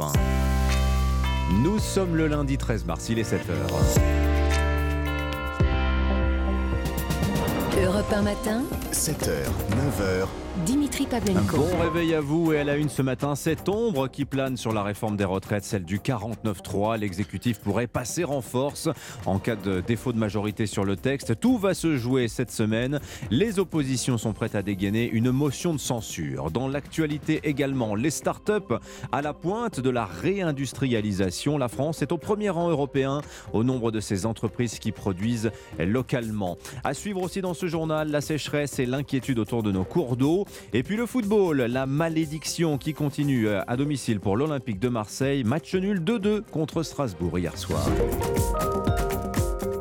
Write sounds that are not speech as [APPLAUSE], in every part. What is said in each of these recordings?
1. Nous sommes le lundi 13 mars, il est 7h. Europe 1 matin, 7h, 9h, Dimitri Pavlenko. bon réveil à vous et à la une ce matin, cette ombre qui plane sur la réforme des retraites, celle du 49.3. L'exécutif pourrait passer en force en cas de défaut de majorité sur le texte. Tout va se jouer cette semaine. Les oppositions sont prêtes à dégainer une motion de censure. Dans l'actualité également, les startups à la pointe de la réindustrialisation. La France est au premier rang européen au nombre de ces entreprises qui produisent localement. À suivre aussi dans ce journal, la sécheresse et l'inquiétude autour de nos cours d'eau. Et puis le football, la malédiction qui continue euh, à domicile pour l'Olympique de Marseille. Match nul 2-2 contre Strasbourg hier soir.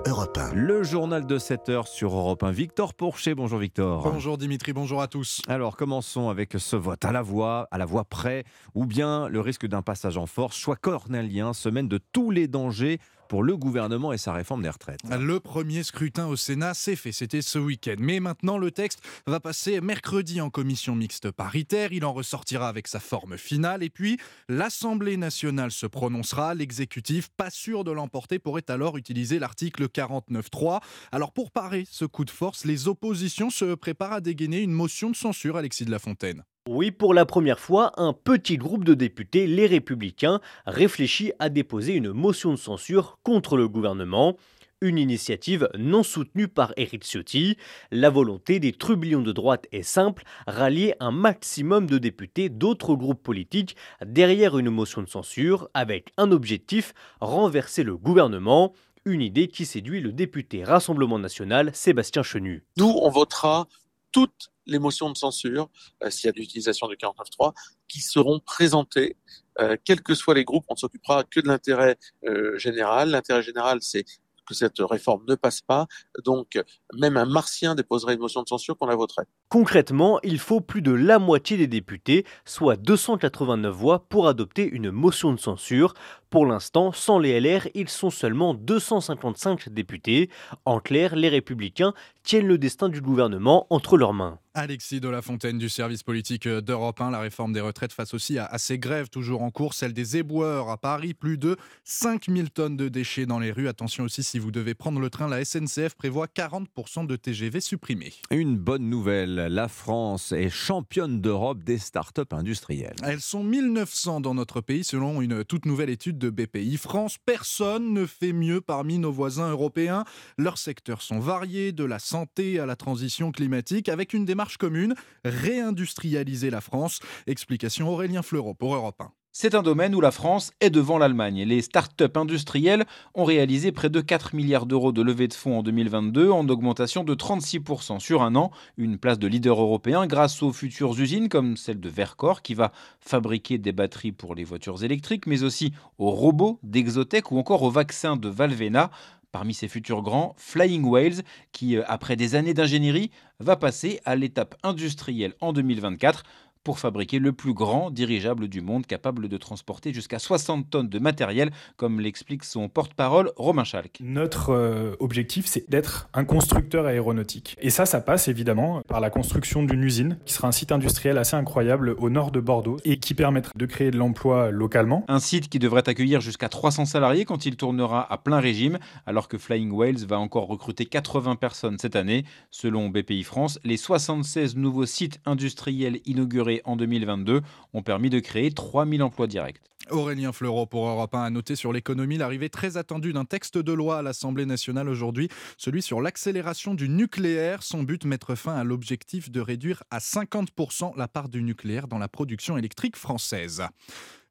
Europe 1. Le journal de 7 heures sur Europe 1. Victor Pourchet, bonjour Victor. Bonjour Dimitri, bonjour à tous. Alors commençons avec ce vote à la voix, à la voix près, ou bien le risque d'un passage en force, choix cornélien, semaine de tous les dangers pour le gouvernement et sa réforme des retraites. Le premier scrutin au Sénat s'est fait, c'était ce week-end. Mais maintenant, le texte va passer mercredi en commission mixte paritaire. Il en ressortira avec sa forme finale. Et puis, l'Assemblée nationale se prononcera. L'exécutif, pas sûr de l'emporter, pourrait alors utiliser l'article 49.3. Alors, pour parer ce coup de force, les oppositions se préparent à dégainer une motion de censure, Alexis de la Fontaine. Oui, pour la première fois, un petit groupe de députés, les Républicains, réfléchit à déposer une motion de censure contre le gouvernement. Une initiative non soutenue par Éric Ciotti. La volonté des trublions de droite est simple, rallier un maximum de députés d'autres groupes politiques derrière une motion de censure avec un objectif, renverser le gouvernement. Une idée qui séduit le député Rassemblement national Sébastien Chenu. Nous, on votera toutes les motions de censure, euh, s'il y a de l'utilisation du 49.3, qui seront présentées, euh, quels que soient les groupes. On ne s'occupera que de l'intérêt euh, général. L'intérêt général, c'est que cette réforme ne passe pas. Donc, même un martien déposerait une motion de censure qu'on la voterait. Concrètement, il faut plus de la moitié des députés, soit 289 voix, pour adopter une motion de censure. Pour l'instant, sans les LR, ils sont seulement 255 députés. En clair, les républicains tiennent le destin du gouvernement entre leurs mains. Alexis de la Fontaine du service politique d'Europe 1, la réforme des retraites face aussi à, à ces grèves toujours en cours, celle des éboueurs à Paris, plus de 5000 tonnes de déchets dans les rues. Attention aussi, si vous devez prendre le train, la SNCF prévoit 40% de TGV supprimés. Une bonne nouvelle, la France est championne d'Europe des startups industrielles. Elles sont 1900 dans notre pays selon une toute nouvelle étude de BPI France. Personne ne fait mieux parmi nos voisins européens. Leurs secteurs sont variés, de la santé à la transition climatique, avec une démarche commune, réindustrialiser la France. Explication Aurélien Fleureau pour Europe 1. C'est un domaine où la France est devant l'Allemagne. Les startups industrielles ont réalisé près de 4 milliards d'euros de levée de fonds en 2022, en augmentation de 36% sur un an. Une place de leader européen grâce aux futures usines comme celle de Vercor qui va fabriquer des batteries pour les voitures électriques, mais aussi aux robots d'Exotech ou encore aux vaccins de Valvena. Parmi ces futurs grands, Flying Whales, qui, euh, après des années d'ingénierie, va passer à l'étape industrielle en 2024 pour fabriquer le plus grand dirigeable du monde capable de transporter jusqu'à 60 tonnes de matériel, comme l'explique son porte-parole Romain Schalk. Notre euh, objectif, c'est d'être un constructeur aéronautique. Et ça, ça passe évidemment par la construction d'une usine qui sera un site industriel assez incroyable au nord de Bordeaux et qui permettra de créer de l'emploi localement. Un site qui devrait accueillir jusqu'à 300 salariés quand il tournera à plein régime, alors que Flying Whales va encore recruter 80 personnes cette année. Selon BPI France, les 76 nouveaux sites industriels inaugurés en 2022 ont permis de créer 3000 emplois directs. Aurélien Fleureau pour Europe 1 a noté sur l'économie l'arrivée très attendue d'un texte de loi à l'Assemblée nationale aujourd'hui, celui sur l'accélération du nucléaire. Son but, mettre fin à l'objectif de réduire à 50% la part du nucléaire dans la production électrique française.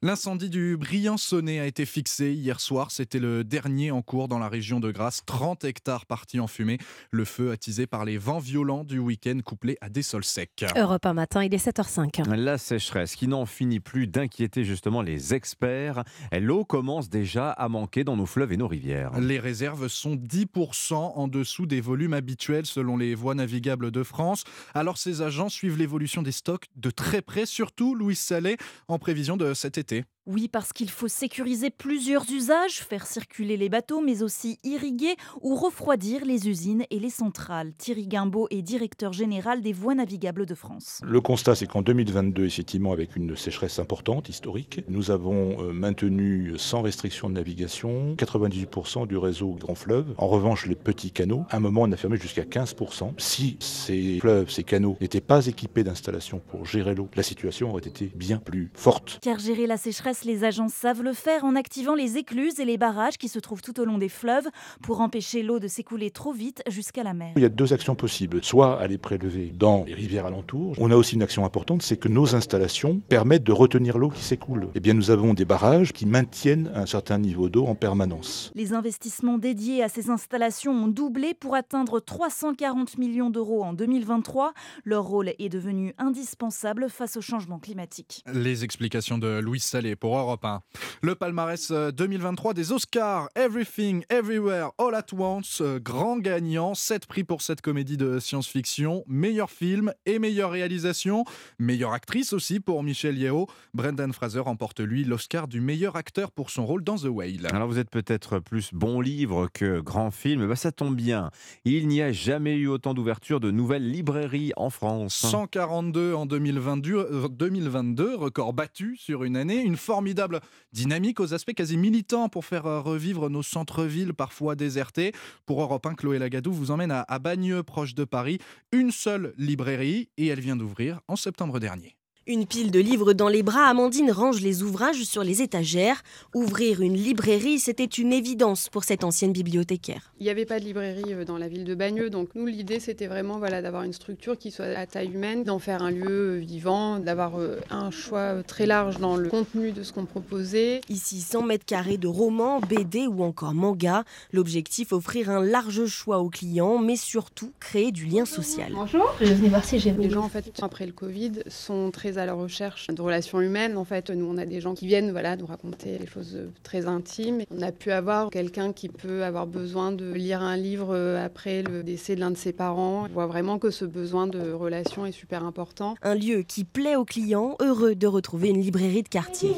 L'incendie du Briançonnet a été fixé hier soir. C'était le dernier en cours dans la région de Grasse. 30 hectares partis en fumée. Le feu attisé par les vents violents du week-end couplés à des sols secs. Europe 1 matin, il est 7h05. La sécheresse qui n'en finit plus d'inquiéter justement les experts. L'eau commence déjà à manquer dans nos fleuves et nos rivières. Les réserves sont 10% en dessous des volumes habituels selon les voies navigables de France. Alors ces agents suivent l'évolution des stocks de très près, surtout Louis Sallet en prévision de cet été. City. Oui, parce qu'il faut sécuriser plusieurs usages, faire circuler les bateaux, mais aussi irriguer ou refroidir les usines et les centrales. Thierry Guimbaud est directeur général des voies navigables de France. Le constat, c'est qu'en 2022, effectivement, avec une sécheresse importante, historique, nous avons euh, maintenu sans restriction de navigation 98% du réseau grand fleuve. En revanche, les petits canaux, à un moment, on a fermé jusqu'à 15%. Si ces fleuves, ces canaux n'étaient pas équipés d'installations pour gérer l'eau, la situation aurait été bien plus forte. Car gérer la sécheresse, les agences savent le faire en activant les écluses et les barrages qui se trouvent tout au long des fleuves pour empêcher l'eau de s'écouler trop vite jusqu'à la mer. Il y a deux actions possibles. Soit aller prélever dans les rivières alentours. On a aussi une action importante, c'est que nos installations permettent de retenir l'eau qui s'écoule. Eh bien, nous avons des barrages qui maintiennent un certain niveau d'eau en permanence. Les investissements dédiés à ces installations ont doublé pour atteindre 340 millions d'euros en 2023. Leur rôle est devenu indispensable face au changement climatique. Les explications de Louis Salé pour Europe 1. Le palmarès 2023 euh, des Oscars, Everything, Everywhere, All at Once, euh, grand gagnant, 7 prix pour cette comédie de science-fiction, meilleur film et meilleure réalisation, meilleure actrice aussi pour Michelle Yeoh. Brendan Fraser remporte lui l'Oscar du meilleur acteur pour son rôle dans The Whale. Alors vous êtes peut-être plus bon livre que grand film, bah ça tombe bien. Il n'y a jamais eu autant d'ouverture de nouvelles librairies en France. 142 en 2022, 2022, euh, record battu sur une année, une formidable dynamique aux aspects quasi militants pour faire euh, revivre nos centres-villes parfois désertés. Pour Europe 1, Chloé Lagadou vous emmène à, à Bagneux, proche de Paris, une seule librairie et elle vient d'ouvrir en septembre dernier. Une pile de livres dans les bras, Amandine range les ouvrages sur les étagères. Ouvrir une librairie, c'était une évidence pour cette ancienne bibliothécaire. Il n'y avait pas de librairie euh, dans la ville de Bagneux, donc nous l'idée c'était vraiment voilà, d'avoir une structure qui soit à taille humaine, d'en faire un lieu euh, vivant, d'avoir euh, un choix très large dans le contenu de ce qu'on proposait. Ici 100 mètres carrés de romans, BD ou encore manga. L'objectif offrir un large choix aux clients, mais surtout créer du lien social. Bonjour, je venais voir si j'ai Les gens en fait après le Covid sont très à la recherche de relations humaines. En fait, nous, on a des gens qui viennent voilà, nous raconter des choses très intimes. On a pu avoir quelqu'un qui peut avoir besoin de lire un livre après le décès de l'un de ses parents. On voit vraiment que ce besoin de relation est super important. Un lieu qui plaît aux clients, heureux de retrouver une librairie de quartier.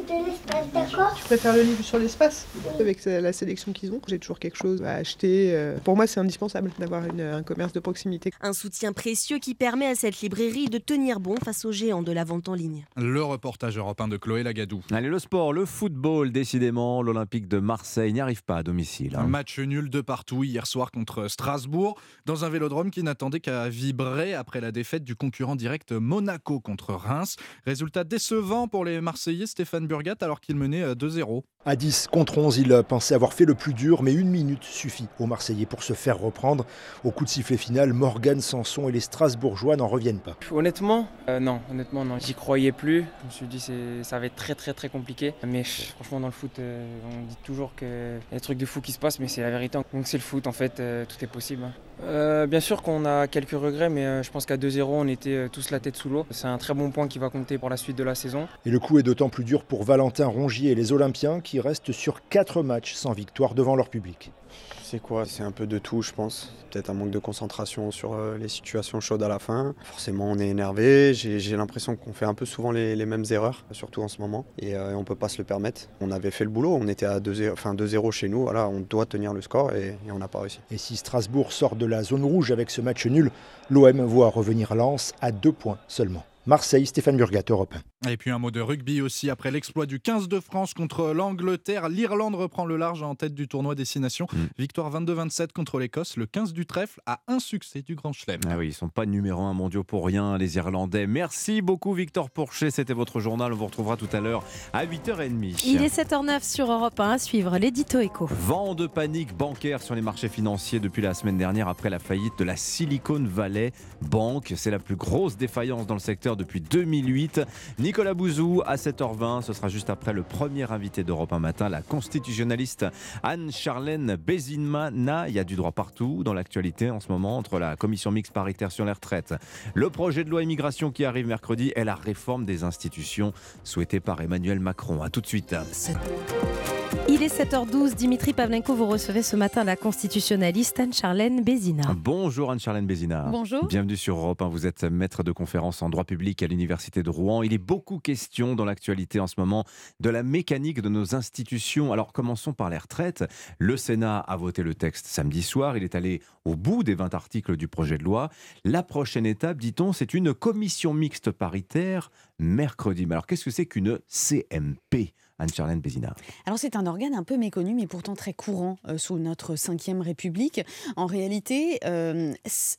Tu préfères le livre sur l'espace Avec la sélection qu'ils ont, j'ai toujours quelque chose à acheter. Euh, pour moi, c'est indispensable d'avoir un commerce de proximité. Un soutien précieux qui permet à cette librairie de tenir bon face aux géants de la vente en ligne. Le reportage européen de Chloé Lagadou. Allez, le sport, le football, décidément, l'Olympique de Marseille n'y arrive pas à domicile. Hein. Un match nul de partout hier soir contre Strasbourg, dans un vélodrome qui n'attendait qu'à vibrer après la défaite du concurrent direct Monaco contre Reims. Résultat décevant pour les Marseillais, Stéphane Burgat, alors qu'il menait 2-0. À 10 contre 11, il pensait avoir fait le plus dur, mais une minute suffit aux Marseillais pour se faire reprendre. Au coup de sifflet final, Morgan Sanson et les Strasbourgeois n'en reviennent pas. Honnêtement, euh, non, honnêtement non. J'y croyais plus. Je me suis dit que ça va être très très très compliqué. Mais franchement dans le foot, euh, on dit toujours qu'il y a des trucs de fou qui se passent, mais c'est la vérité. Donc c'est le foot en fait, euh, tout est possible. Hein. Bien sûr qu'on a quelques regrets, mais je pense qu'à 2-0, on était tous la tête sous l'eau. C'est un très bon point qui va compter pour la suite de la saison. Et le coup est d'autant plus dur pour Valentin Rongier et les Olympiens qui restent sur 4 matchs sans victoire devant leur public. C'est quoi? C'est un peu de tout, je pense. Peut-être un manque de concentration sur euh, les situations chaudes à la fin. Forcément, on est énervé. J'ai l'impression qu'on fait un peu souvent les, mêmes erreurs, surtout en ce moment. Et euh, on ne peut pas se le permettre. On avait fait le boulot. On était à 2-0 enfin, chez nous. Voilà, on doit tenir le score et, on n'a pas réussi. Et si Strasbourg sort de la zone rouge avec ce match nul, l'OM voit revenir Lens à deux points seulement. Marseille, Stéphane Burgat, Europe Et puis un mot de rugby aussi. Après l'exploit du 15 de France contre l'Angleterre, l'Irlande reprend le large en tête du tournoi Destination. Mm. Victoire 22-27 contre l'Écosse. Le 15 du trèfle a un succès du Grand Chelem. Ah oui, ils sont pas numéro un mondiaux pour rien, les Irlandais. Merci beaucoup, Victor Pourchet. C'était votre journal. On vous retrouvera tout à l'heure à 8h30. Il est 7h09 sur Europe 1 à suivre l'édito écho. Vent de panique bancaire sur les marchés financiers depuis la semaine dernière après la faillite de la Silicon Valley Bank. C'est la plus grosse défaillance dans le secteur depuis 2008. Nicolas Bouzou à 7h20, ce sera juste après le premier invité d'Europe un matin, la constitutionnaliste Anne-Charlène Bézinmana. Il y a du droit partout dans l'actualité en ce moment entre la commission mixte paritaire sur les retraites, le projet de loi immigration qui arrive mercredi et la réforme des institutions souhaitée par Emmanuel Macron. A tout de suite. Il est 7h12. Dimitri Pavlenko, vous recevez ce matin la constitutionnaliste Anne-Charlène Bézina. Bonjour Anne-Charlène Bézina. Bonjour. Bienvenue sur Europe. Vous êtes maître de conférence en droit public à l'Université de Rouen. Il est beaucoup question dans l'actualité en ce moment de la mécanique de nos institutions. Alors commençons par les retraites. Le Sénat a voté le texte samedi soir. Il est allé au bout des 20 articles du projet de loi. La prochaine étape, dit-on, c'est une commission mixte paritaire mercredi. Mais alors qu'est-ce que c'est qu'une CMP Anne-Charlène Bézina. Alors c'est un organe un peu méconnu mais pourtant très courant euh, sous notre 5e République. En réalité, euh,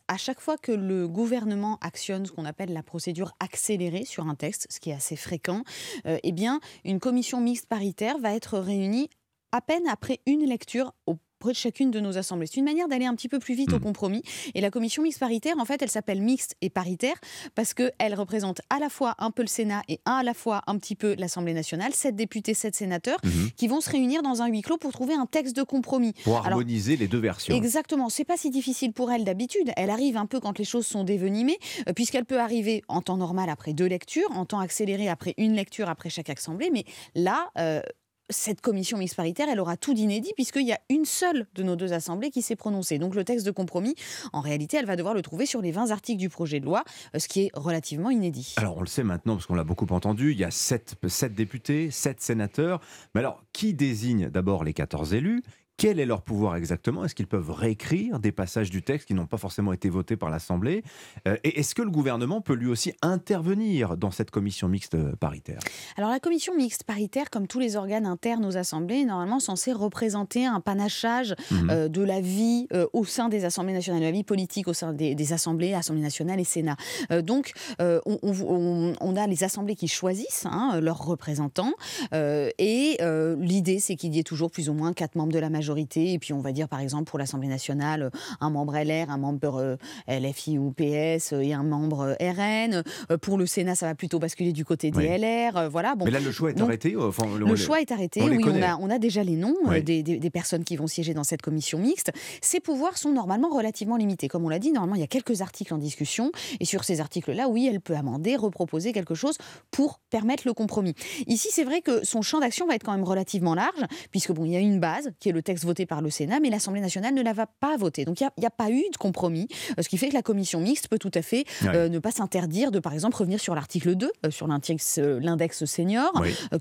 à chaque fois que le gouvernement actionne ce qu'on appelle la procédure accélérée sur un texte, ce qui est assez fréquent, euh, eh bien une commission mixte paritaire va être réunie à peine après une lecture au chacune de nos assemblées. C'est une manière d'aller un petit peu plus vite au mmh. compromis. Et la commission mixte paritaire, en fait, elle s'appelle mixte et paritaire parce qu'elle représente à la fois un peu le Sénat et à la fois un petit peu l'Assemblée nationale, sept députés, sept sénateurs, mmh. qui vont se réunir dans un huis clos pour trouver un texte de compromis. Pour harmoniser les deux versions. Exactement. C'est pas si difficile pour elle d'habitude. Elle arrive un peu quand les choses sont dévenimées, euh, puisqu'elle peut arriver en temps normal après deux lectures, en temps accéléré après une lecture après chaque assemblée. Mais là, euh, cette commission mixte paritaire, elle aura tout d'inédit puisqu'il y a une seule de nos deux assemblées qui s'est prononcée. Donc le texte de compromis, en réalité, elle va devoir le trouver sur les 20 articles du projet de loi, euh, ce qui est relativement inédit. Alors on le sait maintenant parce qu'on l'a beaucoup entendu, il y a 7, 7 députés, 7 sénateurs. Mais alors qui désigne d'abord les 14 élus? Quel est leur pouvoir exactement? Est-ce qu'ils peuvent réécrire des passages du texte qui n'ont pas forcément été votés par l'Assemblée? Euh, Et est-ce que le gouvernement peut lui aussi intervenir dans cette commission mixte paritaire? Alors la commission mixte paritaire, comme tous les organes internes aux assemblées, est normalement censée représenter un panachage mhm. euh, de la vie euh, au sein des assemblées nationales, de la vie politique au sein des, assemblées, Assemblée nationale et Sénat. donc on, a les assemblées qui choisissent hein, leurs représentants et l'idée c'est qu'il y ait toujours plus ou moins quatre membres de la majorité et puis, on va dire, par exemple, pour l'Assemblée nationale, euh, un membre LR, un membre euh, LFI ou PS euh, et un membre RN. Pour le Sénat, ça va plutôt basculer du côté des LR. Voilà. Bon. Mais là, le choix est arrêté enfin, Le, choix est arrêté. oui, on a, on a, déjà les noms des, des, personnes qui vont siéger dans cette commission mixte. Ces pouvoirs sont normalement relativement limités. Comme on l'a dit, normalement, il y a quelques articles en discussion. Et sur ces articles-là, oui, elle peut amender, reproposer quelque chose pour permettre le compromis. Ici, c'est vrai que son champ d'action va être quand même relativement large, puisque bon, il y a une base qui est le texte voté par le Sénat, mais l'Assemblée nationale ne l'a pas voté. Donc il n'y a, pas eu de compromis, euh, ce qui fait que la commission mixte peut tout à fait euh, ne pas s'interdire de, par exemple, revenir sur l'article 2, euh, sur l'index senior,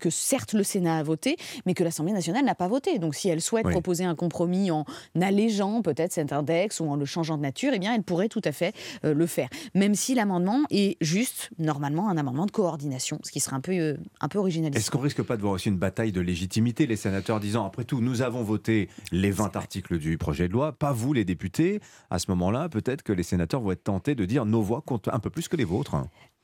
que certes le Sénat a voté, mais que l'Assemblée nationale n'a pas voté. Donc si elle souhaite proposer un compromis en allégeant peut-être cet index ou en le changeant de nature, eh bien elle pourrait tout à fait le faire. Même si l'amendement est juste, normalement, un amendement de coordination, ce qui serait un peu, un peu original. Est-ce qu'on risque pas de voir aussi une bataille de légitimité, les sénateurs disant, après tout, nous avons voté les 20 articles du projet de loi, pas vous les députés. À ce moment-là, peut-être que les sénateurs vont être tentés de dire nos voix comptent un peu plus que les vôtres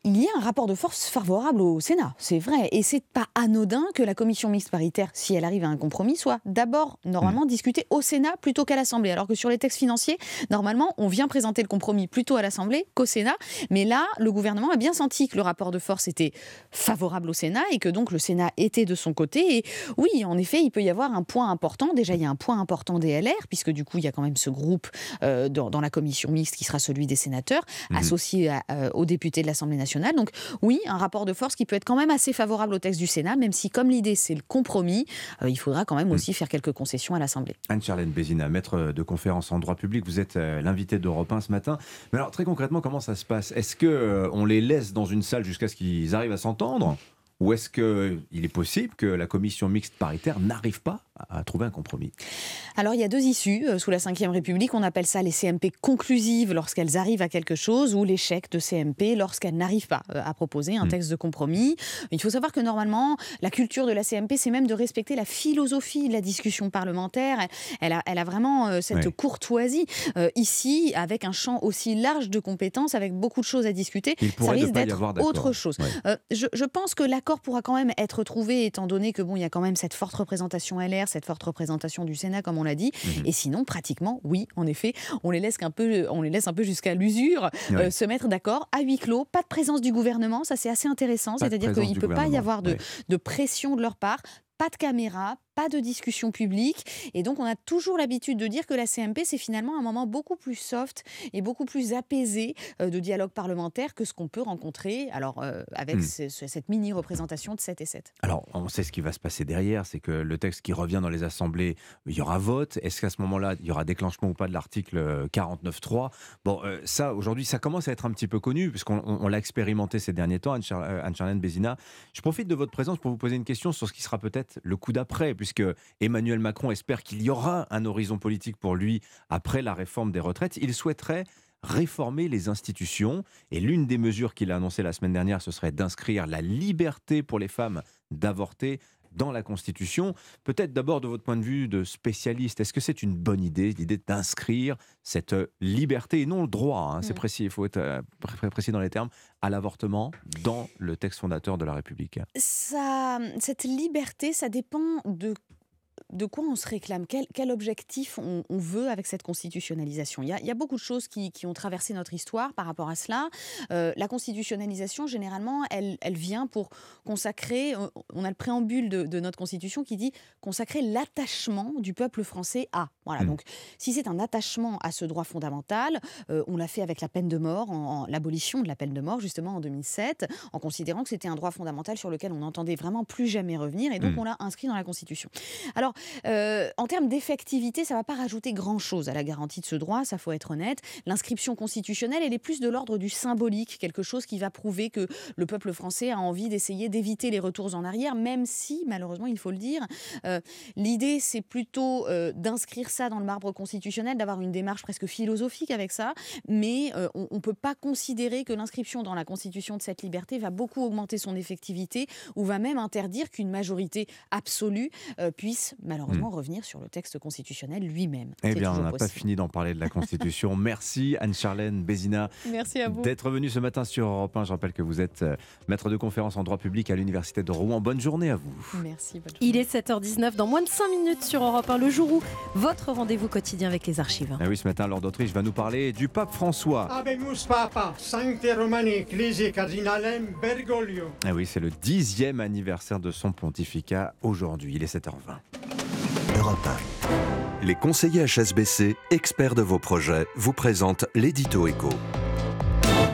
il y a un rapport de force favorable au Sénat, c'est vrai. Et c'est pas anodin que la commission mixte paritaire, si elle arrive à un compromis, soit d'abord normalement discutée au Sénat plutôt qu'à l'Assemblée. Alors que sur les textes financiers, normalement, on vient présenter le compromis plutôt à l'Assemblée qu'au Sénat. Mais là, le gouvernement a bien senti que le rapport de force était favorable au Sénat et que donc le Sénat était de son côté. Et oui, en effet, il peut y avoir un point important. Déjà, il y a un point important des LR, puisque du coup, il y a quand même ce groupe euh, dans, la commission mixte qui sera celui des sénateurs, mhm. associé euh, aux députés de l'Assemblée nationale donc oui, un rapport de force qui peut être quand même assez favorable au texte du Sénat, même si comme l'idée c'est le compromis, euh, il faudra quand même hmm. aussi faire quelques concessions à l'Assemblée. Anne-Charlène Bézina, maître de conférence en droit public, vous êtes euh, l'invité d'Europe 1 ce matin. Mais alors très concrètement, comment ça se passe? Est-ce qu'on euh, les laisse dans une salle jusqu'à ce qu'ils arrivent à s'entendre? Ou est-ce qu'il est possible que la commission mixte paritaire n'arrive pas à trouver un compromis Alors il y a deux issues euh, sous la Ve République. On appelle ça les CMP conclusives lorsqu'elles arrivent à quelque chose ou l'échec de CMP lorsqu'elles n'arrivent pas euh, à proposer un hmm. texte de compromis. Il faut savoir que normalement, la culture de la CMP, c'est même de respecter la philosophie de la discussion parlementaire. Elle a, elle a vraiment euh, cette courtoisie. ici, avec un champ aussi large de compétences, avec beaucoup de choses à discuter, ça risque d'être autre chose. je, je pense que l'accord pourra quand même être trouvé, étant donné que bon, il y a quand même cette forte représentation LR, cette forte représentation du Sénat, comme on l'a dit. Mhm. Et sinon, pratiquement, oui, en effet, on les laisse un peu, on les laisse un peu jusqu'à l'usure euh, se mettre d'accord à huis clos. Pas de présence du gouvernement, ça c'est assez intéressant. C'est-à-dire qu'il ne peut pas y avoir de, de pression de leur part pas de caméra, pas de discussion publique. Et donc, on a toujours l'habitude de dire que la CMP, c'est finalement un moment beaucoup plus soft et beaucoup plus apaisé euh, de dialogue parlementaire que ce qu'on peut rencontrer alors, euh, avec hmm. cette mini-représentation de 7 et 7. Alors, on sait ce qui va se passer derrière, c'est que le texte qui revient dans les assemblées, il y aura vote. Est-ce qu'à ce, moment-là, il y aura déclenchement ou pas de l'article 49.3 Bon, ça, aujourd'hui, ça commence à être un petit peu connu, puisqu'on l'a expérimenté ces derniers temps, Anne-Charlène Bézina. Je profite de votre présence pour vous poser une question sur ce qui sera peut-être le coup d'après, puisque Emmanuel Macron espère qu'il y aura un horizon politique pour lui après la réforme des retraites. Il souhaiterait réformer les institutions. Et l'une des mesures qu'il a annoncées la semaine dernière, ce serait d'inscrire la liberté pour les femmes d'avorter dans la Constitution. Peut-être d'abord de votre point de vue de spécialiste, est-ce que c'est une bonne idée, l'idée d'inscrire cette liberté, et non le droit, hein, c'est mm. précis, il faut être euh, précis dans les termes, à l'avortement dans le texte fondateur de la République? Ça, Cette liberté, ça dépend de de quoi on se réclame? Quel, objectif on, veut avec cette constitutionnalisation? Il y, a, beaucoup de choses qui, ont traversé notre histoire par rapport à cela. Euh, la constitutionnalisation, généralement, elle, vient pour consacrer, euh, on a le préambule de, notre constitution qui dit consacrer l'attachement du peuple français à. Voilà, mmh. donc si c'est un attachement à ce droit fondamental, euh, on l'a fait avec la peine de mort, en, l'abolition de la peine de mort justement en 2007, en considérant que c'était un droit fondamental sur lequel on n'entendait vraiment plus jamais revenir, et donc mmh. on l'a inscrit dans la Constitution. Alors, euh, en termes d'effectivité, ça ne va pas rajouter grand-chose à la garantie de ce droit, ça faut être honnête. L'inscription constitutionnelle, elle est plus de l'ordre du symbolique, quelque chose qui va prouver que le peuple français a envie d'essayer d'éviter les retours en arrière, même si, malheureusement, il faut le dire, euh, l'idée, c'est plutôt euh, d'inscrire ça dans le marbre constitutionnel, d'avoir une démarche presque philosophique avec ça, mais on ne peut pas considérer que l'inscription dans la Constitution de cette liberté va beaucoup augmenter son effectivité ou va même interdire qu'une majorité absolue puisse malheureusement hmm. revenir sur le texte constitutionnel lui-même. Eh bien, on n'a pas fini d'en parler de la Constitution. [LAUGHS] Merci Anne-Charlène Bézina d'être venue ce matin sur Europe 1. Je rappelle que vous êtes euh, maître de conférence en droit public à l'Université de Rouen. Bonne journée à vous. Merci. Bonne Il est 7h19 dans moins de 5 minutes sur Europe 1, le jour où votre rendez-vous quotidien avec les archives. Ah oui, ce matin, Lord d'Autriche va nous parler du pape François. Papa, Bergoglio. Ah oui, c'est le dixième anniversaire de son pontificat aujourd'hui. Il est 7h20. Les conseillers HSBC, experts de vos projets, vous présentent l'édito éco.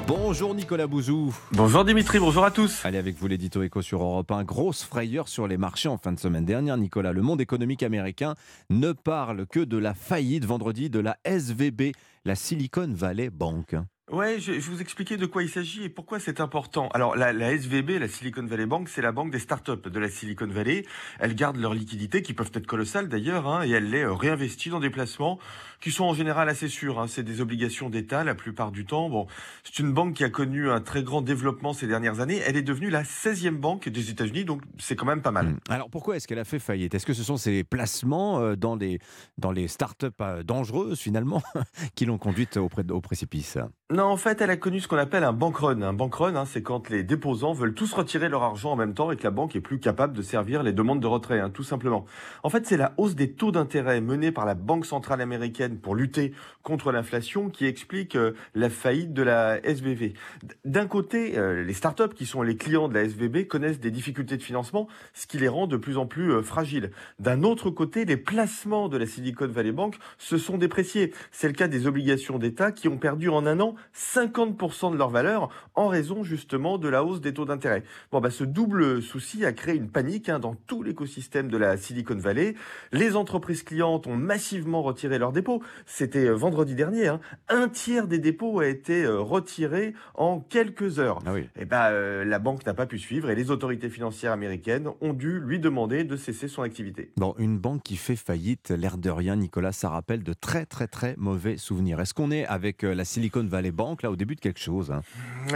Bonjour Nicolas Bouzou. Bonjour Dimitri, bonjour à tous. Allez avec vous l'édito éco sur Europe 1. Grosse frayeur sur les marchés en fin de semaine dernière. Nicolas, le monde économique américain ne parle que de la faillite vendredi de la SVB, la Silicon Valley Bank. Ouais, je, je vous expliquer de quoi il s'agit et pourquoi c'est important. Alors la, SVB, la Silicon Valley Bank, c'est la banque des startups de la Silicon Valley. Elles gardent leurs liquidités, qui peuvent être colossales d'ailleurs, hein, et elles les euh, réinvestissent dans des placements qui sont en général assez sûrs. Hein. C'est des obligations d'État la plupart du temps. Bon, c'est une banque qui a connu un très grand développement ces dernières années. Elle est devenue la 16e banque des États-Unis, donc c'est quand même pas mal. Hmm. Alors pourquoi est-ce qu'elle a fait faillite? Est-ce que ce sont ces placements euh, dans les dans les startups euh, dangereuses finalement [LAUGHS] qui l'ont conduite au, au précipice? Non, en fait, elle a connu ce qu'on appelle un bank run. Un bank run, hein, c'est quand les déposants veulent tous retirer leur argent en même temps et que la banque est plus capable de servir les demandes de retrait, hein, tout simplement. En fait, c'est la hausse des taux d'intérêt menée par la Banque centrale américaine pour lutter contre l'inflation qui explique euh, la faillite de la SVB. D'un côté, euh, les startups qui sont les clients de la SVB connaissent des difficultés de financement, ce qui les rend de plus en plus euh, fragiles. D'un autre côté, les placements de la Silicon Valley Bank se sont dépréciés. C'est le cas des obligations d'État qui ont perdu en un an 50% de leur valeur en raison justement de la hausse des taux d'intérêt. Bon, bah, ce double souci a créé une panique hein, dans tout l'écosystème de la Silicon Valley. Les entreprises clientes ont massivement retiré leurs dépôts. C'était euh, vendredi dernier. Hein. Un tiers des dépôts a été euh, retiré en quelques heures. Ah et bah, euh, la banque n'a pas pu suivre et les autorités financières américaines ont dû lui demander de cesser son activité. Bon, une banque qui fait faillite, l'air de rien, Nicolas, ça rappelle de très très très mauvais souvenirs. Est-ce qu'on est avec la Silicon Valley Bank là au début de quelque chose hein?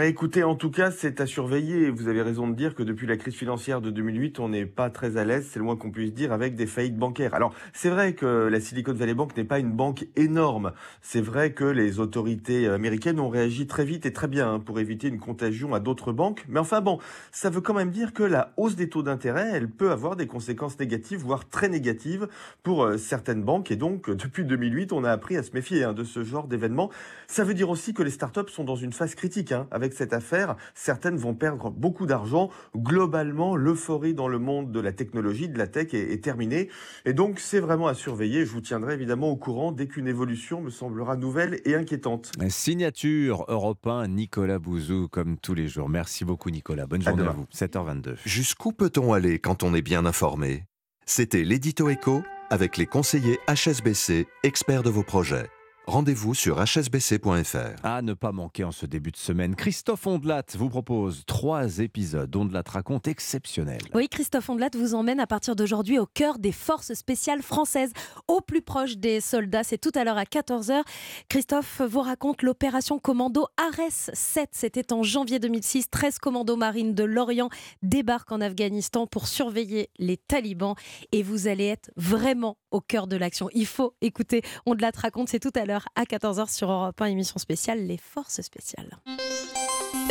Écoutez, en tout cas, c'est à surveiller. Vous avez raison de dire que depuis la crise financière de 2008, on n'est pas très à l'aise, c'est le moins qu'on puisse dire, avec des faillites bancaires. Alors, c'est vrai que la Silicon Valley Bank n'est pas une banque banque énorme. C'est vrai que les autorités américaines ont réagi très vite et très bien hein, pour éviter une contagion à d'autres banques. Mais enfin bon, ça veut quand même dire que la hausse des taux d'intérêt, elle peut avoir des conséquences négatives, voire très négatives pour euh, certaines banques. Et donc, depuis 2008, on a appris à se méfier hein, de ce genre d'événement. Ça veut dire aussi que les startups sont dans une phase critique hein. avec cette affaire. Certaines vont perdre beaucoup d'argent. Globalement, l'euphorie dans le monde de la technologie, de la tech est, terminée. Et donc, c'est vraiment à surveiller. Je vous tiendrai évidemment au courant dès qu'une évolution me semblera nouvelle et inquiétante. Signature Europe 1, Nicolas Bouzou, comme tous les jours. Merci beaucoup, Nicolas. Bonne journée à, vous. 7h22. Jusqu'où peut-on aller quand on est bien informé? C'était l'édito écho avec les conseillers HSBC, experts de vos projets. Rendez-vous sur hsbc.fr. À ne pas manquer en ce début de semaine, Christophe Ondelat vous propose trois épisodes. Ondelat raconte exceptionnel. Oui, Christophe Ondelat vous emmène à partir d'aujourd'hui au cœur des forces spéciales françaises, au plus proche des soldats. C'est tout à l'heure à 14h. Christophe vous raconte l'opération commando Ares 7. C'était en janvier 2006. 13 commandos marines de l'Orient débarquent en Afghanistan pour surveiller les talibans. Et vous allez être vraiment au cœur de l'action. Il faut écouter. Ondelat raconte, c'est tout à l'heure à 14h sur Europe 1, émission spéciale Les Forces Spéciales.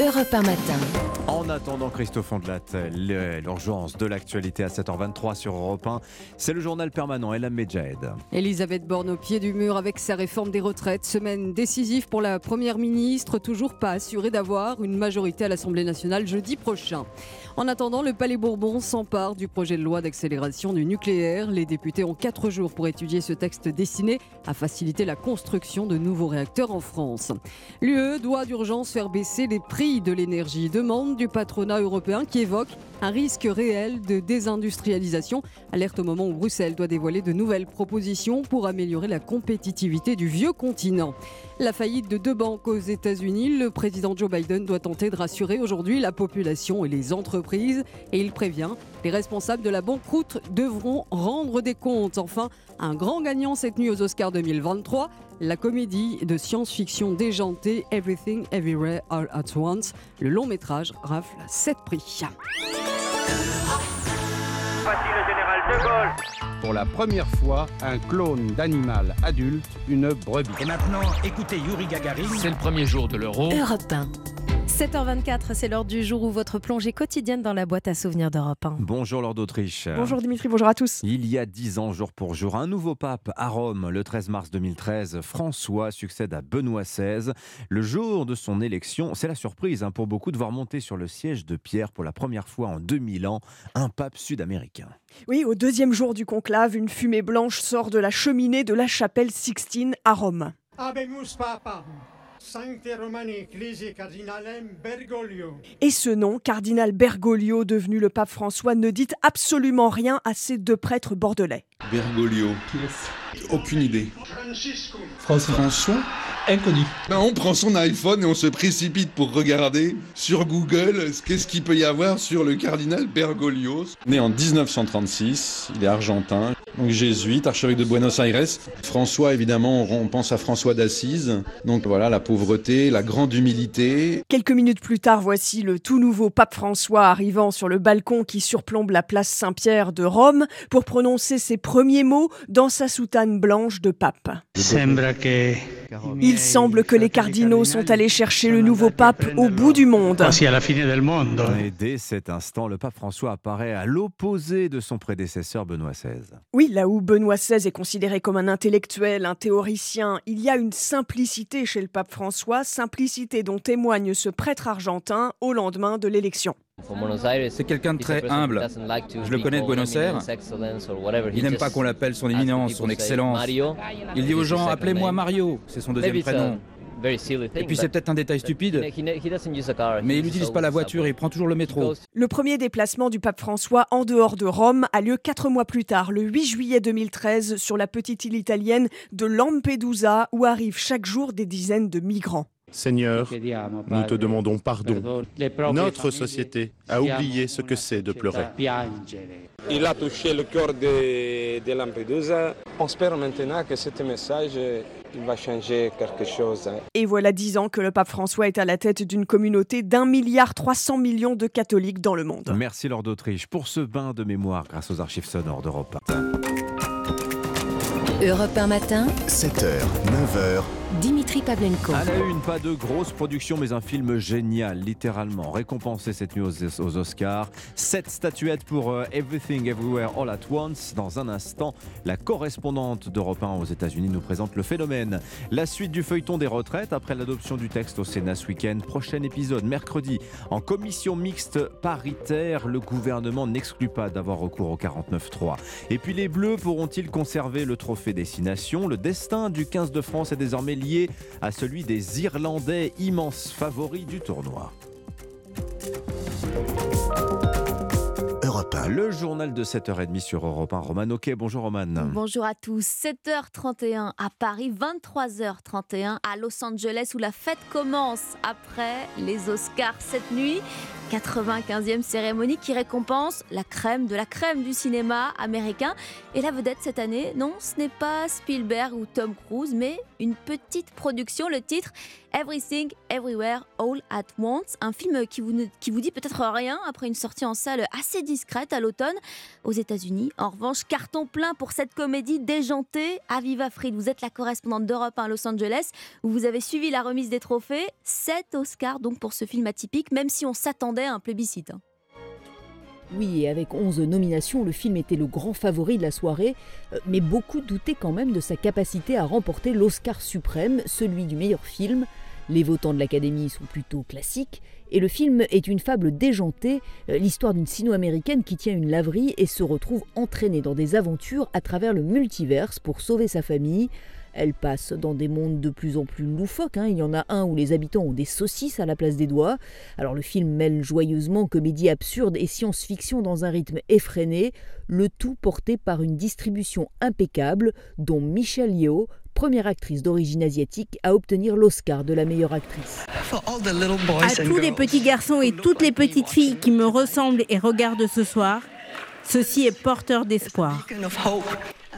Europe 1 matin. En attendant Christophe Ondelat, l'urgence de l'actualité à 7h23 sur Europe 1, c'est le journal permanent Elam Medjahed. Elisabeth Borne au pied du mur avec sa réforme des retraites. Semaine décisive pour la Première ministre, toujours pas assurée d'avoir une majorité à l'Assemblée nationale jeudi prochain. En attendant, le Palais Bourbon s'empare du projet de loi d'accélération du nucléaire. Les députés ont quatre jours pour étudier ce texte destiné à faciliter la construction de nouveaux réacteurs en France. L'UE doit d'urgence faire baisser les prix de l'énergie. Demande du patronat européen qui évoque un risque réel de désindustrialisation. Alerte au moment où Bruxelles doit dévoiler de nouvelles propositions pour améliorer la compétitivité du vieux continent. La faillite de deux banques aux États-Unis, le président Joe Biden doit tenter de rassurer aujourd'hui la population et les entreprises. Et il prévient, les responsables de la banqueroute devront rendre des comptes. Enfin, un grand gagnant cette nuit aux Oscars 2023, la comédie de science-fiction déjantée Everything Everywhere All at Once. Le long métrage rafle 7 prix. Voici le général de Gaulle. Pour la première fois, un clone d'animal adulte, une brebis. Et maintenant, écoutez Yuri Gagarin. C'est le premier jour de l'euro. Europe 1. 7h24, c'est l'heure du jour où votre plongée quotidienne dans la boîte à souvenirs d'Europe 1. Bonjour Lord d'Autriche. Bonjour Dimitri, bonjour à tous. Il y a dix ans, jour pour jour, un nouveau pape à Rome. Le 13 mars 2013, François succède à Benoît XVI. Le jour de son élection, c'est la surprise hein, pour beaucoup de voir monter sur le siège de Pierre pour la première fois en 2000 ans un pape sud-américain. Oui, au deuxième jour du conclave, une fumée blanche sort de la cheminée de la chapelle Sixtine à Rome. Abemus Papa. Et ce nom, cardinal Bergoglio, devenu le pape François, ne dit absolument rien à ces deux prêtres bordelais. Bergoglio, aucune idée. François Inconnu. Ben, on prend son iPhone et on se précipite pour regarder sur Google qu'est-ce qu'il peut y avoir sur le cardinal Bergoglio. Né en 1936, il est argentin, donc jésuite, archevêque de Buenos Aires. François, évidemment, on pense à François d'Assise. Donc voilà, la pauvreté, la grande humilité. Quelques minutes plus tard, voici le tout nouveau pape François arrivant sur le balcon qui surplombe la place Saint-Pierre de Rome pour prononcer ses premiers mots dans sa soutane blanche de pape. Il semble que les cardinaux sont allés chercher le nouveau pape au bout du monde. Et dès cet instant, le pape François apparaît à l'opposé de son prédécesseur Benoît XVI. Oui, là où Benoît XVI est considéré comme un intellectuel, un théoricien, il y a une simplicité chez le pape François, simplicité dont témoigne ce prêtre argentin au lendemain de l'élection. C'est quelqu'un de très humble. Je le connais de Buenos Aires. Il n'aime pas qu'on l'appelle son éminence, son excellence. Il dit aux gens Appelez-moi Mario, c'est son deuxième prénom. Et puis c'est peut-être un détail stupide, mais il n'utilise pas la voiture il prend toujours le métro. Le premier déplacement du pape François en dehors de Rome a lieu quatre mois plus tard, le 8 juillet 2013, sur la petite île italienne de Lampedusa, où arrivent chaque jour des dizaines de migrants. Seigneur, nous te demandons pardon. Notre société a oublié ce que c'est de pleurer. Il a touché le cœur de, de Lampedusa. On espère maintenant que ce message il va changer quelque chose. hein. Et voilà dix ans que le pape François est à la tête d'une communauté d'un milliard 300 millions de catholiques dans le monde. Merci Lord d'Autriche pour ce bain de mémoire grâce aux archives sonores d'Europe 1. Europe 1 matin, 7h, 9h. Dimitri Pavlenko. À la une, pas de grosse production, mais un film génial, littéralement. Récompensé cette nuit aux, Oscars. Sept statuettes pour euh, Everything Everywhere All at Once. Dans un instant, la correspondante d'Europe 1 aux États-Unis nous présente le phénomène. La suite du feuilleton des retraites après l'adoption du texte au Sénat ce week-end. Prochain épisode, mercredi, en commission mixte paritaire. Le gouvernement n'exclut pas d'avoir recours au 49-3. Et puis les Bleus pourront-ils conserver le trophée Destination Le destin du 15 de France est désormais lié à celui des Irlandais, immenses favoris du tournoi. Le journal de 7h30 sur Europe 1. Roman Ok, bonjour Roman. Bonjour à tous. 7h31 à Paris, 23h31 à Los Angeles où la fête commence après les Oscars cette nuit. 95e cérémonie qui récompense la crème de la crème du cinéma américain. Et la vedette cette année, non, ce n'est pas Spielberg ou Tom Cruise, mais une petite production. Le titre Everything, Everywhere, All at Once. Un film qui vous, qui vous dit peut-être rien après une sortie en salle assez discrète à l'automne aux États-Unis. En revanche, carton plein pour cette comédie déjantée. Aviva Fried, vous êtes la correspondante d'Europe à Los Angeles où vous avez suivi la remise des trophées. 7 Oscars donc pour ce film atypique, même si on s'attendait à un plébiscite. Hein. Oui, et avec 11 nominations, le film était le grand favori de la soirée, euh, mais beaucoup doutaient quand même de sa capacité à remporter l'Oscar suprême, celui du meilleur film. Les votants de l'Académie sont plutôt classiques, et le film est une fable déjantée, euh, l'histoire d'une sino-américaine qui tient une laverie et se retrouve entraînée dans des aventures à travers le multiverse pour sauver sa famille. Elle passe dans des mondes de plus en plus loufoques. Hein. Il y en a un où les habitants ont des saucisses à la place des doigts. Alors le film mêle joyeusement comédie absurde et science-fiction dans un rythme effréné, le tout porté par une distribution impeccable dont Michelle Yeoh, première actrice d'origine asiatique à obtenir l'Oscar de la meilleure actrice. À tous les petits garçons et toutes les petites filles qui me ressemblent et regardent ce soir, ceci est porteur d'espoir.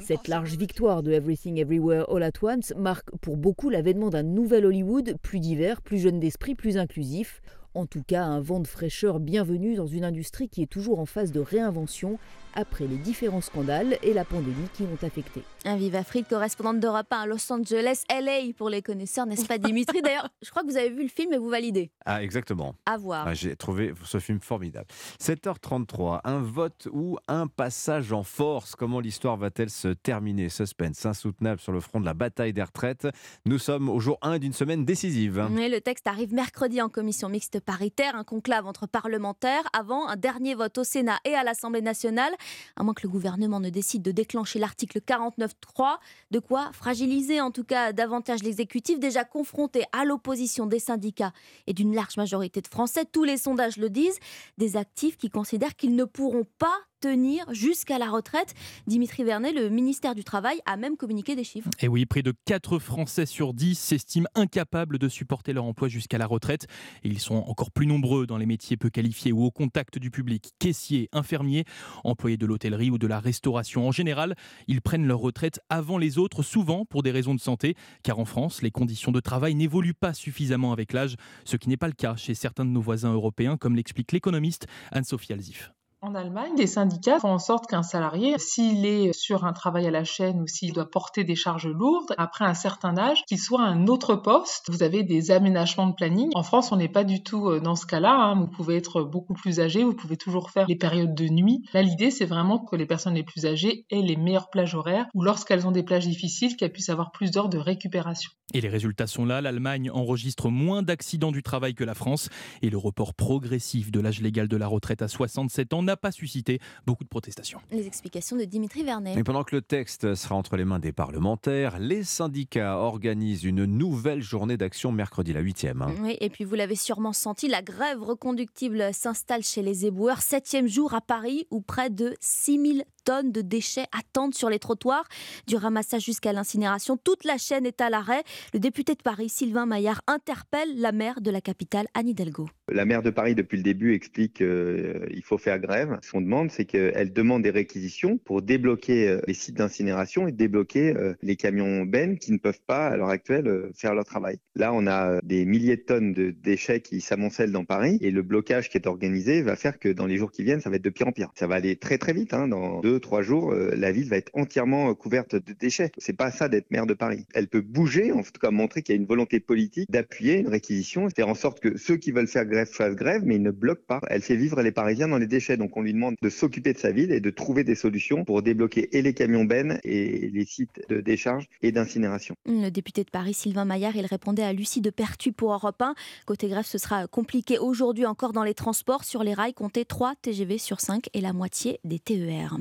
Cette large victoire de Everything Everywhere All at Once marque pour beaucoup l'avènement d'un nouvel Hollywood plus divers, plus jeune d'esprit, plus inclusif. En tout cas, un vent de fraîcheur bienvenu dans une industrie qui est toujours en phase de réinvention après les différents scandales et la pandémie qui l'ont affecté. Un Viva Fried, correspondante d'Europe à Los Angeles, LA pour les connaisseurs, n'est-ce pas Dimitri? D'ailleurs, je crois que vous avez vu le film et vous validez. Ah, exactement. À voir. Ah, j'ai trouvé ce film formidable. 7h33, un vote ou un passage en force. Comment l'histoire va-t-elle se terminer? Suspense insoutenable sur le front de la bataille des retraites. Nous sommes au jour 1 d'une semaine décisive. Et le texte arrive mercredi en commission mixte paritaire, un conclave entre parlementaires avant un dernier vote au Sénat et à l'Assemblée nationale à moins que le gouvernement ne décide de déclencher l'article 49.3, de quoi fragiliser en tout cas davantage l'exécutif déjà confronté à l'opposition des syndicats et d'une large majorité de Français. Tous les sondages le disent, des actifs qui considèrent qu'ils ne pourront pas tenir jusqu'à la retraite. Dimitri Vernet, le ministère du Travail, a même communiqué des chiffres. Et oui, près de 4 Français sur 10 s'estiment incapables de supporter leur emploi jusqu'à la retraite. Et ils sont encore plus nombreux dans les métiers peu qualifiés ou au contact du public. Caissiers, infirmiers, employés de l'hôtellerie ou de la restauration. En général, ils prennent leur retraite avant les autres, souvent pour des raisons de santé. Car en France, les conditions de travail n'évoluent pas suffisamment avec l'âge, ce qui n'est pas le cas chez certains de nos voisins européens, comme l'explique l'économiste Anne-Sophie Alzif. En Allemagne, les syndicats font en sorte qu'un salarié, s'il est sur un travail à la chaîne ou s'il doit porter des charges lourdes, après un certain âge, qu'il soit à un autre poste. Vous avez des aménagements de planning. En France, on n'est pas du tout euh, dans ce cas-là. Hein. Vous pouvez être beaucoup plus âgé, vous pouvez toujours faire les périodes de nuit. Là, l'idée, c'est vraiment que les personnes les plus âgées aient les meilleures plages horaires ou lorsqu'elles ont des plages difficiles, qu'elles puissent avoir plus d'heures de récupération. Et les résultats sont là. L'Allemagne enregistre moins d'accidents du travail que la France et le report progressif de l'âge légal de la retraite à 67 ans pas suscité beaucoup de protestations. Les explications de Dimitri Vernet. Et pendant que le texte sera entre les mains des parlementaires, les syndicats organisent une nouvelle journée d'action mercredi, la 8e. Hein. Oui, et puis vous l'avez sûrement senti, la grève reconductible s'installe chez les éboueurs. Septième jour à Paris où près de 6000 tonnes de déchets attendent sur les trottoirs. Du ramassage jusqu'à l'incinération, toute la chaîne est à l'arrêt. Le député de Paris, Sylvain Maillard, interpelle la maire de la capitale, Anne Hidalgo. La maire de Paris, depuis le début, explique qu'il euh, faut faire grève. Ce qu'on demande, c'est qu'elle demande des réquisitions pour débloquer euh, les sites d'incinération et débloquer euh, les camions bennes qui ne peuvent pas, à l'heure actuelle, faire leur travail. Là, on a des milliers de tonnes de déchets qui s'amoncellent dans Paris et le blocage qui est organisé va faire que dans les jours qui viennent, ça va être de pire en pire. Ça va aller très très vite. Hein. Dans deux deux, trois jours, euh, la ville va être entièrement couverte de déchets. C'est pas ça d'être maire de Paris. Elle peut bouger, en tout cas montrer qu'il y a une volonté politique d'appuyer une réquisition, faire en sorte que ceux qui veulent faire grève fassent grève, mais ils ne bloquent pas. Elle fait vivre les Parisiens dans les déchets, donc on lui demande de s'occuper de sa ville et de trouver des solutions pour débloquer et les camions bennes et les sites de décharge et d'incinération. Le député de Paris, Sylvain Maillard, il répondait à Lucie de Pertu pour Europe 1. Côté grève, ce sera compliqué aujourd'hui encore dans les transports. Sur les rails, comptez 3 TGV sur 5 et la moitié des TER.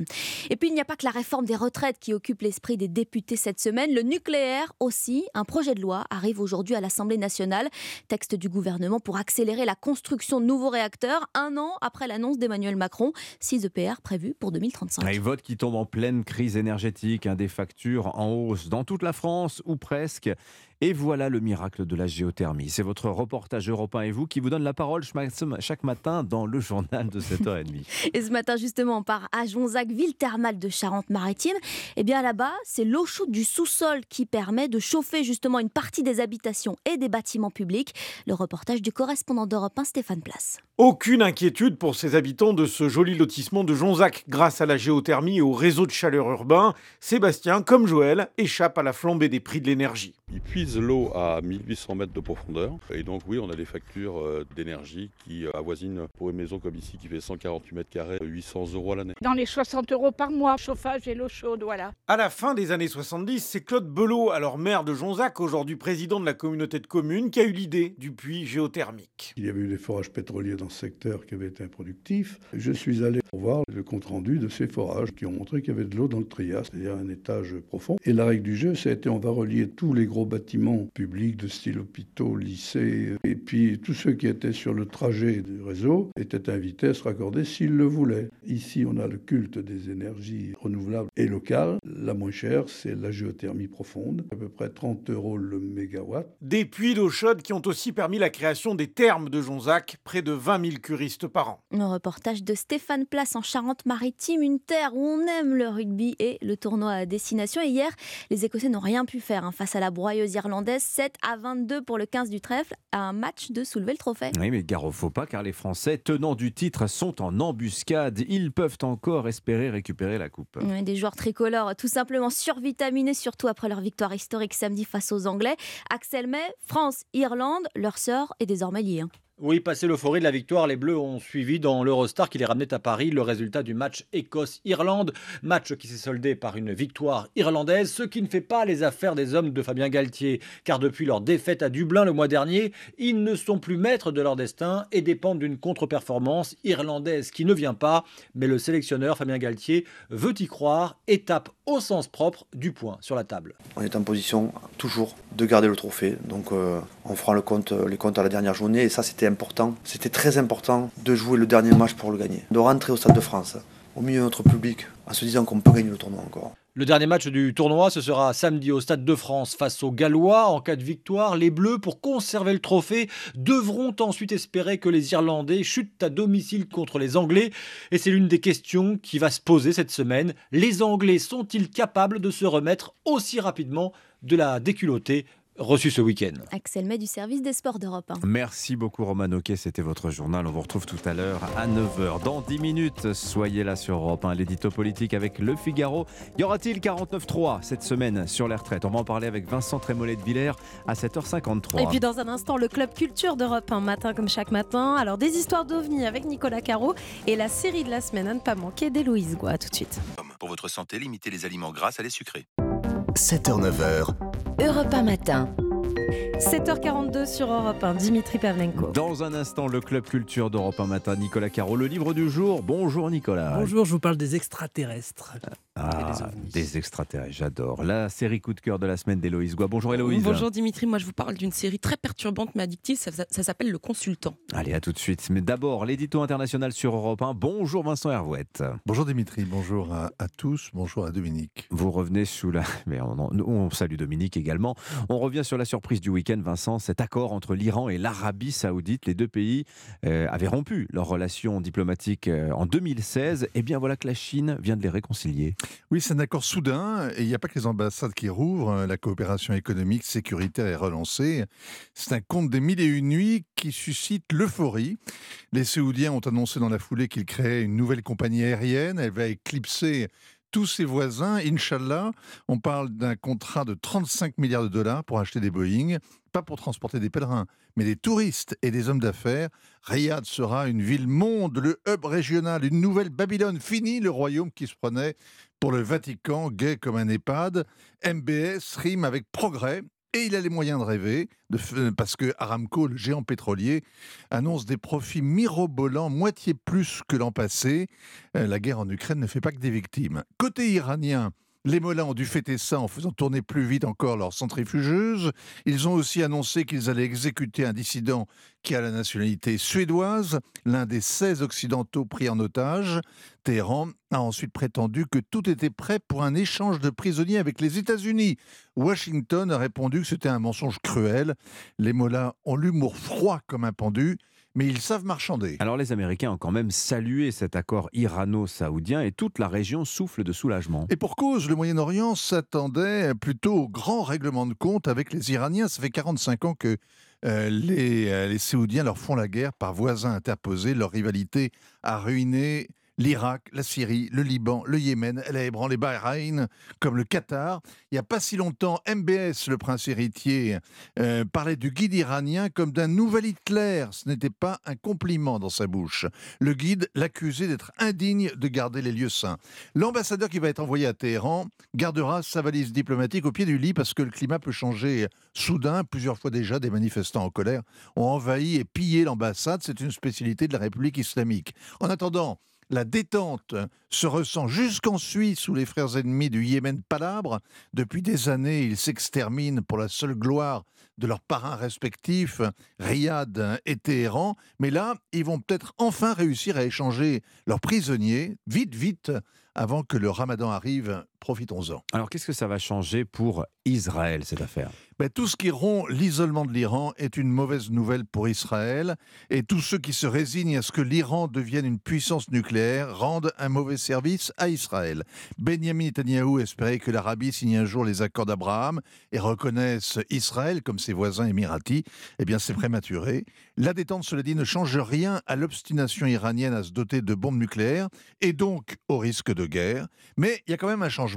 Et puis, il n'y a pas que la réforme des retraites qui occupe l'esprit des députés cette semaine. Le nucléaire aussi. Un projet de loi arrive aujourd'hui à l'Assemblée nationale. Texte du gouvernement pour accélérer la construction de nouveaux réacteurs un an après l'annonce d'Emmanuel Macron. 6 EPR prévus pour 2035. Un vote qui tombe en pleine crise énergétique, des factures en hausse dans toute la France ou presque. Et voilà le miracle de la géothermie. C'est votre reportage européen et vous qui vous donne la parole chaque matin dans le journal de 7h30. [LAUGHS] et ce matin, justement, on part à Jonzac, ville thermale de Charente-Maritime. Et eh bien là-bas, c'est l'eau chaude du sous-sol qui permet de chauffer justement une partie des habitations et des bâtiments publics. Le reportage du correspondant d'Europe 1, Stéphane Place. Aucune inquiétude pour ces habitants de ce joli lotissement de Jonzac. Grâce à la géothermie et au réseau de chaleur urbain, Sébastien, comme Joël, échappe à la flambée des prix de l'énergie. Puise l'eau à 1800 mètres de profondeur. Et donc oui, on a des factures euh, d'énergie qui euh, avoisinent pour une maison comme ici qui fait 148 mètres carrés 800 euros à l'année. Dans les 60 euros par mois, chauffage et l'eau chaude, voilà. À la fin des années 70, c'est Claude Belot, alors maire de Jonzac, aujourd'hui président de la communauté de communes, qui a eu l'idée du puits géothermique. Il y avait eu des forages pétroliers dans ce secteur qui avaient été improductifs. Je suis allé voir le compte-rendu de ces forages qui ont montré qu'il y avait de l'eau dans le trias, c'est-à-dire un étage profond. Et la règle du jeu, c'était on va relier tous les gros bâtiments publics de style hôpitaux, lycées, et puis tous ceux qui étaient sur le trajet du réseau étaient invités à se raccorder s'ils le voulaient. Ici, on a le culte des énergies renouvelables et locales. La moins chère, c'est la géothermie profonde, à peu près 30 euros le mégawatt. Des puits d'eau chaude qui ont aussi permis la création des thermes de Jonzac, près de 20 000 curistes par an. Un reportage de Stéphane Place en Charente-Maritime, une terre où on aime le rugby et le tournoi à destination. Et hier, les Écossais n'ont rien pu faire hein, face à la broyeuse irlandaise. 7 à 22 pour le 15 du trèfle, un match de soulever le trophée. Oui, mais gare au faux pas, car les Français, tenants du titre, sont en embuscade. Ils peuvent encore espérer récupérer la coupe. des joueurs tricolores, tout simplement survitaminés, surtout après leur victoire historique samedi face aux Anglais. Axel May, France, Irlande, leur sort est désormais liée. Oui, passé l'euphorie de la victoire, les Bleus ont suivi dans l'Eurostar qui les ramenait à Paris. Le résultat du match Écosse-Irlande, match qui s'est soldé par une victoire irlandaise, ce qui ne fait pas les affaires des hommes de Fabien Galtier, car depuis leur défaite à Dublin le mois dernier, ils ne sont plus maîtres de leur destin et dépendent d'une contre-performance irlandaise qui ne vient pas, mais le sélectionneur Fabien Galtier veut y croire et tape au sens propre du point sur la table. On est en position toujours de garder le trophée, donc euh, on fera les comptes à la dernière journée. Et ça c'était important, c'était très important de jouer le dernier match pour le gagner, de rentrer au Stade de France, au milieu de notre public, en se disant qu'on peut gagner le tournoi encore. Le dernier match du tournoi, ce sera samedi au Stade de France face aux Gallois. En cas de victoire, les Bleus, pour conserver le trophée, devront ensuite espérer que les Irlandais chutent à domicile contre les Anglais. Et c'est l'une des questions qui va se poser cette semaine. Les Anglais sont-ils capables de se remettre aussi rapidement de la déculottée reçu ce week-end. Axel May du service des sports d'Europe Merci beaucoup Roman Oquet, c'était votre journal. On vous retrouve tout à l'heure à 9h. Dans 10 minutes, soyez là sur Europe 1, l'édito politique avec Le Figaro. Y aura-t-il 49.3 cette semaine sur les retraites? On va en parler avec Vincent Trémollet de Villers à 7h53. Et puis dans un instant, le club culture d'Europe 1, matin comme chaque matin. Alors des histoires d'OVNI avec Nicolas Caro et la série de la semaine à ne pas manquer d'Héloïse Goua. tout de suite. Pour votre santé, limitez les aliments gras à les sucrés. 7h-9h, Europe 1 matin. 7h42 sur Europe 1, Dimitri Pavlenko. Dans un instant, le Club Culture d'Europe 1 matin, Nicolas Caro, le livre du jour. Bonjour Nicolas. Bonjour, je vous parle des extraterrestres. Ah, des extraterrestres, j'adore. La série coup de cœur de la semaine d'Héloïse Goua. Bonjour Héloïse. Bonjour Dimitri, moi je vous parle d'une série très perturbante mais addictive, ça, ça s'appelle Le Consultant. Allez, à tout de suite. Mais d'abord, l'édito international sur Europe 1. Bonjour Vincent Hervouette. Bonjour Dimitri, bonjour à, tous, bonjour à Dominique. Vous revenez sous la... [LAUGHS] Mais on, on salue Dominique également. On revient sur la surprise du week-end, Vincent, cet accord entre l'Iran et l'Arabie saoudite. Les deux pays euh, avaient rompu leurs relations diplomatiques euh, en 2016. Et eh bien voilà que la Chine vient de les réconcilier. Oui, c'est un accord soudain et il n'y a pas que les ambassades qui rouvrent. La coopération économique, sécuritaire est relancée. C'est un conte des mille et une nuits qui suscite l'euphorie. Les Saoudiens ont annoncé dans la foulée qu'ils créaient une nouvelle compagnie aérienne. Elle va éclipser tous ses voisins. Inch'Allah, on parle d'un contrat de 35 milliards de dollars pour acheter des Boeing, pas pour transporter des pèlerins, mais des touristes et des hommes d'affaires. Riyad sera une ville monde, le hub régional, une nouvelle Babylone. Fini le royaume qui se prenait pour le Vatican, gay comme un EHPAD. MBS rime avec progrès et il a les moyens de rêver, de, parce que Aramco, le géant pétrolier, annonce des profits mirobolants, moitié plus que l'an passé. Euh, la guerre en Ukraine ne fait pas que des victimes. Côté iranien, les Mollahs ont dû fêter ça en faisant tourner plus vite encore leur centrifugeuse. Ils ont aussi annoncé qu'ils allaient exécuter un dissident qui a la nationalité suédoise, l'un des 16 occidentaux pris en otage. Téhéran a ensuite prétendu que tout était prêt pour un échange de prisonniers avec les États-Unis. Washington a répondu que c'était un mensonge cruel. Les Mollahs ont l'humour froid comme un pendu mais ils savent marchander. Alors les Américains ont quand même salué cet accord irano-saoudien et toute la région souffle de soulagement. Et pour cause, le Moyen-Orient s'attendait plutôt au grand règlement de compte avec les Iraniens. Ça fait 45 ans que euh, les, euh, les Saoudiens leur font la guerre par voisins interposés. Leur rivalité a ruiné l'Irak, la Syrie, le Liban, le Yémen, elle a ébranlé Bahreïn, comme le Qatar. Il n'y a pas si longtemps, MBS, le prince héritier, euh, parlait du guide iranien comme d'un nouvel Hitler. Ce n'était pas un compliment dans sa bouche. Le guide l'accusait d'être indigne de garder les lieux saints. L'ambassadeur qui va être envoyé à Téhéran gardera sa valise diplomatique au pied du lit parce que le climat peut changer soudain. Plusieurs fois déjà, des manifestants en colère ont envahi et pillé l'ambassade. C'est une spécialité de la République islamique. En attendant, la détente se ressent jusqu'en Suisse où les frères ennemis du Yémen palabres. Depuis des années, ils s'exterminent pour la seule gloire de leurs parrains respectifs, Riyad et Téhéran. Mais là, ils vont peut-être enfin réussir à échanger leurs prisonniers, vite, vite, avant que le ramadan arrive, profitons-en. Alors qu'est-ce que ça va changer pour Israël, cette affaire? Ben, Tout ce qui rompt l'isolement de l'Iran est une mauvaise nouvelle pour Israël. Et tous ceux qui se résignent à ce que l'Iran devienne une puissance nucléaire rendent un mauvais service à Israël. Benjamin Netanyahu espérait que l'Arabie signe un jour les accords d'Abraham et reconnaisse Israël comme ses voisins émiratis. Eh bien, c'est prématuré. La détente, cela dit, ne change rien à l'obstination iranienne à se doter de bombes nucléaires et donc au risque de guerre. Mais il y a quand même un changement.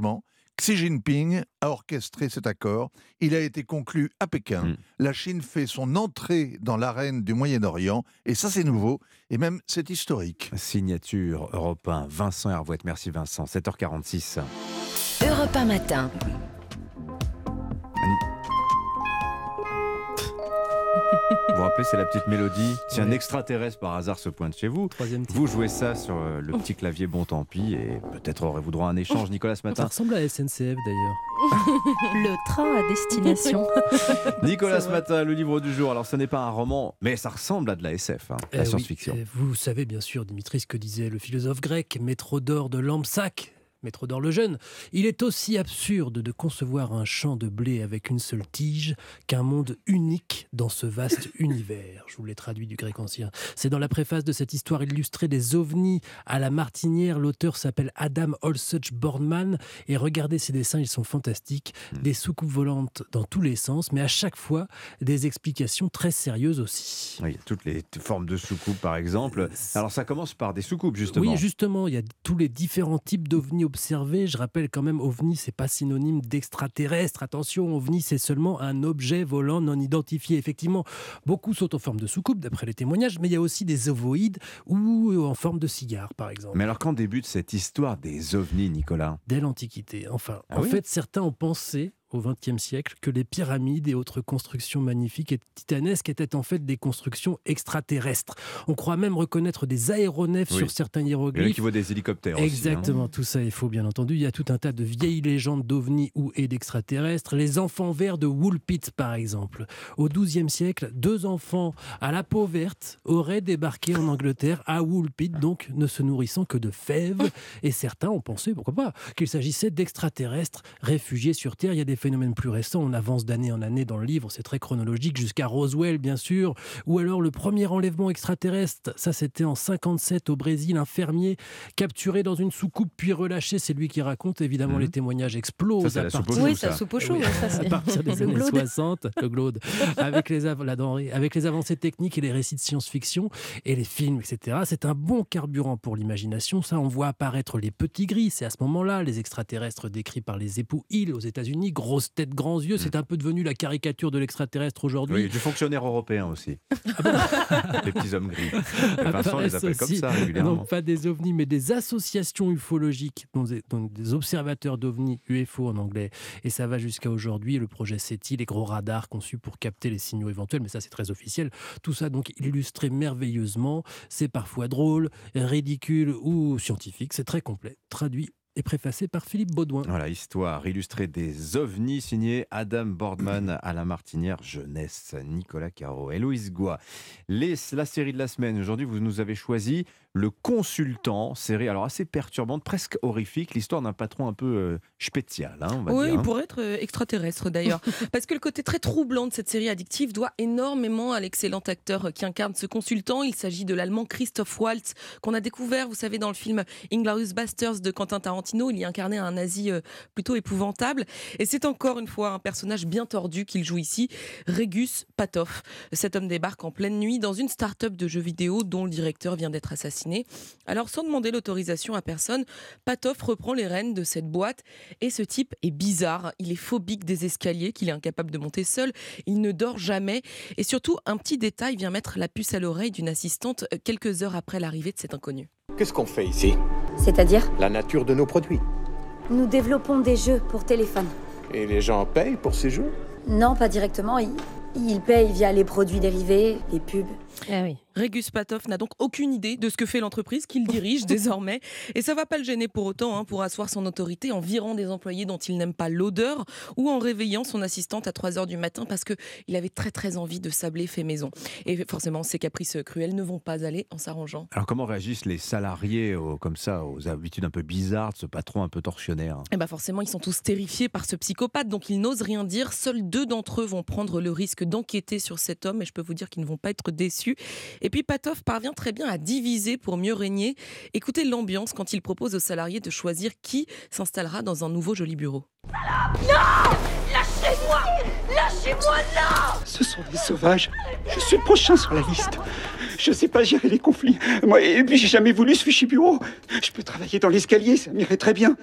Xi Jinping a orchestré cet accord. Il a été conclu à Pékin. Hmm. La Chine fait son entrée dans l'arène du Moyen-Orient. Et ça, c'est nouveau. Et même, c'est historique. Signature européen. Vincent Hervouette. Merci Vincent. 7h46. Europe matin. [LAUGHS] Vous vous rappelez, c'est la petite mélodie. Si un extraterrestre par hasard se pointe chez vous, vous jouez ça sur euh, le petit clavier Bon Tant Pis et peut-être aurez-vous droit à un échange, Nicolas, ce matin. Ça ressemble à SNCF d'ailleurs. [LAUGHS] le train à destination. [LAUGHS] Nicolas, ce matin, le livre du jour. Alors, ce n'est pas un roman, mais ça ressemble à de la SF, hein, la eh science-fiction. Eh, vous savez bien sûr, Dimitri, ce que disait le philosophe grec, Métrodore de Lampsac Métrodore le Jeune, il est aussi absurde de concevoir un champ de blé avec une seule tige qu'un monde unique dans ce vaste [LAUGHS] univers. Je vous l'ai traduit du grec ancien. C'est dans la préface de cette histoire illustrée des ovnis à la martinière. L'auteur s'appelle Adam Olsuch Bornman et regardez ces dessins, ils sont fantastiques. Hmm. Des soucoupes volantes dans tous les sens, mais à chaque fois des explications très sérieuses aussi. Oui, il y a toutes les formes de soucoupes par exemple. Euh, Alors ça commence par des soucoupes justement. Oui, justement, il y a tous les différents types d'ovnis Je rappelle quand même, ovni, c'est pas synonyme d'extraterrestre. Attention, ovni, c'est seulement un objet volant non identifié. Effectivement, beaucoup sont en forme de soucoupe, d'après les témoignages, mais il y a aussi des ovoïdes ou en forme de cigare, par exemple. Mais alors, quand débute cette histoire des ovnis, Nicolas? Dès l'Antiquité. Enfin, ah en fait, certains ont pensé au XXe siècle que les pyramides et autres constructions magnifiques et titanesques étaient en fait des constructions extraterrestres. On croit même reconnaître des aéronefs sur certains hiéroglyphes. qui voient des hélicoptères. Exactement, aussi, tout ça il faut bien entendu. Il y a tout un tas de vieilles légendes d'ovnis ou et d'extraterrestres. Les enfants verts de Woolpit par exemple. Au XIIe siècle, deux enfants à la peau verte auraient débarqué en Angleterre à Woolpit, donc ne se nourrissant que de fèves. Et certains ont pensé, pourquoi pas, qu'il s'agissait d'extraterrestres réfugiés sur Terre. Il y a des phénomènes plus récents, on avance d'année en année dans le livre, c'est très chronologique, jusqu'à Roswell, bien sûr, ou alors le premier enlèvement extraterrestre, ça c'était en 57 au Brésil, un fermier capturé dans une soucoupe puis relâché, c'est lui qui raconte, évidemment Mhm. les témoignages explosent. Ça, c'est à la soupe partir- au Oui, chaud, ça ça. soupe au chaud, Oui, ça, [LAUGHS] c'est- à partir des [LAUGHS] le années glaude. 60, le glaude, avec les, av- la denrée, avec les avancées techniques et les récits de science-fiction et les films, etc. C'est un bon carburant pour l'imagination. Ça, on voit apparaître les petits gris. C'est à ce moment-là les extraterrestres décrits par les époux Hill aux États-Unis, grosses têtes, grands yeux. C'est un peu devenu la caricature de l'extraterrestre aujourd'hui. Oui, du fonctionnaire européen aussi. [LAUGHS] les petits hommes gris. Et Vincent les appelle comme ça régulièrement. Non pas des ovnis, mais des associations ufologiques, donc des, donc des observateurs d'ovnis, UFO en anglais. Et ça va jusqu'à aujourd'hui, le projet SETI, les gros radars conçus pour capter les signaux éventuels, mais ça c'est très officiel. Tout ça donc illustré merveilleusement. C'est parfois drôle, ridicule ou scientifique. C'est très complet, traduit et préfacé par Philippe Baudouin. Voilà, histoire illustrée des ovnis, signé Adam Boardman à la Martinière Jeunesse, Nicolas Caro, Héloïse Goua. Les, la série de la semaine, aujourd'hui, vous nous avez choisi Le Consultant, série alors assez perturbante, presque horrifique, l'histoire d'un patron un peu euh, spécial, hein, on va Oui, dire. il hein. pourrait être euh, extraterrestre d'ailleurs. [LAUGHS] Parce que le côté très troublant de cette série addictive doit énormément à l'excellent acteur qui incarne ce consultant. Il s'agit de l'allemand Christoph Waltz, qu'on a découvert, vous savez, dans le film Inglourious Basterds de Quentin Tarantino. Il y incarnait un nazi euh, plutôt épouvantable. Et c'est encore une fois un personnage bien tordu qu'il joue ici, Regus Patov. Cet homme débarque en pleine nuit dans une start-up de jeux vidéo dont le directeur vient d'être assassiné. Alors, sans demander l'autorisation à personne, Patov reprend les rênes de cette boîte et ce type est bizarre. Il est phobique des escaliers qu'il est incapable de monter seul. Il ne dort jamais. Et surtout, un petit détail vient mettre la puce à l'oreille d'une assistante euh, quelques heures après l'arrivée de cet inconnu. Qu'est-ce qu'on fait ici? C'est-à-dire? La nature de nos produits. Nous développons des jeux pour téléphone. Et les gens payent pour ces jeux? Non, pas directement. Ils, ils payent via les produits dérivés, les pubs. Ah oui. Régus Patov n'a donc aucune idée de ce que fait l'entreprise qu'il dirige [LAUGHS] désormais. Et ça va pas le gêner pour autant hein, pour asseoir son autorité en virant des employés dont il n'aime pas l'odeur ou en réveillant son assistante à 3 heures du matin parce qu'il avait très très envie de sabler fait maison. Et forcément, ces caprices cruels ne vont pas aller en s'arrangeant. Alors comment réagissent les salariés aux- comme ça aux habitudes un peu bizarres de ce patron un peu tortionnaire Et bah forcément, ils sont tous terrifiés par ce psychopathe, donc ils n'osent rien dire. Seuls deux d'entre eux vont prendre le risque d'enquêter sur cet homme, et je peux vous dire qu'ils ne vont pas être déçus. Et puis Patov parvient très bien à diviser pour mieux régner. Écoutez l'ambiance quand il propose aux salariés de choisir qui s'installera dans un nouveau joli bureau. Non Lâchez-moi Lâchez-moi, non Ce sont des sauvages. Je suis le prochain sur la liste. Je sais pas gérer les conflits. Moi, et puis j'ai jamais voulu ce fichu bureau. Je peux travailler dans l'escalier, ça m'irait très bien.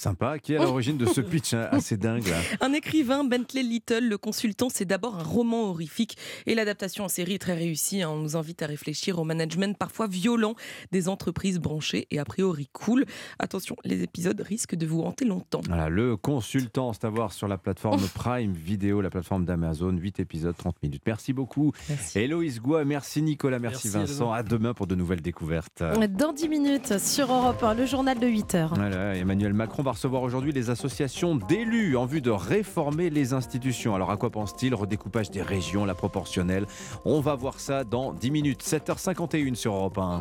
Sympa, qui est à [LAUGHS] l'origine de ce pitch hein, assez dingue là Un écrivain, Bentley Little, le consultant, c'est d'abord un roman horrifique et l'adaptation en série est très réussie. hein. On nous invite à réfléchir au management parfois violent des entreprises branchées et a priori cool. Attention, les épisodes risquent de vous hanter longtemps. Voilà, le consultant, c'est à voir sur la plateforme [LAUGHS] Prime Vidéo, la plateforme d'Amazon, 8 épisodes, 30 minutes. Merci beaucoup. Héloïse Goua, merci Nicolas, merci, Merci, Vincent. À demain pour de nouvelles découvertes. Dans 10 minutes sur Europe 1, le journal de 8 heures. Voilà, Emmanuel Macron va recevoir aujourd'hui les associations d'élus en vue de réformer les institutions. Alors à quoi pense-t-il? Redécoupage des régions, la proportionnelle. On va voir ça dans 10 minutes, 7h51 sur Europe 1.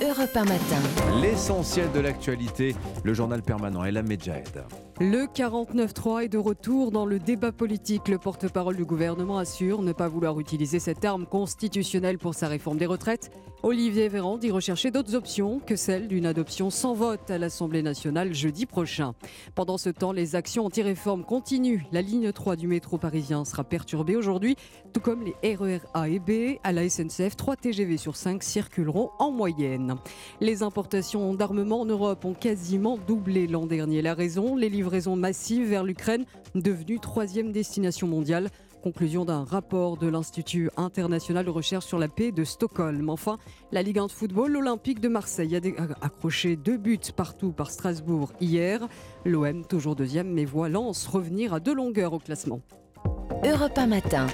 Europe 1 matin. L'essentiel de l'actualité, le journal permanent et la Medjahed. Le 49-3 est de retour dans le débat politique. Le porte-parole du gouvernement assure ne pas vouloir utiliser cette arme constitutionnelle pour sa réforme des retraites. Olivier Véran dit rechercher d'autres options que celle d'une adoption sans vote à l'Assemblée nationale jeudi prochain. Pendant ce temps, les actions anti-réforme continuent. La ligne 3 du métro parisien sera perturbée aujourd'hui, tout comme les RER A et B. À la SNCF, 3 TGV sur 5 circuleront en moyenne. Les importations d'armement en Europe ont quasiment doublé l'an dernier. La raison, les livraisons massives vers l'Ukraine, devenue troisième destination mondiale. Conclusion d'un rapport de l'Institut international de recherche sur la paix de Stockholm. Enfin, la Ligue 1 de football, l'Olympique de Marseille a accroché deux buts partout par Strasbourg hier. L'OM, toujours deuxième, mais voit Lens revenir à deux longueurs au classement. Europe 1 matin.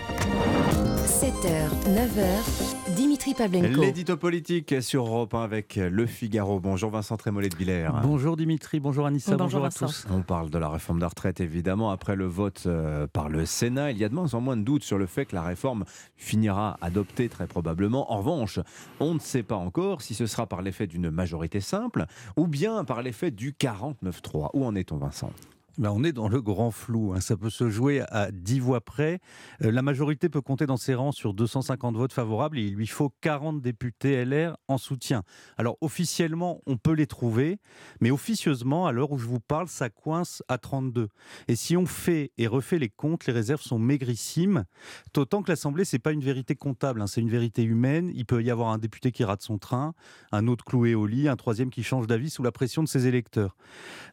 7h, 9h, Dimitri Pavlenko. L'édito politique sur Europe 1 avec Le Figaro. Bonjour Vincent Trémollet de Villers. Bonjour Dimitri, bonjour Anissa, bonjour, à tous. On parle de la réforme de retraite évidemment. Après le vote euh, par le Sénat, il y a de moins en moins de doutes sur le fait que la réforme finira adoptée très probablement. En revanche, on ne sait pas encore si ce sera par l'effet d'une majorité simple ou bien par l'effet du 49-3. Où en est-on Vincent? Ben, on est dans le grand flou. Hein. Ça peut se jouer à 10 voix près. Euh, la majorité peut compter dans ses rangs sur 250 votes favorables et il lui faut 40 députés LR en soutien. Alors officiellement, on peut les trouver, mais officieusement, à l'heure où je vous parle, ça coince à 32. Et si on fait et refait les comptes, les réserves sont maigrissimes. D'autant que l'Assemblée, c'est pas une vérité comptable, hein. c'est une vérité humaine. Il peut y avoir un député qui rate son train, un autre cloué au lit, un troisième qui change d'avis sous la pression de ses électeurs.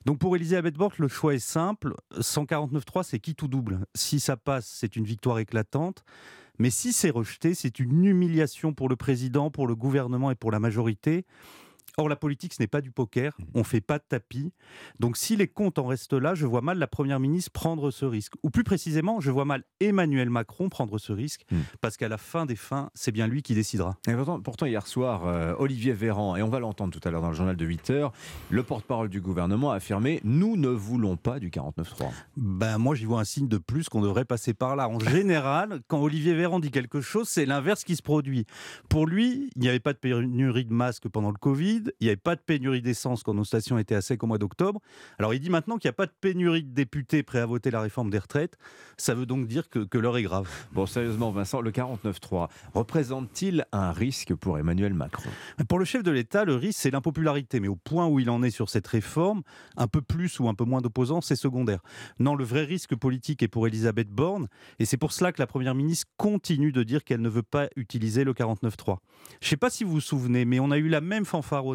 Donc pour Elisabeth Borne, le choix est simple, 149-3, c'est qui tout double? Si ça passe, c'est une victoire éclatante. Mais si c'est rejeté, c'est une humiliation pour le président, pour le gouvernement et pour la majorité. Or, la politique, ce n'est pas du poker, mmh. on ne fait pas de tapis. Donc, si les comptes en restent là, je vois mal la Première ministre prendre ce risque. Ou plus précisément, je vois mal Emmanuel Macron prendre ce risque, mmh. parce qu'à la fin des fins, c'est bien lui qui décidera. pourtant, hier soir, euh, Olivier Véran, et on va l'entendre tout à l'heure dans le journal de 8 heures, le porte-parole du gouvernement a affirmé Nous ne voulons pas du 49-3. Ben, moi, j'y vois un signe de plus qu'on devrait passer par là. En [LAUGHS] général, quand Olivier Véran dit quelque chose, c'est l'inverse qui se produit. Pour lui, il n'y avait pas de pénurie de masques pendant le Covid il n'y avait pas de pénurie d'essence quand nos stations étaient à sec au mois d'octobre. Alors il dit maintenant qu'il n'y a pas de pénurie de députés prêts à voter la réforme des retraites. Ça veut donc dire que, que l'heure est grave. Bon, sérieusement, Vincent, le 49-3 représente-t-il un risque pour Emmanuel Macron? Pour le chef de l'État, le risque, c'est l'impopularité. Mais au point où il en est sur cette réforme, un peu plus ou un peu moins d'opposants, c'est secondaire. Non, le vrai risque politique est pour Elisabeth Borne. Et c'est pour cela que la Première ministre continue de dire qu'elle ne veut pas utiliser le 49-3. Je ne sais pas si vous vous souvenez, mais on a eu la même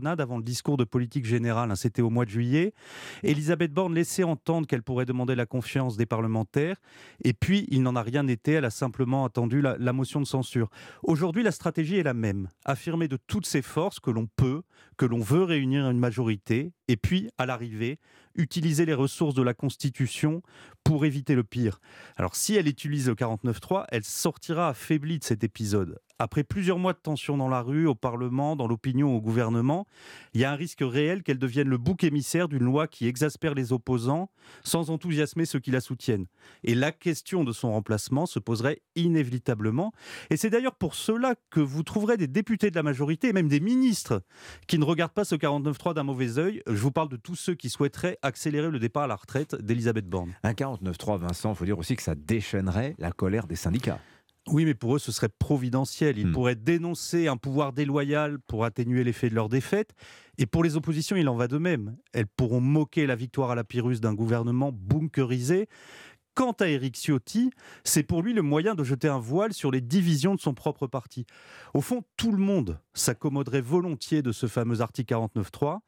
avant le discours de politique générale, hein, c'était au mois de juillet. Elisabeth Borne laissait entendre qu'elle pourrait demander la confiance des parlementaires, et puis il n'en a rien été, elle a simplement attendu la, la motion de censure. Aujourd'hui, la stratégie est la même, affirmer de toutes ses forces que l'on peut, que l'on veut réunir une majorité, et puis, à l'arrivée, utiliser les ressources de la Constitution pour éviter le pire. Alors si elle utilise le 49.3, elle sortira affaiblie de cet épisode. Après plusieurs mois de tension dans la rue, au Parlement, dans l'opinion, au gouvernement, il y a un risque réel qu'elle devienne le bouc émissaire d'une loi qui exaspère les opposants sans enthousiasmer ceux qui la soutiennent. Et la question de son remplacement se poserait inévitablement. Et c'est d'ailleurs pour cela que vous trouverez des députés de la majorité et même des ministres qui ne regardent pas ce 49.3 d'un mauvais œil. Je vous parle de tous ceux qui souhaiteraient accélérer le départ à la retraite d'Elisabeth Borne. Un 49.3, Vincent, il faut dire aussi que ça déchaînerait la colère des syndicats. Oui, mais pour eux, ce serait providentiel. Ils hmm. pourraient dénoncer un pouvoir déloyal pour atténuer l'effet de leur défaite. Et pour les oppositions, il en va de même. Elles pourront moquer la victoire à la Pyrrhus d'un gouvernement bunkerisé. Quant à Éric Ciotti, c'est pour lui le moyen de jeter un voile sur les divisions de son propre parti. Au fond, tout le monde s'accommoderait volontiers de ce fameux article 49.3.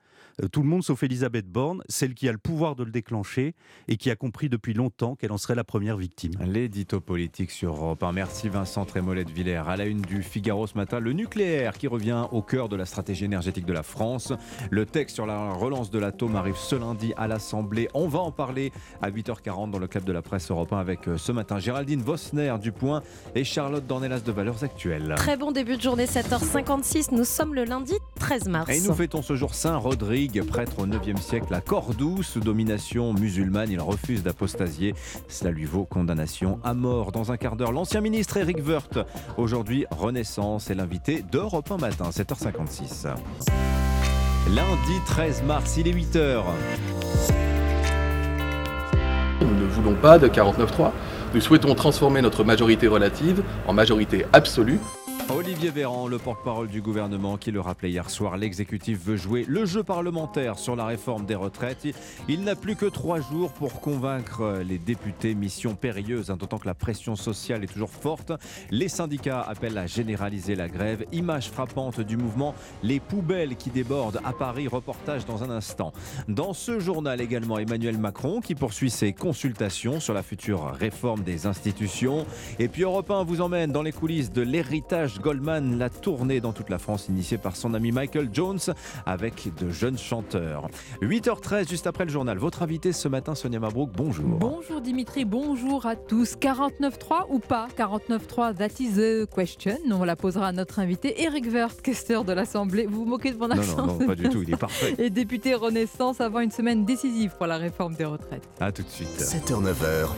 Euh, tout le monde sauf Elisabeth Borne, celle qui a le pouvoir de le déclencher et qui a compris depuis longtemps qu'elle en serait la première victime. L'édito politique sur Europe 1. Merci Vincent Trémollet Villers. À la une du Figaro ce matin, le nucléaire qui revient au cœur de la stratégie énergétique de la France. Le texte sur la relance de l'atome arrive ce lundi à l'Assemblée. On va en parler à 8h40 dans le club de la presse Europe 1 avec euh, ce matin Géraldine Vosner du Point et Charlotte Dornelas de Valeurs Actuelles. Très bon début de journée, 7h56. Nous sommes le lundi 13 mars. Et nous fêtons ce jour Saint Rodrigue prêtre au 9e siècle à Cordoue, sous domination musulmane. Il refuse d'apostasier. Cela lui vaut condamnation à mort. Dans un quart d'heure, l'ancien ministre Eric Woerth. Aujourd'hui, Renaissance est l'invité d'Europe 1 matin, 7h56. Lundi 13 mars, il est 8h. Nous ne voulons pas de 49-3. Nous souhaitons transformer notre majorité relative en majorité absolue. Olivier Véran, le porte-parole du gouvernement, qui le rappelait hier soir, l'exécutif veut jouer le jeu parlementaire sur la réforme des retraites. Il n'a plus que trois jours pour convaincre les députés. Mission périlleuse, hein, d'autant que la pression sociale est toujours forte. Les syndicats appellent à généraliser la grève. Image frappante du mouvement Les poubelles qui débordent à Paris. Reportage dans un instant. Dans ce journal également, Emmanuel Macron qui poursuit ses consultations sur la future réforme des institutions. Et puis Europe 1 vous emmène dans les coulisses de l'héritage Goldman, la tournée dans toute la France initiée par son ami Michael Jones avec de jeunes chanteurs. 8h13, juste après le journal. Votre invité ce matin, Sonia Mabrouk, bonjour. Bonjour Dimitri, bonjour à tous. 49.3 ou pas? 49.3, that is the question. On la posera à notre invité, Eric Werth, questeur de l'Assemblée. Vous vous moquez de mon accent Non, non, pas du tout, il est parfait. [LAUGHS] Et député Renaissance avant une semaine décisive pour la réforme des retraites. A tout de suite. 7h, 9h.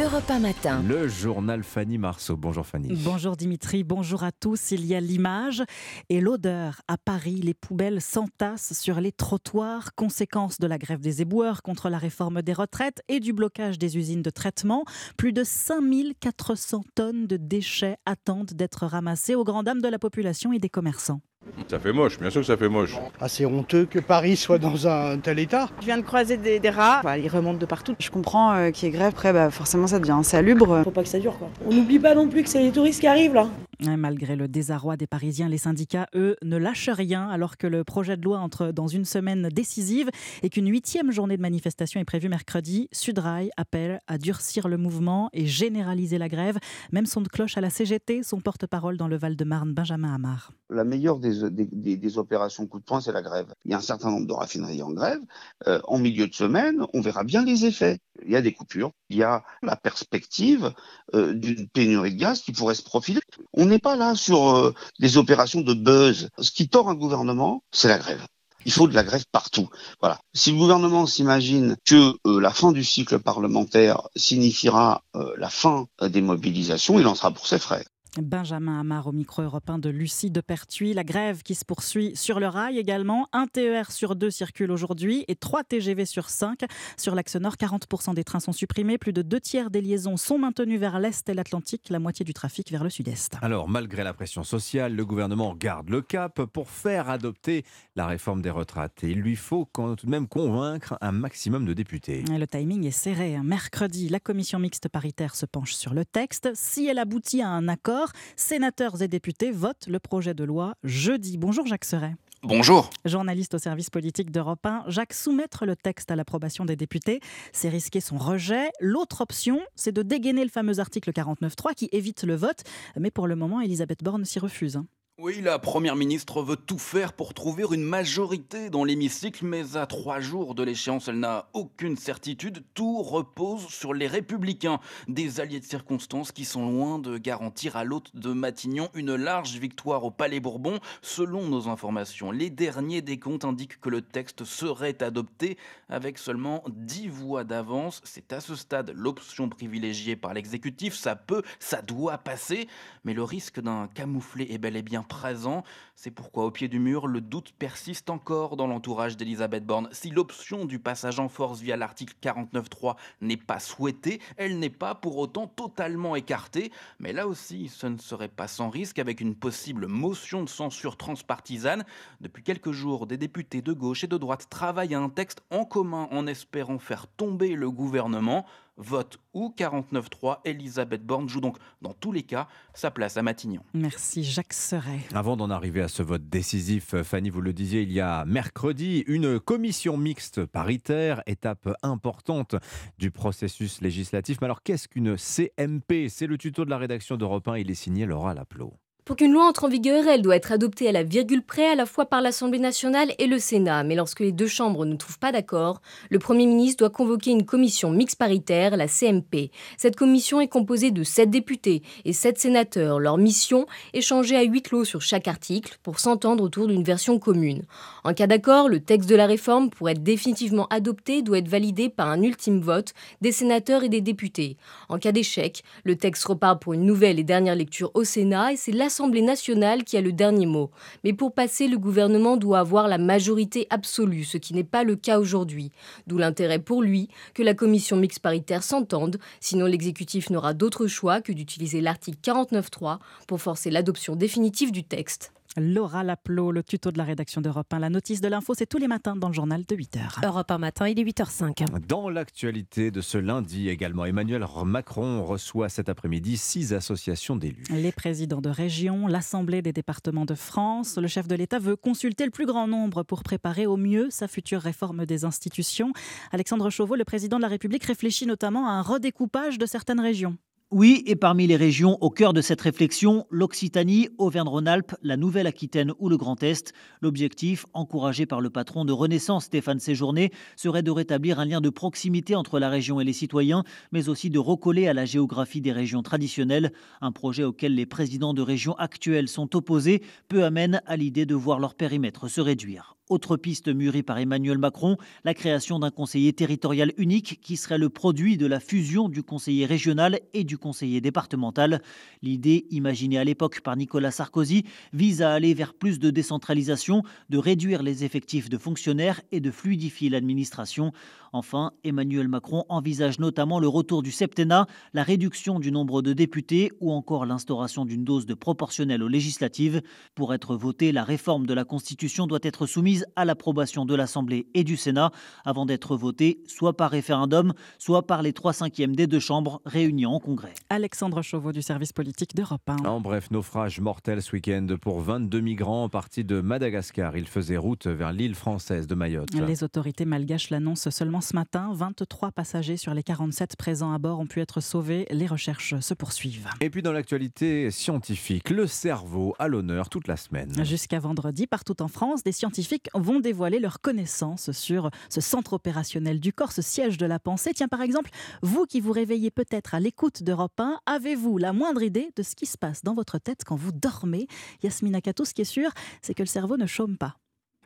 Europe 1 matin. Le journal Fanny Marceau. Bonjour Fanny. Bonjour Dimitri, bonjour à tous. Il y a l'image et l'odeur. À Paris, les poubelles s'entassent sur les trottoirs, conséquence de la grève des éboueurs contre la réforme des retraites et du blocage des usines de traitement. Plus de 5400 tonnes de déchets attendent d'être ramassées aux grandes dames de la population et des commerçants. Ça fait moche, bien sûr que ça fait moche. Assez honteux que Paris soit dans un tel état. Je viens de croiser des, des rats, Bah, ils remontent de partout. Je comprends euh, qu'il y ait grève, après bah, forcément ça devient insalubre. Faut pas que ça dure quoi. On n'oublie pas non plus que c'est les touristes qui arrivent là. Malgré le désarroi des Parisiens, les syndicats, eux, ne lâchent rien alors que le projet de loi entre dans une semaine décisive et qu'une huitième journée de manifestation est prévue mercredi. Sudrail appelle à durcir le mouvement et généraliser la grève. Même son de cloche à la CGT, son porte-parole dans le Val-de-Marne, Benjamin Hamar. La meilleure des, des- des- des opérations coup de poing, c'est la grève. Il y a un certain nombre de raffineries en grève. Euh, en milieu de semaine, on verra bien les effets. Il y a des coupures, il y a la perspective euh, d'une pénurie de gaz qui pourrait se profiler. On n'est pas là sur euh, des opérations de buzz. Ce qui tord un gouvernement, c'est la grève. Il faut de la grève partout. Voilà. Si le gouvernement s'imagine que euh, la fin du cycle parlementaire signifiera euh, la fin euh, des mobilisations, il en sera pour ses frais. Benjamin Hamar au micro européen de Lucie de Pertuis. La grève qui se poursuit sur le rail également. Un TER sur deux circule aujourd'hui et trois TGV sur cinq. Sur l'axe nord, 40% des trains sont supprimés. Plus de deux tiers des liaisons sont maintenues vers l'est et l'Atlantique, la moitié du trafic vers le sud-est. Alors, malgré la pression sociale, le gouvernement garde le cap pour faire adopter la réforme des retraites. Et il lui faut quand- tout de même convaincre un maximum de députés. Et Le timing est serré. hein. Mercredi, la commission mixte paritaire se penche sur le texte. Si elle aboutit à un accord, sénateurs et députés votent le projet de loi jeudi. Bonjour Jacques Serret. Bonjour. Journaliste au service politique d'Europe 1, Jacques, soumettre le texte à l'approbation des députés, c'est risquer son rejet. L'autre option, c'est de dégainer le fameux article 49.3 qui évite le vote. Mais pour le moment, Elisabeth Borne s'y refuse. Oui, la Première ministre veut tout faire pour trouver une majorité dans l'hémicycle, mais à trois jours de l'échéance, elle n'a aucune certitude. Tout repose sur les républicains, des alliés de circonstance qui sont loin de garantir à l'hôte de Matignon une large victoire au Palais Bourbon. Selon nos informations, les derniers décomptes indiquent que le texte serait adopté avec seulement 10 voix d'avance. C'est à ce stade l'option privilégiée par l'exécutif. Ça peut, ça doit passer, mais le risque d'un camouflet est bel et bien présent. C'est pourquoi, au pied du mur, le doute persiste encore dans l'entourage d'Elisabeth Borne. Si l'option du passage en force via l'article 49.3 n'est pas souhaitée, elle n'est pas pour autant totalement écartée. Mais là aussi, ce ne serait pas sans risque avec une possible motion de censure transpartisane. Depuis quelques jours, des députés de gauche et de droite travaillent à un texte en commun en espérant faire tomber le gouvernement. Vote ou 49.3, Elisabeth Borne joue donc dans tous les cas sa place à Matignon. Merci Jacques Serret. Avant d'en arriver à ce vote décisif, Fanny, vous le disiez, il y a mercredi une commission mixte paritaire, étape importante du processus législatif. Mais alors, qu'est-ce qu'une CMP C'est le tuto de la rédaction d'Europe 1, il est signé Laura Laplot. Pour qu'une loi entre en vigueur, elle doit être adoptée à la virgule près à la fois par l'Assemblée nationale et le Sénat. Mais lorsque les deux chambres ne trouvent pas d'accord, le Premier ministre doit convoquer une commission mixte paritaire, la CMP. Cette commission est composée de sept députés et sept sénateurs. Leur mission, échanger à huis clos sur chaque article pour s'entendre autour d'une version commune. En cas d'accord, le texte de la réforme, pour être définitivement adopté, doit être validé par un ultime vote des sénateurs et des députés. En cas d'échec, le texte repart pour une nouvelle et dernière lecture au Sénat et c'est l'Assemblée nationale qui a le dernier mot. Mais pour passer, le gouvernement doit avoir la majorité absolue, ce qui n'est pas le cas aujourd'hui. D'où l'intérêt pour lui que la commission mixte paritaire s'entende, sinon l'exécutif n'aura d'autre choix que d'utiliser l'article 49.3 pour forcer l'adoption définitive du texte. Laura Laplot, le tuto de la rédaction d'Europe 1. La notice de l'info, c'est tous les matins dans le journal de 8h. Europe 1 matin, il est 8h05. Dans l'actualité de ce lundi également, Emmanuel Macron reçoit cet après-midi six associations d'élus. Les présidents de région, l'Assemblée des départements de France, le chef de l'État veut consulter le plus grand nombre pour préparer au mieux sa future réforme des institutions. Alexandre Chauveau, le président de la République, réfléchit notamment à un redécoupage de certaines régions. Oui, et parmi les régions au cœur de cette réflexion, l'Occitanie, Auvergne-Rhône-Alpes, la Nouvelle-Aquitaine ou le Grand Est. L'objectif, encouragé par le patron de Renaissance Stéphane Séjourné, serait de rétablir un lien de proximité entre la région et les citoyens, mais aussi de recoller à la géographie des régions traditionnelles, un projet auquel les présidents de régions actuelles sont opposés, peu amène à l'idée de voir leur périmètre se réduire. Autre piste mûrie par Emmanuel Macron, la création d'un conseiller territorial unique qui serait le produit de la fusion du conseiller régional et du conseiller départemental. L'idée, imaginée à l'époque par Nicolas Sarkozy, vise à aller vers plus de décentralisation, de réduire les effectifs de fonctionnaires et de fluidifier l'administration. Enfin, Emmanuel Macron envisage notamment le retour du septennat, la réduction du nombre de députés ou encore l'instauration d'une dose de proportionnelle aux législatives. Pour être votée, la réforme de la Constitution doit être soumise à l'approbation de l'Assemblée et du Sénat avant d'être votée soit par référendum, soit par les trois cinquièmes des deux chambres réunies en congrès. Alexandre Chauveau du service politique d'Europe 1. En bref, naufrage mortel ce week-end pour 22 migrants partis de Madagascar. Ils faisaient route vers l'île française de Mayotte. Les autorités malgaches l'annoncent seulement ce matin. 23 passagers sur les 47 présents à bord ont pu être sauvés. Les recherches se poursuivent. Et puis dans l'actualité scientifique, le cerveau à l'honneur toute la semaine. Jusqu'à vendredi, partout en France, des scientifiques vont dévoiler leurs connaissances sur ce centre opérationnel du corps, ce siège de la pensée. Tiens, par exemple, vous qui vous réveillez peut-être à l'écoute d'Europe 1, avez-vous la moindre idée de ce qui se passe dans votre tête quand vous dormez? Yasmina Katou, ce qui est sûr, c'est que le cerveau ne chôme pas.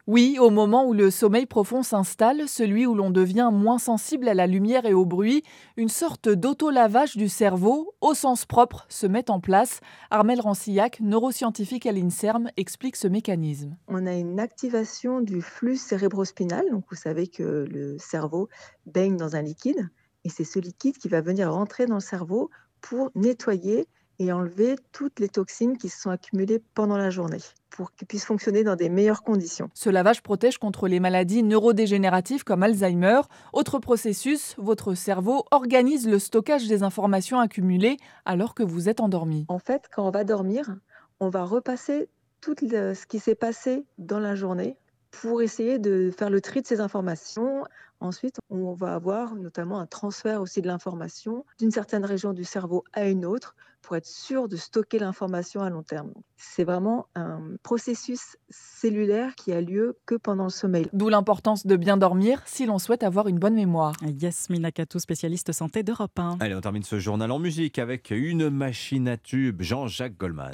Oui, au moment où le sommeil profond s'installe, celui où l'on devient moins sensible à la lumière et au bruit, une sorte d'auto-lavage du cerveau, au sens propre, se met en place. Armel Rancillac, neuroscientifique à l'INSERM, explique ce mécanisme. On a une activation du flux cérébrospinal, donc vous savez que le cerveau baigne dans un liquide, et c'est ce liquide qui va venir rentrer dans le cerveau pour nettoyer et enlever toutes les toxines qui se sont accumulées pendant la journée pour qu'il puisse fonctionner dans des meilleures conditions. Ce lavage protège contre les maladies neurodégénératives comme Alzheimer. Autre processus, votre cerveau organise le stockage des informations accumulées alors que vous êtes endormi. En fait, quand on va dormir, on va repasser tout ce qui s'est passé dans la journée pour essayer de faire le tri de ces informations. Ensuite, on va avoir notamment un transfert aussi de l'information d'une certaine région du cerveau à une autre pour être sûr de stocker l'information à long terme. C'est vraiment un processus cellulaire qui a lieu que pendant le sommeil. D'où l'importance de bien dormir si l'on souhaite avoir une bonne mémoire. Yasmina Katou, spécialiste santé d'Europe 1. Allez, on termine ce journal en musique avec une machine à tube, Jean-Jacques Goldman.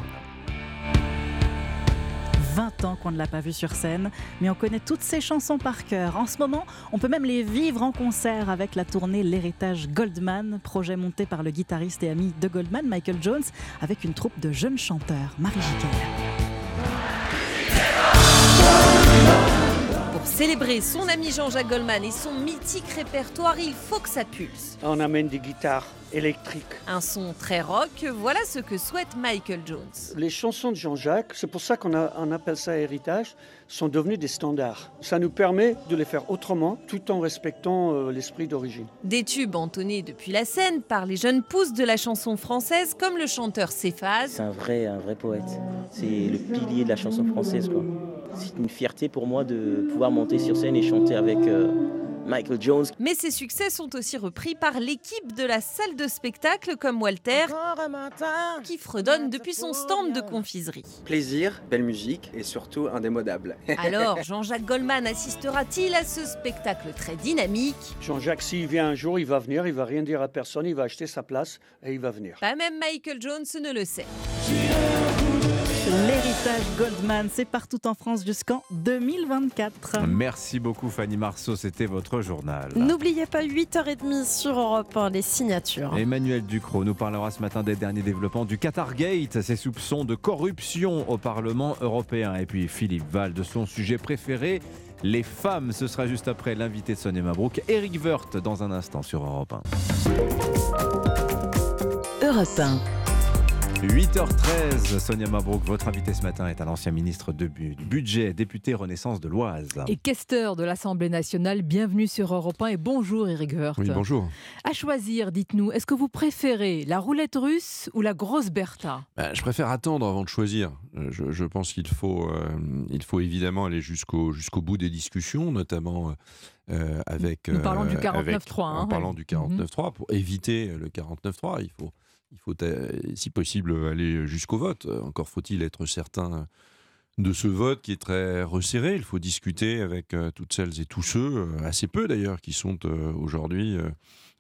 20 ans qu'on ne l'a pas vu sur scène, mais on connaît toutes ses chansons par cœur. En ce moment, on peut même les vivre en concert avec la tournée L'Héritage Goldman, projet monté par le guitariste et ami de Goldman, Michael Jones, avec une troupe de jeunes chanteurs. Marie Jiquel. Pour célébrer son ami Jean-Jacques Goldman et son mythique répertoire, il faut que ça pulse. On amène des guitares Un son très rock, voilà ce que souhaite Michael Jones. Les chansons de Jean-Jacques, c'est pour ça qu'on on appelle ça héritage, sont devenues des standards. Ça nous permet de les faire autrement tout en respectant euh, l'esprit d'origine. Des tubes entonnés depuis la scène par les jeunes pousses de la chanson française comme le chanteur Céphase. C'est un vrai, un vrai poète. C'est le pilier de la chanson française. quoi. C'est une fierté pour moi de pouvoir monter sur scène et chanter avec euh, Michael Jones. Mais ses succès sont aussi repris par l'équipe de la salle de spectacle comme Walter, qui fredonne depuis son stand de confiserie. Plaisir, belle musique et surtout indémodable. [LAUGHS] Alors, Jean-Jacques Goldman assistera-t-il à ce spectacle très dynamique? Jean-Jacques, s'il vient un jour, il va venir, il va rien dire à personne, il va acheter sa place et il va venir. Pas même Michael Jones ne le sait. L'héritage Goldman, c'est partout en France jusqu'en 2024. Merci beaucoup Fanny Marceau, c'était votre journal. N'oubliez pas 8h30 sur Europe 1, les signatures. Emmanuel Ducrot nous parlera ce matin des derniers développements du Qatar Gate, ses soupçons de corruption au Parlement européen. Et puis Philippe Val de son sujet préféré, les femmes. Ce sera juste après l'invité de Sonia Mabrouk, Eric Woerth, dans un instant sur Europe 1. Europe 1. 8h13, Sonia Mabrouk, votre invité ce matin est un ancien ministre de du budget, député Renaissance de l'Oise. Et questeur de l'Assemblée nationale, bienvenue sur Europe 1 et bonjour Eric Woerth. Oui, bonjour. À choisir, dites-nous, est-ce que vous préférez la roulette russe ou la grosse Bertha? Ben, Je préfère attendre avant de choisir. Je, je pense qu'il faut, euh, il faut évidemment aller jusqu'au jusqu'au bout des discussions, notamment euh, avec... Nous parlons du 49.3. Hein, en parlant du 49.3, pour éviter le 49.3, il faut il faut, euh, si possible, aller jusqu'au vote. Encore faut-il être certain de ce vote qui est très resserré. Il faut discuter avec euh, toutes celles et tous ceux, euh, assez peu d'ailleurs, qui sont aujourd'hui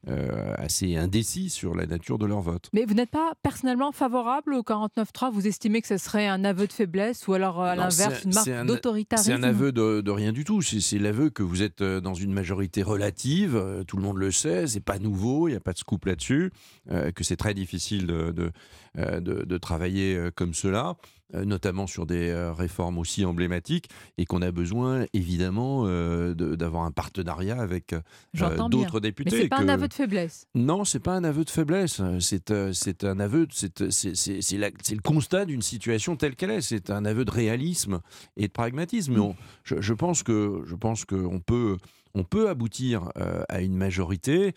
assez indécis sur la nature de leur vote. Mais vous n'êtes pas personnellement favorable au 49.3 Vous estimez que ce serait un aveu de faiblesse ou alors à l'inverse une marque d'autoritarisme? C'est un aveu de, de rien du tout. C'est l'aveu que vous êtes dans une majorité relative. Tout le monde le sait. C'est pas nouveau. Il n'y a pas de scoop là-dessus. que c'est très difficile de, de, de travailler comme cela. Euh, notamment sur des euh, réformes aussi emblématiques, et qu'on a besoin évidemment euh, d'avoir un partenariat avec d'autres députés. Mais c'est pas un aveu de faiblesse. Non, c'est pas un aveu de faiblesse. C'est c'est un aveu, c'est le constat d'une situation telle qu'elle est. C'est un aveu de réalisme et de pragmatisme. Mais je, je, pense que je pense qu'on peut on peut aboutir à une majorité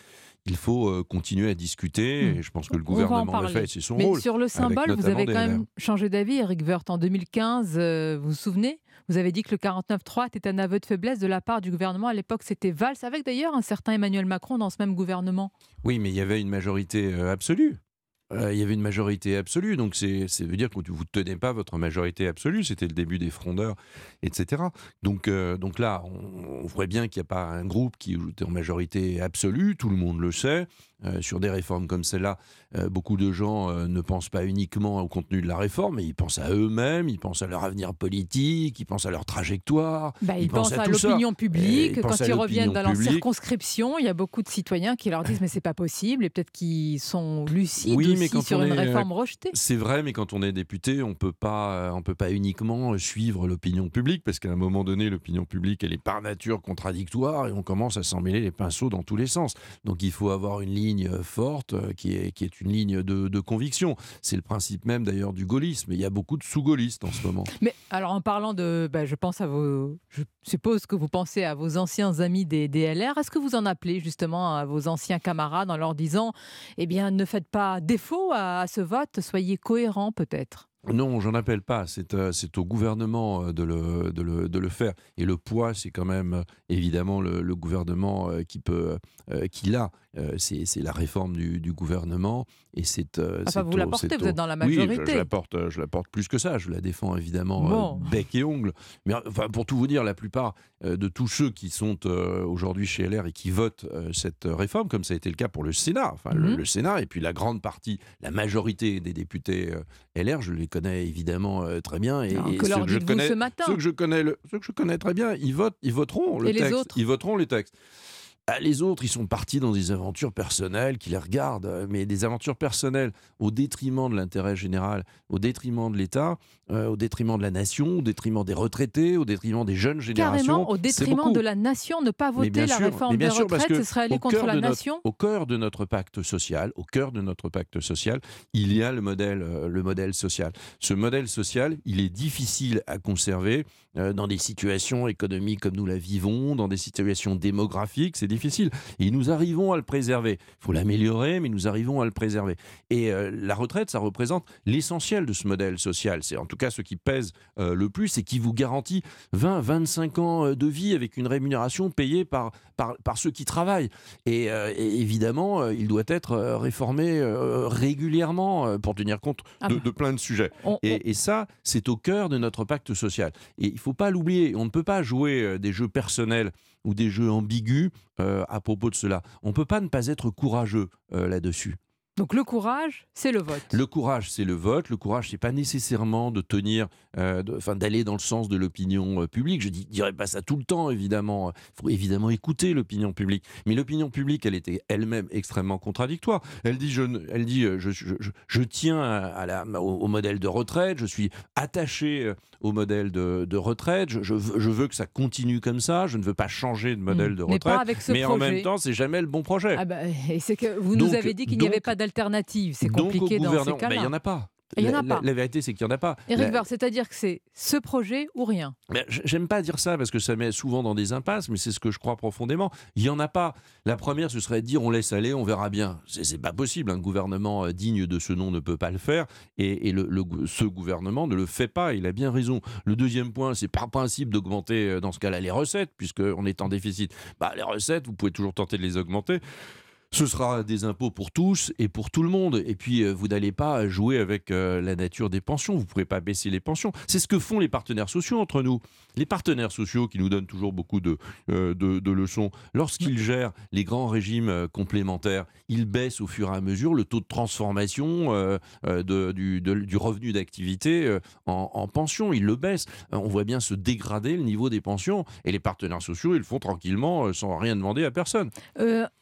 il faut euh, continuer à discuter. Hmm. Et je pense que le gouvernement le fait, c'est son Mais rôle. Sur le symbole, vous avez quand même changé d'avis, Eric Woerth. En 2015, euh, vous vous souvenez? Vous avez dit que le 49-3 était un aveu de faiblesse de la part du gouvernement. À l'époque, c'était Valls, avec d'ailleurs un certain Emmanuel Macron dans ce même gouvernement. Oui, mais il y avait une majorité euh, absolue. Euh, il y avait une majorité absolue, donc c'est veut dire que vous ne tenez pas votre majorité absolue, c'était le début des frondeurs, etc. Donc, euh, donc là, on, on voit bien qu'il n'y a pas un groupe qui est en majorité absolue, tout le monde le sait, euh, sur des réformes comme celle-là, euh, beaucoup de gens euh, ne pensent pas uniquement au contenu de la réforme, mais ils pensent à eux-mêmes, ils pensent à leur avenir politique, ils pensent à leur trajectoire. Bah, ils, pensent, à, l'opinion publique. Quand ils reviennent dans leur circonscription, il y a beaucoup de citoyens qui leur disent mais c'est pas possible, et peut-être qu'ils sont lucides aussi sur une réforme rejetée. C'est vrai, mais quand on est député, on peut pas, on peut pas uniquement suivre l'opinion publique, parce qu'à un moment donné, l'opinion publique, elle est par nature contradictoire, et on commence à s'en mêler les pinceaux dans tous les sens. Donc il faut avoir une ligne ligne forte euh, qui est, qui est une ligne de, conviction. C'est le principe même d'ailleurs du gaullisme. Il y a beaucoup de sous-gaullistes en ce moment. Mais alors en parlant de, bah, je pense à vos, je suppose que vous pensez à vos anciens amis des DLR. Est-ce que vous en appelez justement à vos anciens camarades en leur disant, eh bien, ne faites pas défaut à ce vote, soyez cohérents peut-être non, j'en appelle pas. C'est euh, au gouvernement euh, de le, de, le, de le, faire. Et le poids, c'est quand même évidemment le, le gouvernement qui peut, qui l'a. Euh, c'est la réforme du, gouvernement et c'est. Euh, vous la portez, vous êtes dans la majorité. Oui, je, la porte, je la porte plus que ça. Je la défends évidemment euh, bec et ongle. Mais enfin, pour tout vous dire, la plupart de tous ceux qui sont aujourd'hui chez LR et qui votent cette réforme, comme ça a été le cas pour le Sénat, enfin le, mhm. Sénat et puis la grande partie, la majorité des députés LR, je les connais évidemment très bien et, que ceux, que je connais, ce matin. ceux que je connais, ceux que je connais très bien, ils votent, ils voteront le texte. Les autres ils voteront les textes. Ah, les autres, ils sont partis dans des aventures personnelles qui les regardent, euh, mais des aventures personnelles au détriment de l'intérêt général, au détriment de l'État, euh, au détriment de la nation, au détriment des retraités, au détriment des jeunes générations. Carrément, au détriment de la nation, ne pas voter la réforme des retraites, ce serait aller contre la nation Au cœur de notre pacte social, au cœur de notre pacte social, il y a le modèle, euh, le modèle social. Ce modèle social, il est difficile à conserver dans des situations économiques comme nous la vivons, dans des situations démographiques, c'est difficile. Et nous arrivons à le préserver. Il faut l'améliorer, mais nous arrivons à le préserver. Et euh, la retraite, ça représente l'essentiel de ce modèle social. C'est en tout cas ce qui pèse euh, le plus et qui vous garantit 20, 25 ans euh, de vie avec une rémunération payée par, par, par ceux qui travaillent. Et, évidemment, il doit être réformé régulièrement pour tenir compte ah de, bah. plein de sujets. et, et, ça, c'est au cœur de notre pacte social. Et il faut pas l'oublier. On ne peut pas jouer des jeux personnels ou des jeux ambigus euh, à propos de cela. On ne peut pas ne pas être courageux euh, là-dessus. Donc le courage, c'est le vote. Le courage, c'est le vote. Le courage, c'est pas nécessairement de tenir, euh, enfin d'aller dans le sens de l'opinion euh, publique. Je ne dirais pas ça tout le temps, évidemment. Il faut évidemment écouter l'opinion publique. Mais l'opinion publique, elle était elle-même extrêmement contradictoire. Elle dit, je, elle dit, euh, je, je, tiens à la, au, modèle de retraite. Je suis attaché au modèle de, retraite. Je, veux que ça continue comme ça. Je ne veux pas changer de modèle mmh. de retraite. Mais, pas avec ce mais en même temps, c'est jamais le bon projet. Ah bah, et [LAUGHS] c'est que vous nous avez dit qu'il n'y avait pas C'est compliqué dans ces cas-là. Mais il n'y en a pas. Il y en a la, pas. La, vérité, c'est qu'il n'y en a pas. Eric la... c'est-à-dire que c'est ce projet ou rien. J'aime pas dire ça parce que ça met souvent dans des impasses, mais c'est ce que je crois profondément. Il n'y en a pas. La première, ce serait de dire on laisse aller, on verra bien. C'est pas possible. Un gouvernement euh, digne de ce nom ne peut pas le faire. Et, le, ce gouvernement ne le fait pas. Il a bien raison. Le deuxième point, c'est par principe d'augmenter, euh, dans ce cas-là, les recettes, puisqu'on est en déficit. Bah, les recettes, vous pouvez toujours tenter de les augmenter ce sera des impôts pour tous et pour tout le monde. Et puis, euh, vous n'allez pas jouer avec euh, la nature des pensions. Vous ne pourrez pas baisser les pensions. C'est ce que font les partenaires sociaux entre nous. Les partenaires sociaux qui nous donnent toujours beaucoup de, euh, leçons, lorsqu'ils gèrent les grands régimes complémentaires, ils baissent au fur et à mesure le taux de transformation du, revenu d'activité en, en pension. Ils le baissent. On voit bien se dégrader le niveau des pensions. Et les partenaires sociaux, ils le font tranquillement, sans rien demander à personne.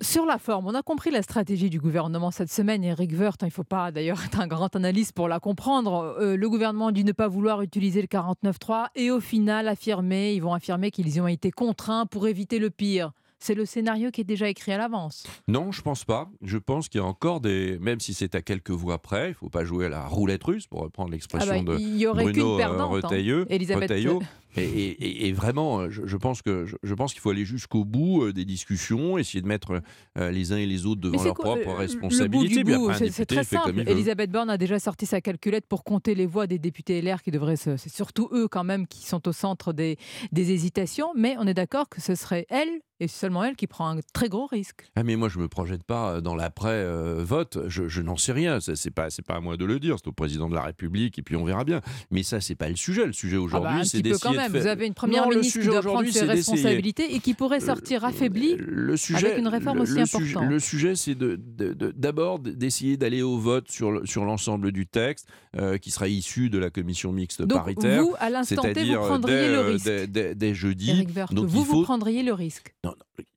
Sur la forme, on a compris la stratégie du gouvernement cette semaine. Eric Woerth, hein, il ne faut pas d'ailleurs être un grand analyste pour la comprendre. Euh, le gouvernement dit ne pas vouloir utiliser le 49.3 et au final affirmer, ils vont affirmer qu'ils y ont été contraints pour éviter le pire. C'est le scénario qui est déjà écrit à l'avance. Non, je pense pas. Je pense qu'il y a encore des. Même si c'est à quelques voix près, il ne faut pas jouer à la roulette russe, pour reprendre l'expression Ah bah, de il y aurait Bruno euh, perdante, hein. Retailleau. Elisabeth- Retailleau. Et, et- vraiment, euh, je, je pense que je, je pense qu'il faut aller jusqu'au bout euh, des discussions, essayer de mettre les uns et les autres devant leurs propres euh, responsabilités. C'est très simple. Elisabeth Borne a déjà sorti sa calculette pour compter les voix des députés LR qui devraient se. C'est surtout eux quand même qui sont au centre des, des hésitations. Mais on est d'accord que ce serait elle et seulement elle qui prend un très gros risque. Ah mais moi je me projette pas euh, dans l'après-vote, je, je n'en sais rien, Ça, c'est pas c'est pas à moi de le dire, c'est au président de la République et puis on verra bien. Mais ça c'est pas le sujet, le sujet Ah bah, aujourd'hui c'est d'essayer quand même. de faire... Vous avez une première Non, ministre qui doit prendre ses c'est responsabilités et qui pourrait sortir affaiblie le sujet, avec une réforme le- aussi le importante. le sujet, c'est de- de- de- d'abord d'essayer d'aller au vote sur, le- sur l'ensemble du texte euh, qui sera issu de la commission mixte Donc, paritaire. vous, à l'instant T, vous prendriez dès, le euh, risque. dès- dès- dès jeudi. Donc vous, faut vous prendriez le risque Non,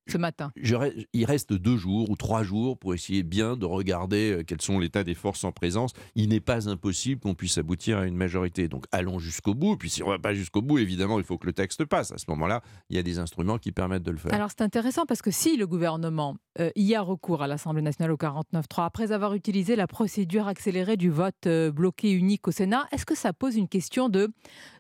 ce matin. je il reste deux jours ou trois jours pour essayer bien de regarder euh, quels sont l'état des forces en présence. Il n'est pas impossible qu'on puisse aboutir à une majorité. Donc allons jusqu'au bout. Puis si on ne va pas jusqu'au bout, évidemment, il faut que le texte passe. À ce moment-là, il y a des instruments qui permettent de le faire. Alors c'est intéressant parce que si le gouvernement euh, y a recours à l'Assemblée nationale au 49.3 après avoir utilisé la procédure accélérée du vote euh, bloqué unique au Sénat, est-ce que ça pose une question de,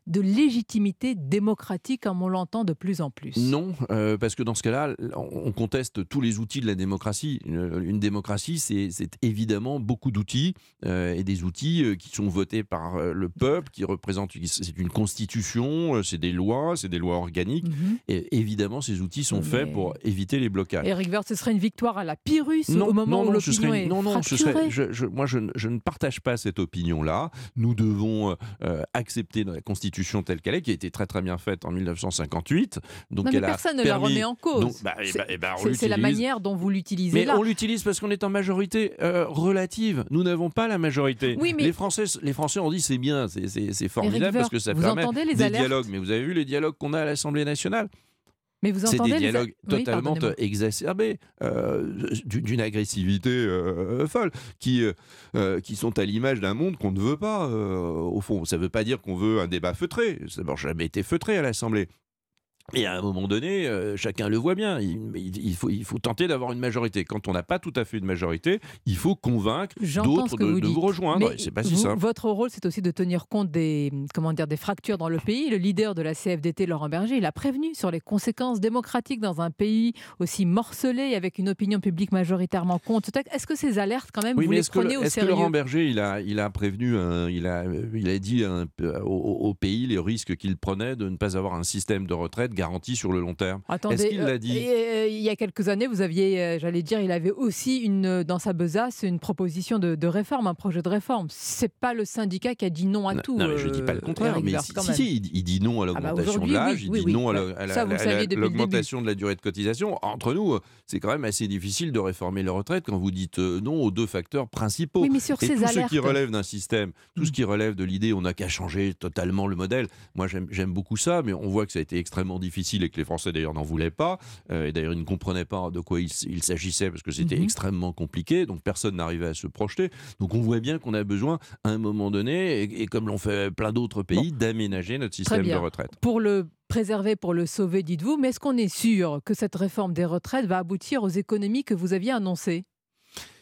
de légitimité démocratique comme on l'entend de plus en plus Non, euh, parce que dans ce cas-là, on on conteste tous les outils de la démocratie. Une, une démocratie, c'est évidemment beaucoup d'outils euh, et des outils euh, qui sont votés par le peuple, qui représentent, c'est une constitution, c'est des lois, c'est des lois organiques. Mhm. Et évidemment, ces outils sont faits pour éviter les blocages. Eric Woerth, ce serait une victoire à la Pyrrhus Non, au moment non, où l'opinion est non, non, ce serait- je- je- moi, je, ne- je ne partage pas cette opinion-là. Nous devons euh, accepter la Constitution telle qu'elle est, qui a été très très bien faite en 1958. Donc Non, mais elle a personne ne la remet en cause. Bah, eh C'est- bah, eh bah, c'est la manière dont vous l'utilisez Mais là. on l'utilise parce qu'on est en majorité euh, relative. Nous n'avons pas la majorité. Oui, mais- les, Français, les Français ont dit c'est bien, c'est- formidable parce que ça vous permet entendez les des alertes dialogues. Mais vous avez vu les dialogues qu'on a à l'Assemblée nationale? Mais vous c'est entendez des dialogues totalement pardonnez-moi. exacerbés, euh, d'une agressivité euh, folle, qui, euh, euh, qui sont à l'image d'un monde qu'on ne veut pas, euh, au fond. Ça ne veut pas dire qu'on veut un débat feutré. Ça n'a jamais été feutré à l'Assemblée. Et à un moment donné, euh, chacun le voit bien, il, il- il faut, il faut tenter d'avoir une majorité. Quand on n'a pas tout à fait une majorité, il faut convaincre d'autres de, vous de dites. vous rejoindre. C'est pas si vous- simple. Votre rôle, c'est aussi de tenir compte des, comment dire, des fractures dans le pays. Le leader de la CFDT, Laurent Berger, il a prévenu sur les conséquences démocratiques dans un pays aussi morcelé, avec une opinion publique majoritairement contre. Est-ce que ces alertes, quand même, Oui, vous les prenez au est-ce que sérieux? Laurent Berger, il a, il a prévenu, un- il, a, il a dit un peu au, au pays les risques qu'il prenait de ne pas avoir un système de retraite garanti sur le long terme Est-ce qu'il euh, l'a dit et, euh, il y a quelques années, vous aviez, euh, j'allais dire, il avait aussi une, dans sa besace une proposition de, de réforme, un projet de réforme. C'est pas le syndicat qui a dit non à tout. Non, mais je dis pas le euh, contraire. Mais si, si, il, dit non à Ah bah l'augmentation de l'âge, oui, il dit oui. non à la- l'augmentation de la durée de cotisation. Entre nous, euh, c'est quand même assez difficile de réformer les retraites quand vous dites euh, non aux deux facteurs principaux. Oui, mais sur Et ces tout ce qui Mm. relève d'un système, tout ce qui relève de l'idée on n'a qu'à changer totalement le modèle. Moi, j'aime j'aime beaucoup ça, mais on voit que ça a été extrêmement difficile et que les Français d'ailleurs n'en voulaient pas. Euh, et d'ailleurs, ils ne comprenaient pas de quoi il, s'agissait parce que c'était Mhm. extrêmement compliqué. Donc personne n'arrivait à se projeter. Donc on voit bien qu'on a besoin, à un moment donné, et, et comme l'ont fait plein d'autres pays, d'aménager notre système de retraite. Pour le préserver, pour le sauver, dites-vous, mais est-ce qu'on est sûr que cette réforme des retraites va aboutir aux économies que vous aviez annoncées?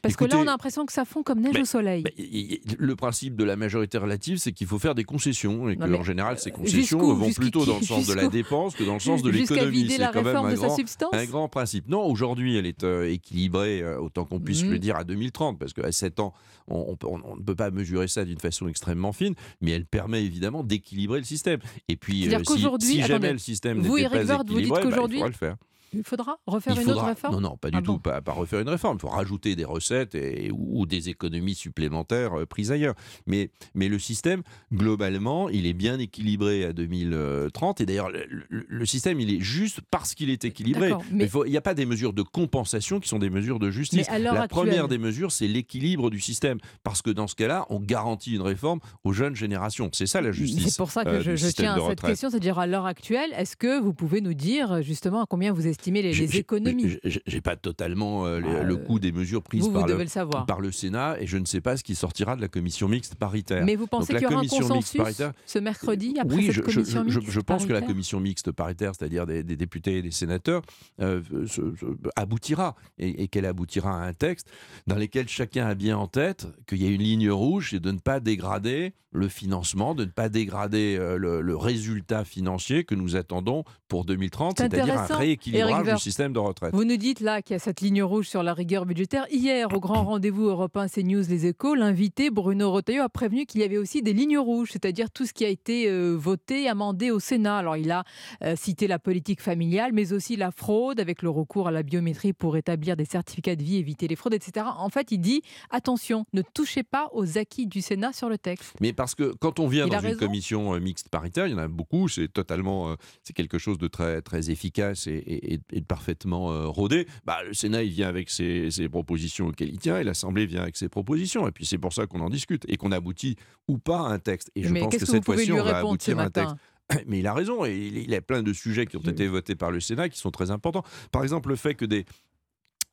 Parce que là, on a l'impression que ça fond comme neige mais- au soleil. mais le principe de la majorité relative, c'est qu'il faut faire des concessions et Non, que, mais, en général, ces euh, concessions jusqu'où vont plutôt dans le sens de la dépense que dans le sens de l'économie. C'est quand même un grand, un grand principe. Non, aujourd'hui, elle est euh, équilibrée, euh, autant qu'on puisse Mhm. le dire, à 2030, parce qu'à 7 ans, on, ne peut pas mesurer ça d'une façon extrêmement fine, mais elle permet évidemment d'équilibrer le système. Et puis, euh, si, si jamais attendez, le système Eric pas Woerth, vous dites équilibré, bah, il qu'aujourd'hui- faudra le faire. Il faudra refaire Il une autre réforme? Non, non, pas du Ah tout, bon pas, pas refaire une réforme. Il faut rajouter des recettes et, ou, ou des économies supplémentaires euh, prises ailleurs. Mais, mais le système, globalement, il est bien équilibré à 2030. Et d'ailleurs, le, le- le système, il est juste parce qu'il est équilibré. Mais il n'y a pas des mesures de compensation qui sont des mesures de justice. La actuelle- première des mesures, c'est l'équilibre du système. Parce que dans ce cas-là, on garantit une réforme aux jeunes générations. C'est ça la justice. C'est pour ça que euh, je, tiens à cette question, c'est-à-dire à l'heure actuelle, est-ce que vous pouvez nous dire justement à combien vous estimez les, J'ai- les économies j'ai- pas totalement euh, les- Ah, le euh, coût des mesures prises vous, par, le, le savoir. par le Sénat et je ne sais pas ce qui sortira de la commission mixte paritaire. Mais vous pensez qu'il y aura un consensus paritaire- ce mercredi après oui, cette je, je- commission je- mixte je pense que la commission mixte paritaire, c'est-à-dire des, des députés et des sénateurs, euh, se- se- aboutira et, et qu'elle aboutira à un texte dans lequel chacun a bien en tête qu'il y a une ligne rouge, c'est de ne pas dégrader le financement, de ne pas dégrader le, le résultat financier que nous attendons pour 2030, C'est c'est-à-dire un rééquilibrage Du système de retraite. Vous nous dites là qu'il y a cette ligne rouge sur la rigueur budgétaire. Hier, au grand rendez-vous européen CNews Les Échos, l'invité Bruno Retailleau a prévenu qu'il y avait aussi des lignes rouges, c'est-à-dire tout ce qui a été euh, voté, amendé au Sénat. Alors il a euh, cité la politique familiale, mais aussi la fraude avec le recours à la biométrie pour établir des certificats de vie, éviter les fraudes, etc. En fait, il dit attention, ne touchez pas aux acquis du Sénat sur le texte. Mais parce que quand on vient Il dans une raison. commission euh, mixte paritaire, il y en a beaucoup, c'est totalement, c'est quelque chose de très très efficace et, et- et de parfaitement euh, rodé. Bah, le Sénat, il vient avec ses, ses propositions auxquelles il tient, et l'Assemblée vient avec ses propositions, et puis c'est pour ça qu'on en discute et qu'on aboutit ou pas à un texte. Et je Mais pense que cette fois-ci, on va aboutir à un texte. [COUGHS] Mais il a raison, et il, y a plein de sujets qui ont été votés par le Sénat qui sont très importants. Par exemple, le fait que des,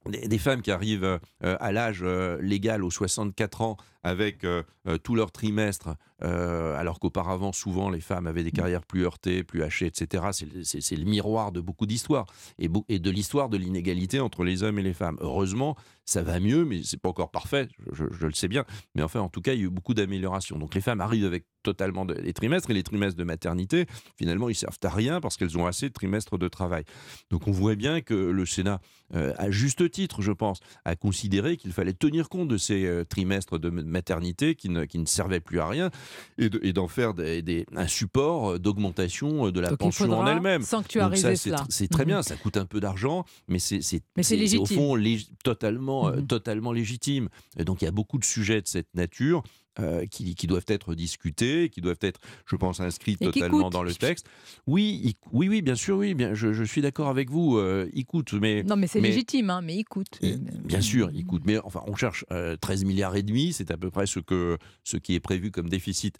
des, des femmes qui arrivent euh, à l'âge euh, légal aux 64 ans avec euh, euh, tout leur trimestre, euh, alors qu'auparavant, souvent, les femmes avaient des carrières plus heurtées, plus hachées, etc. C'est le- miroir de beaucoup d'histoires et, de l'histoire de l'inégalité entre les hommes et les femmes. Heureusement, ça va mieux, mais c'est pas encore parfait, je, je- je le sais bien. Mais enfin, en tout cas, il y a eu beaucoup d'améliorations. Donc les femmes arrivent avec totalement de- des trimestres et les trimestres de maternité, finalement, ils servent à rien parce qu'elles ont assez de trimestres de travail. Donc on voit bien que le Sénat, euh, à juste titre, je pense, a considéré qu'il fallait tenir compte de ces euh, trimestres de maternité qui ne, qui ne servaient plus à rien et de- et d'en faire des, des- un support euh, d'augmentation euh, de la Donc pension en elle-même. sanctuariser c'est cela. tr- c'est très Mhm. bien, ça coûte un peu d'argent, mais c'est au fond lég- totalement, euh, Mhm. totalement légitime. Et donc il y a beaucoup de sujets de cette nature. Euh, qui, qui doivent être discutés, qui doivent être, je pense, inscrits Et totalement dans le texte. Oui, il- oui, oui, bien sûr, oui, bien, je, je suis d'accord avec vous. euh, il coûte, mais Non, mais c'est légitime, hein, mais écoute. Bien sûr, il coûte. Mais enfin, on cherche euh, 13 milliards et demi, c'est à peu près ce, que, ce qui est prévu comme déficit.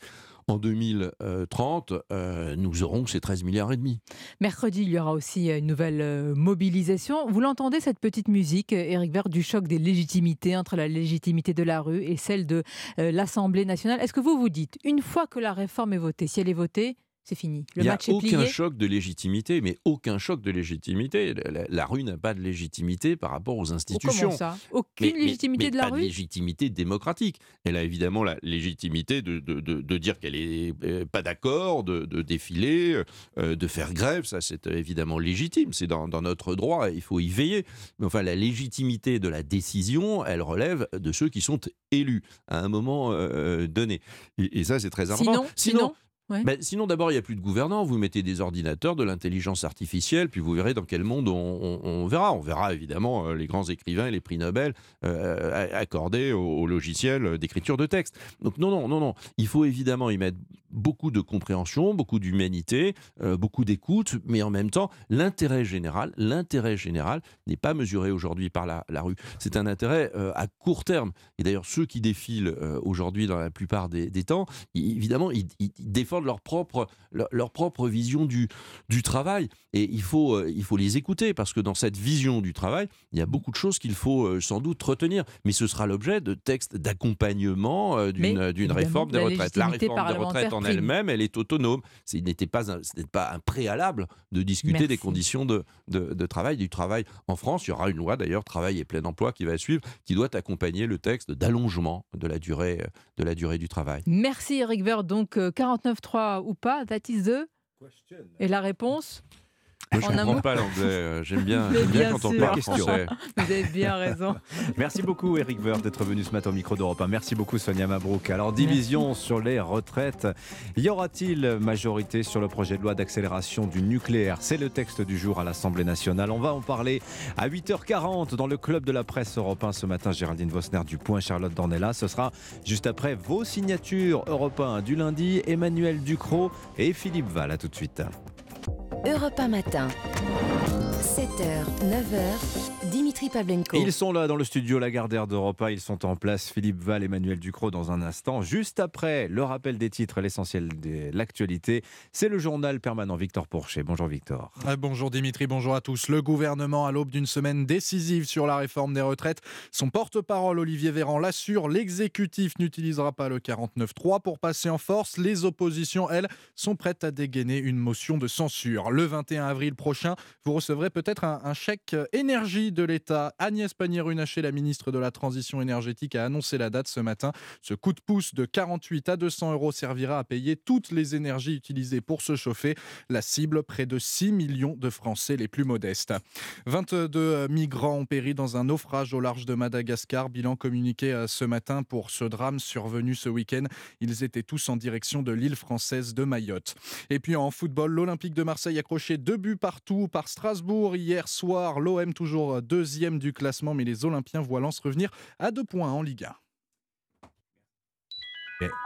En 2030, euh, nous aurons ces 13 milliards et demi. Mercredi, il y aura aussi une nouvelle euh, mobilisation. Vous l'entendez, cette petite musique, euh, Éric Vert, du choc des légitimités entre la légitimité de la rue et celle de euh, l'Assemblée nationale. Est-ce que vous vous dites, une fois que la réforme est votée, si elle est votée, c'est fini Le Il n'y a match est aucun plié choc de légitimité, mais aucun choc de légitimité. La, la- la rue n'a pas de légitimité par rapport aux institutions. comment ça? Aucune légitimité de la pas rue? de légitimité démocratique. Elle a évidemment la légitimité de, de- de- de dire qu'elle est euh, pas d'accord, de, de défiler, euh, de faire grève. Ça, c'est euh, évidemment légitime. C'est dans, dans notre droit. Il faut y veiller. Mais enfin, la légitimité de la décision, elle relève de ceux qui sont élus à un moment euh, donné. Et, et ça, c'est très important. Sinon, sinon, sinon, d'abord, il n'y a plus de gouvernants. Vous mettez des ordinateurs, de l'intelligence artificielle, puis vous verrez dans quel monde on, verra. On verra évidemment euh, les grands écrivains et les prix Nobel euh, accordés au, au logiciel d'écriture de texte. Donc non, non, non, non. Il faut évidemment y mettre beaucoup de compréhension, beaucoup d'humanité, euh, beaucoup d'écoute, mais en même temps, l'intérêt général, l'intérêt général n'est pas mesuré aujourd'hui par la, rue. C'est un intérêt euh, à court terme. Et d'ailleurs, ceux qui défilent euh, aujourd'hui dans la plupart des, temps, évidemment, ils, ils leur propre, leur, leur vision du, du travail. Et il faut, euh, il faut les écouter parce que dans cette vision du travail, il y a beaucoup de choses qu'il faut euh, sans doute retenir. Mais ce sera l'objet de textes d'accompagnement euh, d'une réforme des retraites. La réforme des retraites en elle-même, elle est autonome. Ce n'était pas, un, pas un préalable de discuter des conditions de, de, travail, du travail en France. Il y aura une loi d'ailleurs, travail et plein emploi, qui va suivre, qui doit accompagner le texte d'allongement de la durée de la durée du travail. Merci Eric Veur. Donc 49 3 ou pas That is the. Et la réponse moi, je ne comprends pas l'anglais. J'aime bien, [LAUGHS] bien, bien, quand on parle français. Vous avez bien raison. [LAUGHS] Merci beaucoup, Eric Woerth, d'être venu ce matin au micro d'Europe 1. Merci beaucoup, Sonia Mabrouk. Alors, division sur les retraites. Y aura-t-il majorité sur le projet de loi d'accélération du nucléaire? C'est le texte du jour à l'Assemblée nationale. On va en parler à 8h40 dans le club de la presse européen ce matin. Géraldine Vosner du Point, Charlotte Dornella. Ce sera juste après vos signatures européens du lundi. Emmanuel Ducrot et Philippe Val. À tout de suite. Europe 1 matin. 7h, 9h, Dimitri Pavlenko. Ils sont là dans le studio Lagardère d'Europa. Ils sont en place. Philippe Val, Emmanuel Ducrot dans un instant. Juste après le rappel des titres, l'essentiel de l'actualité, c'est le journal permanent Victor Pourchet. Bonjour Victor. Ah, bonjour Dimitri, bonjour à tous. Le gouvernement, à l'aube d'une semaine décisive sur la réforme des retraites, son porte-parole Olivier Véran l'assure, l'exécutif n'utilisera pas le 49-3 pour passer en force. Les oppositions, elles, sont prêtes à dégainer une motion de censure. Le 21 avril prochain, vous recevrez peut-être un, un, chèque énergie de l'État. Agnès Pannier-Runacher, la ministre de la Transition énergétique, a annoncé la date ce matin. Ce coup de pouce de 48 à 200 euros servira à payer toutes les énergies utilisées pour se chauffer. La cible, près de 6 millions de Français les plus modestes. 22 migrants ont péri dans un naufrage au large de Madagascar. Bilan communiqué ce matin pour ce drame survenu ce week-end. Ils étaient tous en direction de l'île française de Mayotte. Et puis en football, l'Olympique de Marseille accroché deux buts partout par Strasbourg soir. L'OM toujours deuxième du classement, mais les Olympiens voient Lens revenir à deux points en Ligue 1.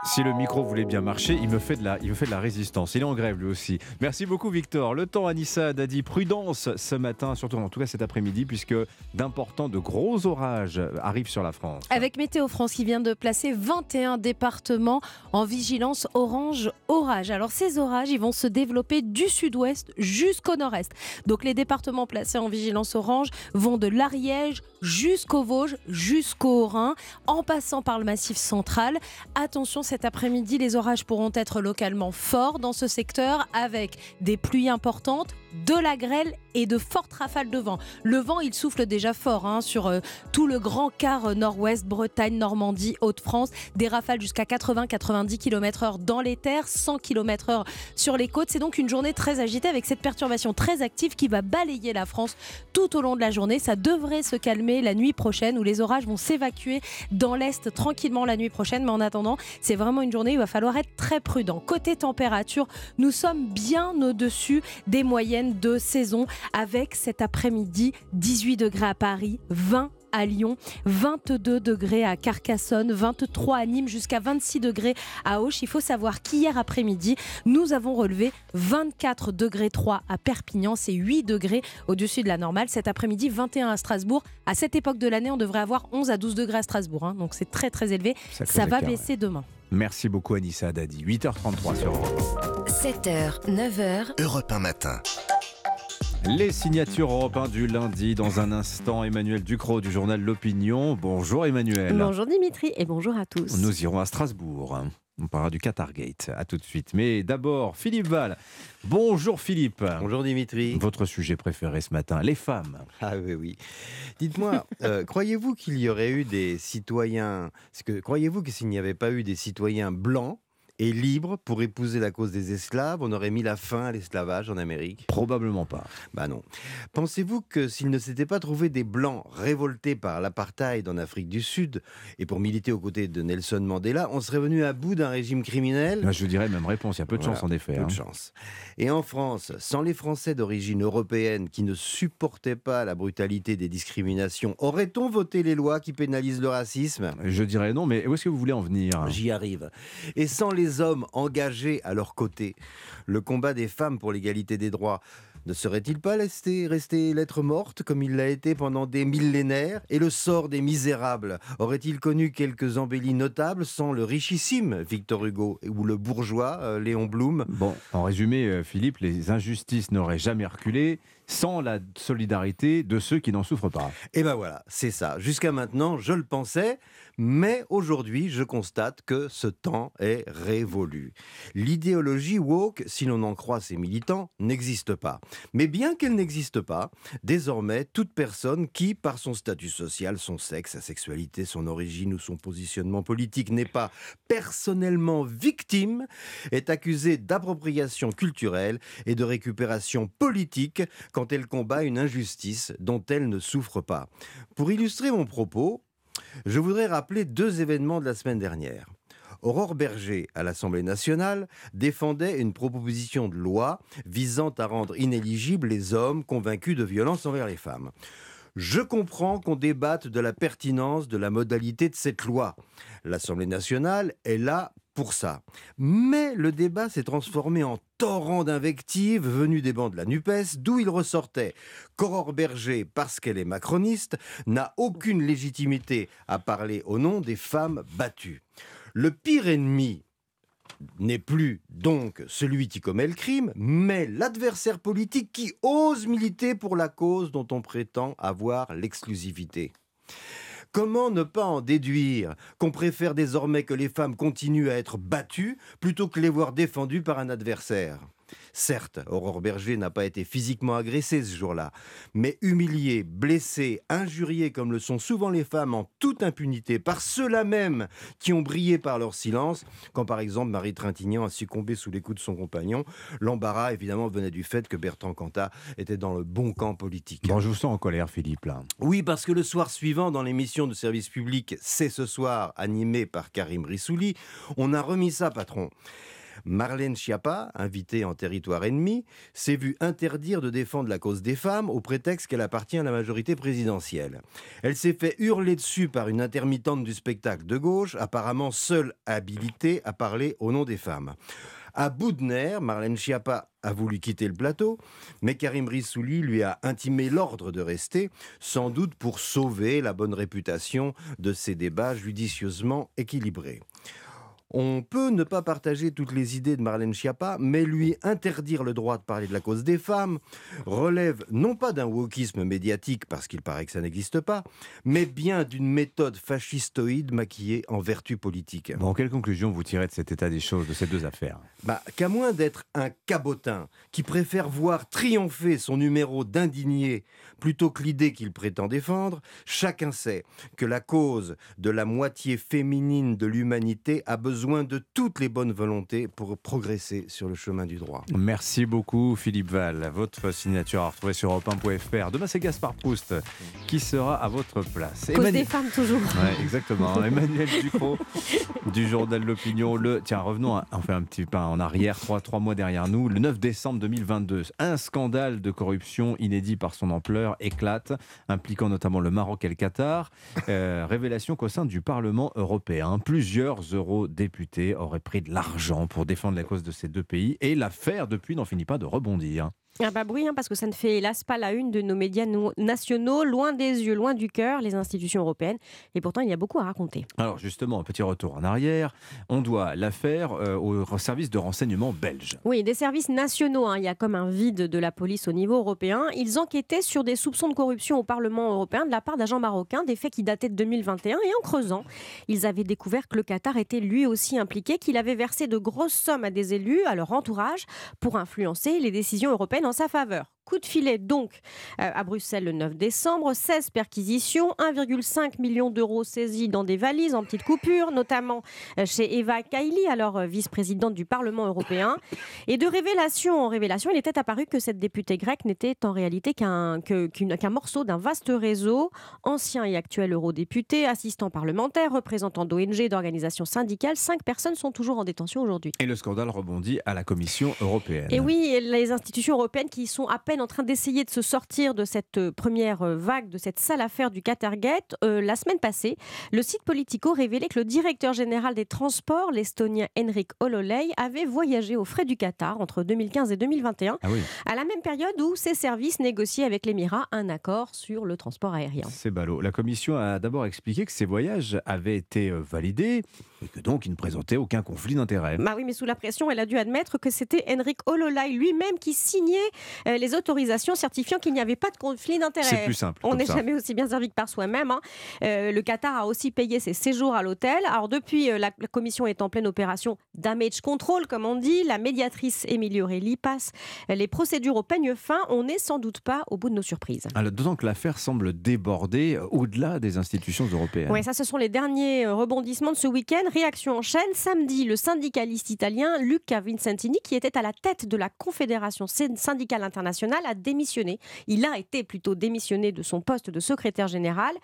Si le micro voulait bien marcher, il me, fait de la, il me fait de la résistance. Il est en grève lui aussi. Merci beaucoup Victor. Le temps, Anissa a dit prudence ce matin, surtout en tout cas cet après-midi, puisque d'importants, de gros orages arrivent sur la France. Avec Météo France qui vient de placer 21 départements en vigilance orange orage. Alors ces orages, ils vont se développer du sud-ouest jusqu'au nord-est. Donc les départements placés en vigilance orange vont de l'Ariège jusqu'au Vosges, jusqu'au Rhin, en passant par le massif central. Attention cet après-midi, les orages pourront être localement forts dans ce secteur avec des pluies importantes, de la grêle et de fortes rafales de vent. Le vent, il souffle déjà fort hein, sur euh, tout le grand quart nord-ouest, Bretagne, Normandie, Haute-France. Des rafales jusqu'à 80-90 km/h dans les terres, 100 km/h sur les côtes. C'est donc une journée très agitée avec cette perturbation très active qui va balayer la France tout au long de la journée. Ça devrait se calmer la nuit prochaine où les orages vont s'évacuer dans l'est tranquillement la nuit prochaine. Mais en attendant, c'est vraiment une journée où il va falloir être très prudent. Côté température, nous sommes bien au-dessus des moyennes de saison avec cet après-midi 18 degrés à Paris, 20 à Lyon, 22 degrés à Carcassonne, 23 à Nîmes, jusqu'à 26 degrés à Auch. Il faut savoir qu'hier après-midi, nous avons relevé 24 degrés 3 à Perpignan, c'est 8 degrés au-dessus de la normale. Cet après-midi, 21 à Strasbourg. À cette époque de l'année, on devrait avoir 11 à 12 degrés à Strasbourg, hein. donc c'est très très élevé. Ça, Ça va baisser ouais. demain. Merci beaucoup Anissa Dadi. 8h33 sur Europe. 7h, 9h. Europe 1 matin. Les signatures européennes du lundi. Dans un instant, Emmanuel Ducrot du journal L'Opinion. Bonjour Emmanuel. Bonjour Dimitri et bonjour à tous. Nous irons à Strasbourg. On parlera du Qatargate. À tout de suite. Mais d'abord, Philippe Val. Bonjour Philippe. Bonjour Dimitri. Votre sujet préféré ce matin, les femmes. Ah oui, oui. Dites-moi, [LAUGHS] euh, croyez-vous qu'il y aurait eu des citoyens. Que, croyez-vous que s'il n'y avait pas eu des citoyens blancs, et libre pour épouser la cause des esclaves, on aurait mis la fin à l'esclavage en Amérique Probablement pas. Bah non. Pensez-vous que s'il ne s'était pas trouvé des blancs révoltés par l'apartheid en Afrique du Sud et pour militer aux côtés de Nelson Mandela, on serait venu à bout d'un régime criminel? Là, Je dirais même réponse, il y a peu de Voilà, chance en effet. Peu hein. de chance. Et en France, sans les Français d'origine européenne qui ne supportaient pas la brutalité des discriminations, aurait-on voté les lois qui pénalisent le racisme? Je dirais non, mais où est-ce que vous voulez en venir? J'y arrive. Et sans les hommes engagés à leur côté, le combat des femmes pour l'égalité des droits ne serait-il pas resté, resté lettre morte comme il l'a été pendant des millénaires? Et le sort des misérables aurait-il connu quelques embellis notables sans le richissime Victor Hugo ou le bourgeois euh, Léon Blum? Bon, en résumé, euh, Philippe, les injustices n'auraient jamais reculé sans la solidarité de ceux qui n'en souffrent pas. Et ben voilà, c'est ça. Jusqu'à maintenant, je le pensais, mais aujourd'hui, je constate que ce temps est révolu. L'idéologie woke, si l'on en croit ses militants, n'existe pas. Mais bien qu'elle n'existe pas, désormais, toute personne qui, par son statut social, son sexe, sa sexualité, son origine ou son positionnement politique, n'est pas personnellement victime, est accusée d'appropriation culturelle et de récupération politique quand elle combat une injustice dont elle ne souffre pas. Pour illustrer mon propos, je voudrais rappeler deux événements de la semaine dernière. Aurore Berger, à l'Assemblée nationale, défendait une proposition de loi visant à rendre inéligibles les hommes convaincus de violence envers les femmes. Je comprends qu'on débatte de la pertinence de la modalité de cette loi. L'Assemblée nationale est là pour ça. Mais le débat s'est transformé en torrent d'invectives venues des bancs de la NUPES, d'où il ressortait qu'Aurore Berger, parce qu'elle est macroniste, n'a aucune légitimité à parler au nom des femmes battues. Le pire ennemi n'est plus donc celui qui commet le crime, mais l'adversaire politique qui ose militer pour la cause dont on prétend avoir l'exclusivité. Comment ne pas en déduire qu'on préfère désormais que les femmes continuent à être battues plutôt que les voir défendues par un adversaire? Certes, Aurore Berger n'a pas été physiquement agressée ce jour-là, mais humiliée, blessée, injuriée comme le sont souvent les femmes en toute impunité par ceux-là même qui ont brillé par leur silence, quand par exemple Marie Trintignant a succombé sous les coups de son compagnon, l'embarras évidemment venait du fait que Bertrand Cantat était dans le bon camp politique. Bon, je vous sens en colère, Philippe. Là. Oui, parce que le soir suivant, dans l'émission de service public C'est ce soir, animée par Karim Rissouli, on a remis ça, patron. Marlène Schiappa, invitée en territoire ennemi, s'est vue interdire de défendre la cause des femmes au prétexte qu'elle appartient à la majorité présidentielle. Elle s'est fait hurler dessus par une intermittente du spectacle de gauche, apparemment seule habilitée à parler au nom des femmes. À bout de nerfs, Marlène Schiappa a voulu quitter le plateau, mais Karim Rissouli lui a intimé l'ordre de rester, sans doute pour sauver la bonne réputation de ces débats judicieusement équilibrés. On peut ne pas partager toutes les idées de Marlène Schiappa, mais lui interdire le droit de parler de la cause des femmes relève non pas d'un wokisme médiatique, parce qu'il paraît que ça n'existe pas, mais bien d'une méthode fascistoïde maquillée en vertu politique. Bon, quelle conclusion vous tirez de cet état des choses, de ces deux affaires? Bah, Qu'à moins d'être un cabotin qui préfère voir triompher son numéro d'indigné plutôt que l'idée qu'il prétend défendre, chacun sait que la cause de la moitié féminine de l'humanité a besoin besoin de toutes les bonnes volontés pour progresser sur le chemin du droit. Merci beaucoup Philippe Val. Votre signature à retrouver sur europe1.fr. Demain c'est Gaspard Proust qui sera à votre place. Cause des femmes toujours. Ouais, exactement. [LAUGHS] Emmanuel Ducrot du journal L'Opinion. Le... Tiens, revenons, on fait un petit pas en arrière, trois, trois mois derrière nous. Le 9 décembre 2022, un scandale de corruption inédit par son ampleur éclate, impliquant notamment le Maroc et le Qatar. Euh, révélation qu'au sein du Parlement européen, plusieurs euros des député aurait pris de l'argent pour défendre la cause de ces deux pays et l'affaire depuis n'en finit pas de rebondir. Ah bah bruit, hein, parce que ça ne fait hélas pas la une de nos médias nationaux, loin des yeux, loin du cœur, les institutions européennes. Et pourtant, il y a beaucoup à raconter. Alors justement, un petit retour en arrière. On doit l'affaire euh, au service de renseignement belge. Oui, des services nationaux. Hein. Il y a comme un vide de la police au niveau européen. Ils enquêtaient sur des soupçons de corruption au Parlement européen de la part d'agents marocains, des faits qui dataient de 2021. Et en creusant, ils avaient découvert que le Qatar était lui aussi impliqué, qu'il avait versé de grosses sommes à des élus, à leur entourage, pour influencer les décisions européennes en sa faveur. Coup de filet donc euh, à Bruxelles le 9 décembre, 16 perquisitions, 1,5 million d'euros saisis dans des valises en petites coupures, notamment euh, chez Eva Kaili, alors euh, vice-présidente du Parlement européen. Et de révélation en révélation, il était apparu que cette députée grecque n'était en réalité qu'un morceau d'un vaste réseau, ancien et actuel eurodéputé, assistant parlementaire, représentant d'ONG, d'organisations syndicales. Cinq personnes sont toujours en détention aujourd'hui. Et le scandale rebondit à la Commission européenne. Et oui, les institutions européennes qui sont à peine en train d'essayer de se sortir de cette euh, première euh, vague, de cette sale affaire du Qatargate. Euh, la semaine passée, le site Politico révélait que le directeur général des transports, l'estonien Henrik Hololei, avait voyagé aux frais du Qatar entre 2015 et 2021, ah à la même période où ses services négociaient avec l'Émirat un accord sur le transport aérien. C'est ballot. La commission a d'abord expliqué que ces voyages avaient été validés et que donc il ne présentait aucun conflit d'intérêts. Bah oui, mais sous la pression, elle a dû admettre que c'était Henrik Hololei lui-même qui signait les autres autorisation certifiant qu'il n'y avait pas de conflit d'intérêts. C'est plus simple, On n'est jamais aussi bien servi que par soi-même. hein. Euh, le Qatar a aussi payé ses séjours à l'hôtel. Alors depuis, euh, la, la commission est en pleine opération damage control, comme on dit. La médiatrice Émilie Aurélie passe les procédures au peigne fin. On n'est sans doute pas au bout de nos surprises. Alors, D'autant que l'affaire semble déborder euh, au-delà des institutions européennes. Oui, ça, ce sont les derniers euh, rebondissements de ce week-end. Réaction en chaîne. Samedi, le syndicaliste italien Luca Vincentini, qui était à la tête de la Confédération syn- syndicale internationale, a démissionné. Il a été plutôt démissionné de son poste de secrétaire général.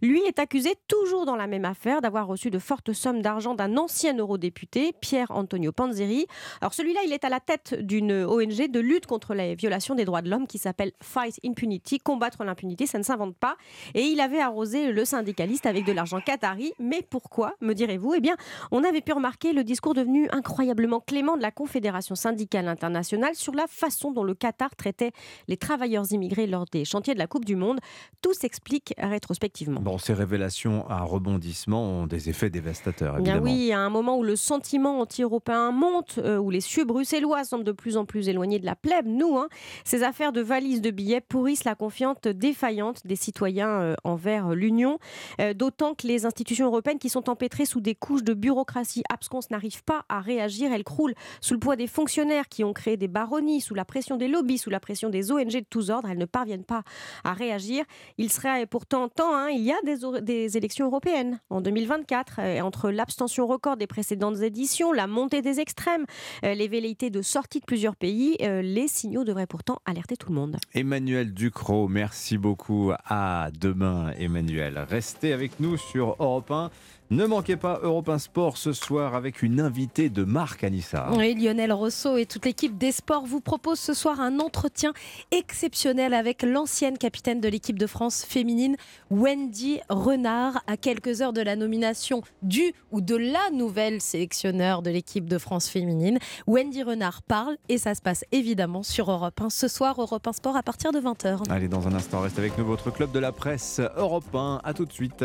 Lui est accusé, toujours dans la même affaire, d'avoir reçu de fortes sommes d'argent d'un ancien eurodéputé, Pierre Antonio Panzeri. Alors celui-là, il est à la tête d'une ONG de lutte contre les violations des droits de l'homme qui s'appelle Fight Impunity, combattre l'impunité, ça ne s'invente pas. Et il avait arrosé le syndicaliste avec de l'argent qatari. Mais pourquoi, me direz-vous? Eh bien, on avait pu remarquer le discours devenu incroyablement clément de la Confédération syndicale internationale sur la façon dont le Qatar traitait les travailleurs immigrés lors des chantiers de la Coupe du Monde. Tout s'explique rétrospectivement. Bon, ces révélations à rebondissement ont des effets dévastateurs, Eh Bien évidemment. oui, à un moment où le sentiment anti-européen monte, euh, où les cieux bruxellois semblent de plus en plus éloignés de la plèbe, nous, hein, ces affaires de valises de billets pourrissent la confiance défaillante des citoyens euh, envers l'Union, Euh, d'autant que les institutions européennes qui sont empêtrées sous des couches de bureaucratie absconce n'arrivent pas à réagir, elles croulent sous le poids des fonctionnaires qui ont créé des baronnies, sous la pression des lobbies, sous la pression des ONG de tous ordres, elles ne parviennent pas à réagir. Il serait pourtant temps, hein, il y a des, élections européennes en 2024, euh, entre l'abstention record des précédentes éditions, la montée des extrêmes, euh, les velléités de sortie de plusieurs pays, euh, les signaux devraient pourtant alerter tout le monde. Emmanuel Ducrot, merci beaucoup. À demain, Emmanuel. Restez avec nous sur Europe 1. Ne manquez pas Europe 1 Sport ce soir avec une invitée de Marc Anissa. Oui, Lionel Rousseau et toute l'équipe des sports vous proposent ce soir un entretien exceptionnel avec l'ancienne capitaine de l'équipe de France féminine, Wendy Renard, à quelques heures de la nomination du ou de la nouvelle sélectionneur de l'équipe de France féminine. Wendy Renard parle et ça se passe évidemment sur Europe 1 ce soir, Europe 1 Sport à partir de 20h. Allez, dans un instant, reste avec nous votre club de la presse Europe 1. À tout de suite.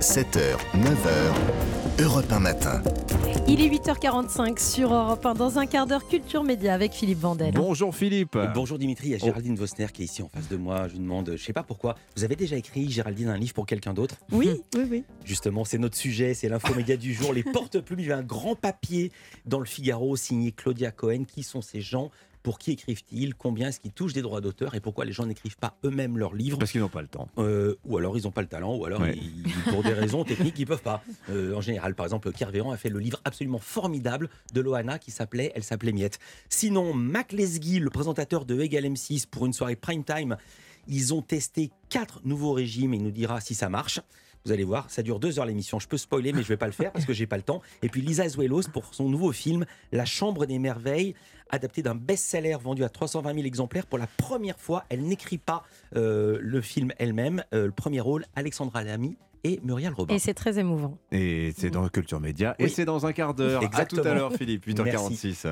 7h, 9h, Europe 1 matin. Il est 8h45 sur Europe 1 dans un quart d'heure culture média avec Philippe Vandel. Bonjour Philippe. Bonjour Dimitri, il y a Oh. Géraldine Vosner qui est ici en face de moi. Je lui demande, je sais pas pourquoi, vous avez déjà écrit Géraldine un livre pour quelqu'un d'autre? Oui, [LAUGHS] oui, oui. Justement, c'est notre sujet, c'est l'infomédia du jour, les porte-plumes. Il y a un grand papier dans le Figaro signé Claudia Cohen. Qui sont ces gens? Pour qui écrivent-ils? Combien est-ce qu'ils touchent des droits d'auteur? Et pourquoi les gens n'écrivent pas eux-mêmes leurs livres? Parce qu'ils n'ont pas le temps. Euh, ou alors ils n'ont pas le talent, ou alors Ouais. ils- pour des raisons techniques, ils peuvent pas. Euh, en général, par exemple, Pierre Véran a fait le livre absolument formidable de Loana qui s'appelait Elle s'appelait Miette. Sinon, Mac Lesguy, le présentateur de Egal M6 pour une soirée prime time, ils ont testé quatre nouveaux régimes et il nous dira si ça marche. Vous allez voir, ça dure deux heures l'émission. Je peux spoiler, mais je vais pas le faire parce que j'ai pas le temps. Et puis Lisa Azuelos pour son nouveau film La Chambre des Merveilles, adapté d'un best-seller vendu à 320 000 exemplaires. Pour la première fois, elle n'écrit pas euh, le film elle-même. Euh, le premier rôle, Alexandra Lamy et Muriel Robin. Et c'est très émouvant. Et c'est dans Culture Média. Et Oui. c'est dans un quart d'heure. À tout à Exactement. l'heure, Philippe. 8h46.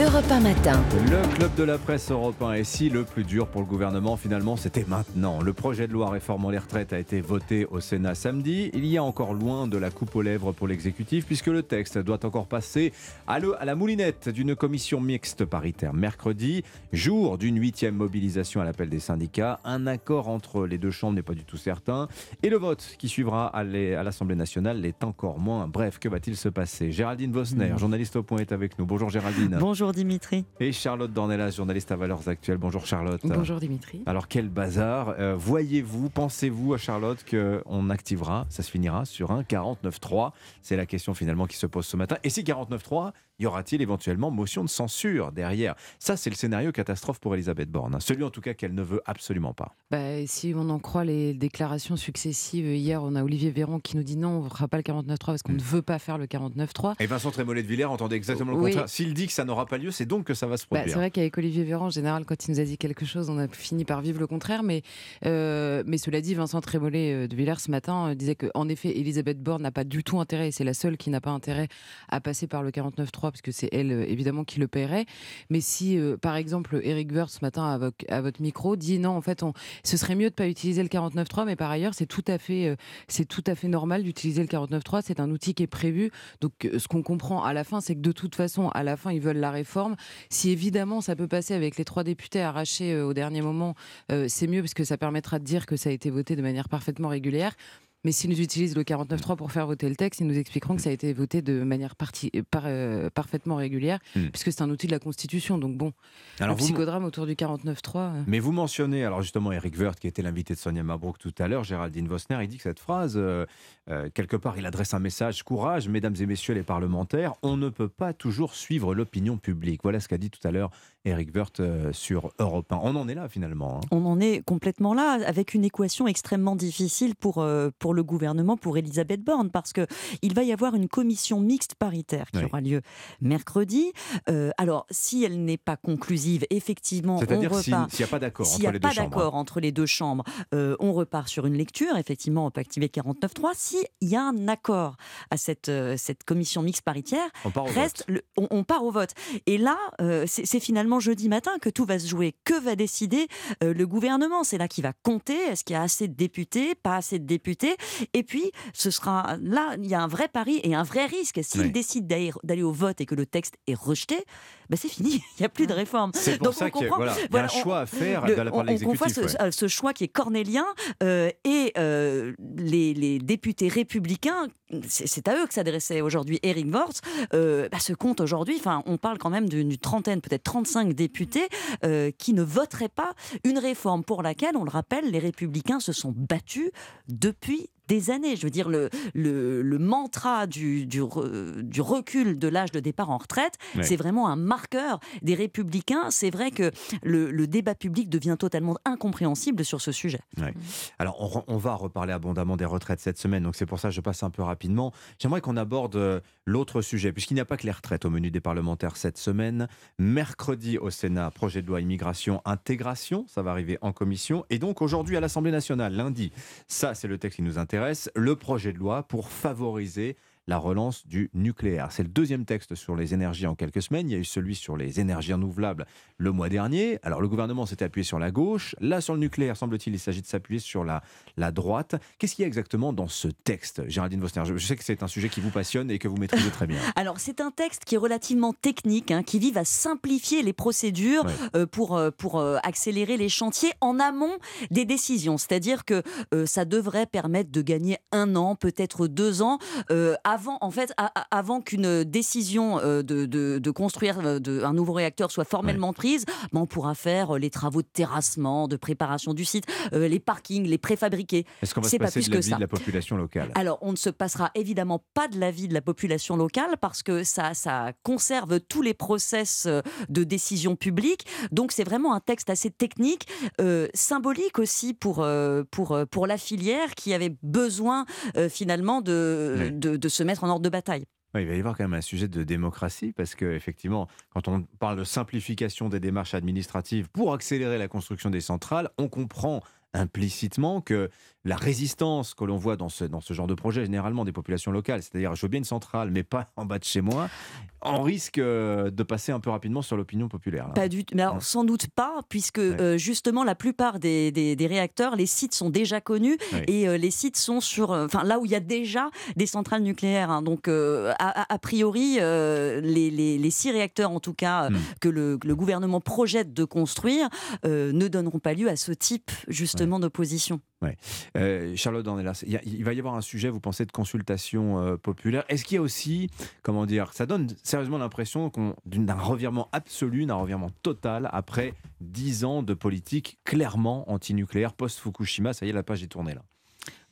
Europe 1 matin. Le club de la presse européen et si le plus dur pour le gouvernement finalement c'était maintenant. Le projet de loi réformant les retraites a été voté au Sénat samedi. Il y a encore loin de la coupe aux lèvres pour l'exécutif puisque le texte doit encore passer à, le- à la moulinette d'une commission mixte paritaire mercredi, jour d'une huitième mobilisation à l'appel des syndicats. Un accord entre les deux chambres n'est pas du tout certain et le vote qui suivra à l'A- à l'Assemblée nationale l'est encore moins. Bref, que va-t-il se passer? Géraldine Vosner, Mm. journaliste au point, est avec nous. Bonjour Géraldine. Bonjour Dimitri. Et Charlotte Dornelas, journaliste à Valeurs Actuelles. Bonjour Charlotte. Bonjour Dimitri. Alors quel bazar. Euh, Voyez-vous, pensez-vous à Charlotte qu'on activera, ça se finira sur un 49.3 C'est la question finalement qui se pose ce matin. Et si 49.3, y aura-t-il éventuellement motion de censure derrière? Ça c'est le scénario catastrophe pour Elisabeth Borne. hein. Celui en tout cas qu'elle ne veut absolument pas. Bah, si on en croit les déclarations successives, hier on a Olivier Véran qui nous dit non, on ne fera pas le 49.3 parce qu'on ne veut pas faire le 49.3. Et Vincent Trémollet de Villers entendait exactement le Oui. contraire. S'il dit que ça n'aura pas lieu, c'est donc que ça va se Bah, produire. c'est vrai qu'avec Olivier Véran, en général, quand il nous a dit quelque chose, on a fini par vivre le contraire. Mais, euh, mais cela dit, Vincent Trémollet euh, de Villers ce matin euh, disait qu'en effet, Elisabeth Borne n'a pas du tout intérêt, et c'est la seule qui n'a pas intérêt à passer par le 49.3 49.3 parce que c'est elle euh, évidemment qui le paierait. Mais si, euh, par exemple, Eric Woerth ce matin à, vo- à votre micro dit non, en fait, ce serait mieux de pas utiliser le 49.3, mais par ailleurs, c'est tout à fait, euh, c'est tout à fait normal d'utiliser le 49.3. C'est un outil qui est prévu. Donc, ce qu'on comprend à la fin, c'est que de toute façon, à la fin, ils veulent la réforme. Si évidemment ça peut passer avec les trois députés arrachés au dernier moment, c'est mieux parce que ça permettra de dire que ça a été voté de manière parfaitement régulière. Mais s'ils nous utilisent le 49.3 pour faire voter le texte, ils nous expliqueront que ça a été voté de manière parti- euh, par- euh, parfaitement régulière, Hmm. puisque c'est un outil de la Constitution. Donc bon, Alors le vous- psychodrame autour du 49.3. euh, Mais vous mentionnez, alors justement, Eric Woerth, qui était l'invité de Sonia Mabrouk tout à l'heure, Géraldine Vosner, il dit que cette phrase, euh, quelque part, il adresse un message courage, mesdames et messieurs les parlementaires, on ne peut pas toujours suivre l'opinion publique. Voilà ce qu'a dit tout à l'heure Eric Woerth euh, sur Europe 1. On en est là finalement. hein. On en est complètement là, avec une équation extrêmement difficile pour, euh, pour le gouvernement, pour Elisabeth Borne, parce que il va y avoir une commission mixte paritaire qui Oui. aura lieu mercredi. Euh, alors, si elle n'est pas conclusive, effectivement, on C'est-à-dire s'il repart. s'il n'y a pas d'accord S'il entre hein. entre les deux chambres, euh, on repart sur une lecture. Effectivement, on peut activer 49.3. S'il y a un accord à cette, euh, cette commission mixte paritaire, On part au reste le- on, on part au vote. Et là, c'est c'est finalement jeudi matin que tout va se jouer. Que va décider euh, le gouvernement? C'est là qui va compter. Est-ce qu'il y a assez de députés? Pas assez de députés Et puis, ce sera là, il y a un vrai pari et un vrai risque. S'il Oui. décide d'aller d'aller au vote et que le texte est rejeté, ben c'est fini. [LAUGHS] Il n'y a plus de réforme. C'est pour Donc, ça on qu'il voilà, il y a un choix à faire de la part de l'exécutif, ce, choix qui est cornélien euh, et euh, les, les députés républicains, c'est à eux que s'adressait aujourd'hui Eric Worth, euh, bah, se compte aujourd'hui, enfin, on parle quand même d'une d'une trentaine, peut-être 35 députés euh, qui ne voteraient pas une réforme pour laquelle, on le rappelle, les républicains se sont battus depuis des années. Je veux dire, le, le, le mantra du, du, re- du recul de l'âge de départ en retraite, Ouais. c'est vraiment un marqueur des républicains. C'est vrai que le, le débat public devient totalement incompréhensible sur ce sujet. Ouais. Alors, on, on va reparler abondamment des retraites cette semaine, donc c'est pour ça que je passe un peu rapidement. J'aimerais qu'on aborde euh, l'autre sujet, puisqu'il n'y a pas que les retraites au menu des parlementaires cette semaine. Mercredi au Sénat, projet de loi immigration, intégration, ça va arriver en commission. Et donc aujourd'hui à l'Assemblée nationale, lundi, ça c'est le texte qui nous intéresse, le projet de loi pour favoriser la relance du nucléaire. C'est le deuxième texte sur les énergies en quelques semaines. Il y a eu celui sur les énergies renouvelables le mois dernier. Alors le gouvernement s'était appuyé sur la gauche. Là, sur le nucléaire, semble-t-il, il s'agit de s'appuyer sur la, la droite. Qu'est-ce qu'il y a exactement dans ce texte, Géraldine Vosner? Je, je sais que c'est un sujet qui vous passionne et que vous maîtrisez très bien. [LAUGHS] Alors, c'est un texte qui est relativement technique, hein, qui vise à simplifier les procédures Ouais. euh, pour, euh, pour euh, accélérer les chantiers en amont des décisions. C'est-à-dire que ça devrait permettre de gagner un an, peut-être deux ans, avant, en fait, a- a- avant qu'une décision euh, de, de- de construire euh, de- un nouveau réacteur soit formellement prise. Ben, on pourra faire euh, les travaux de terrassement, de préparation du site, euh, les parkings, les préfabriqués. Est-ce qu'on va se pas passer plus de la que vie ça. de la population locale? Alors, on ne se passera évidemment pas de l'avis de la population locale parce que ça, ça conserve tous les process de décision publique. Donc, c'est vraiment un texte assez technique, euh, symbolique aussi pour, euh, pour, pour la filière qui avait besoin finalement de, Oui. de, de mettre en ordre de bataille. Il va y avoir quand même un sujet de démocratie parce que effectivement, quand on parle de simplification des démarches administratives pour accélérer la construction des centrales, on comprend implicitement que la résistance que l'on voit dans ce, dans ce genre de projet, généralement des populations locales, c'est-à-dire je veux bien une centrale, mais pas [LAUGHS] en bas de chez moi, on risque euh, de passer un peu rapidement sur l'opinion populaire. là. Pas du tout. Mais alors, sans doute pas, puisque euh, justement, la plupart des, des- des réacteurs, les sites sont déjà connus Oui. et euh, les sites sont sur. Enfin, là où il y a déjà des centrales nucléaires. hein. Donc, euh, a, priori, les, les- les six réacteurs, en tout cas, Hmm. que le, le gouvernement projette de construire, ne donneront pas lieu à ce type, justement, d'opposition. Ouais. Euh, Charlotte il, il va y avoir un sujet, vous pensez, de consultation euh, populaire. Est-ce qu'il y a aussi, comment dire, ça donne sérieusement l'impression d'un revirement absolu, d'un revirement total après dix ans de politique clairement antinucléaire post-Fukushima? Ça y est, la page est tournée là.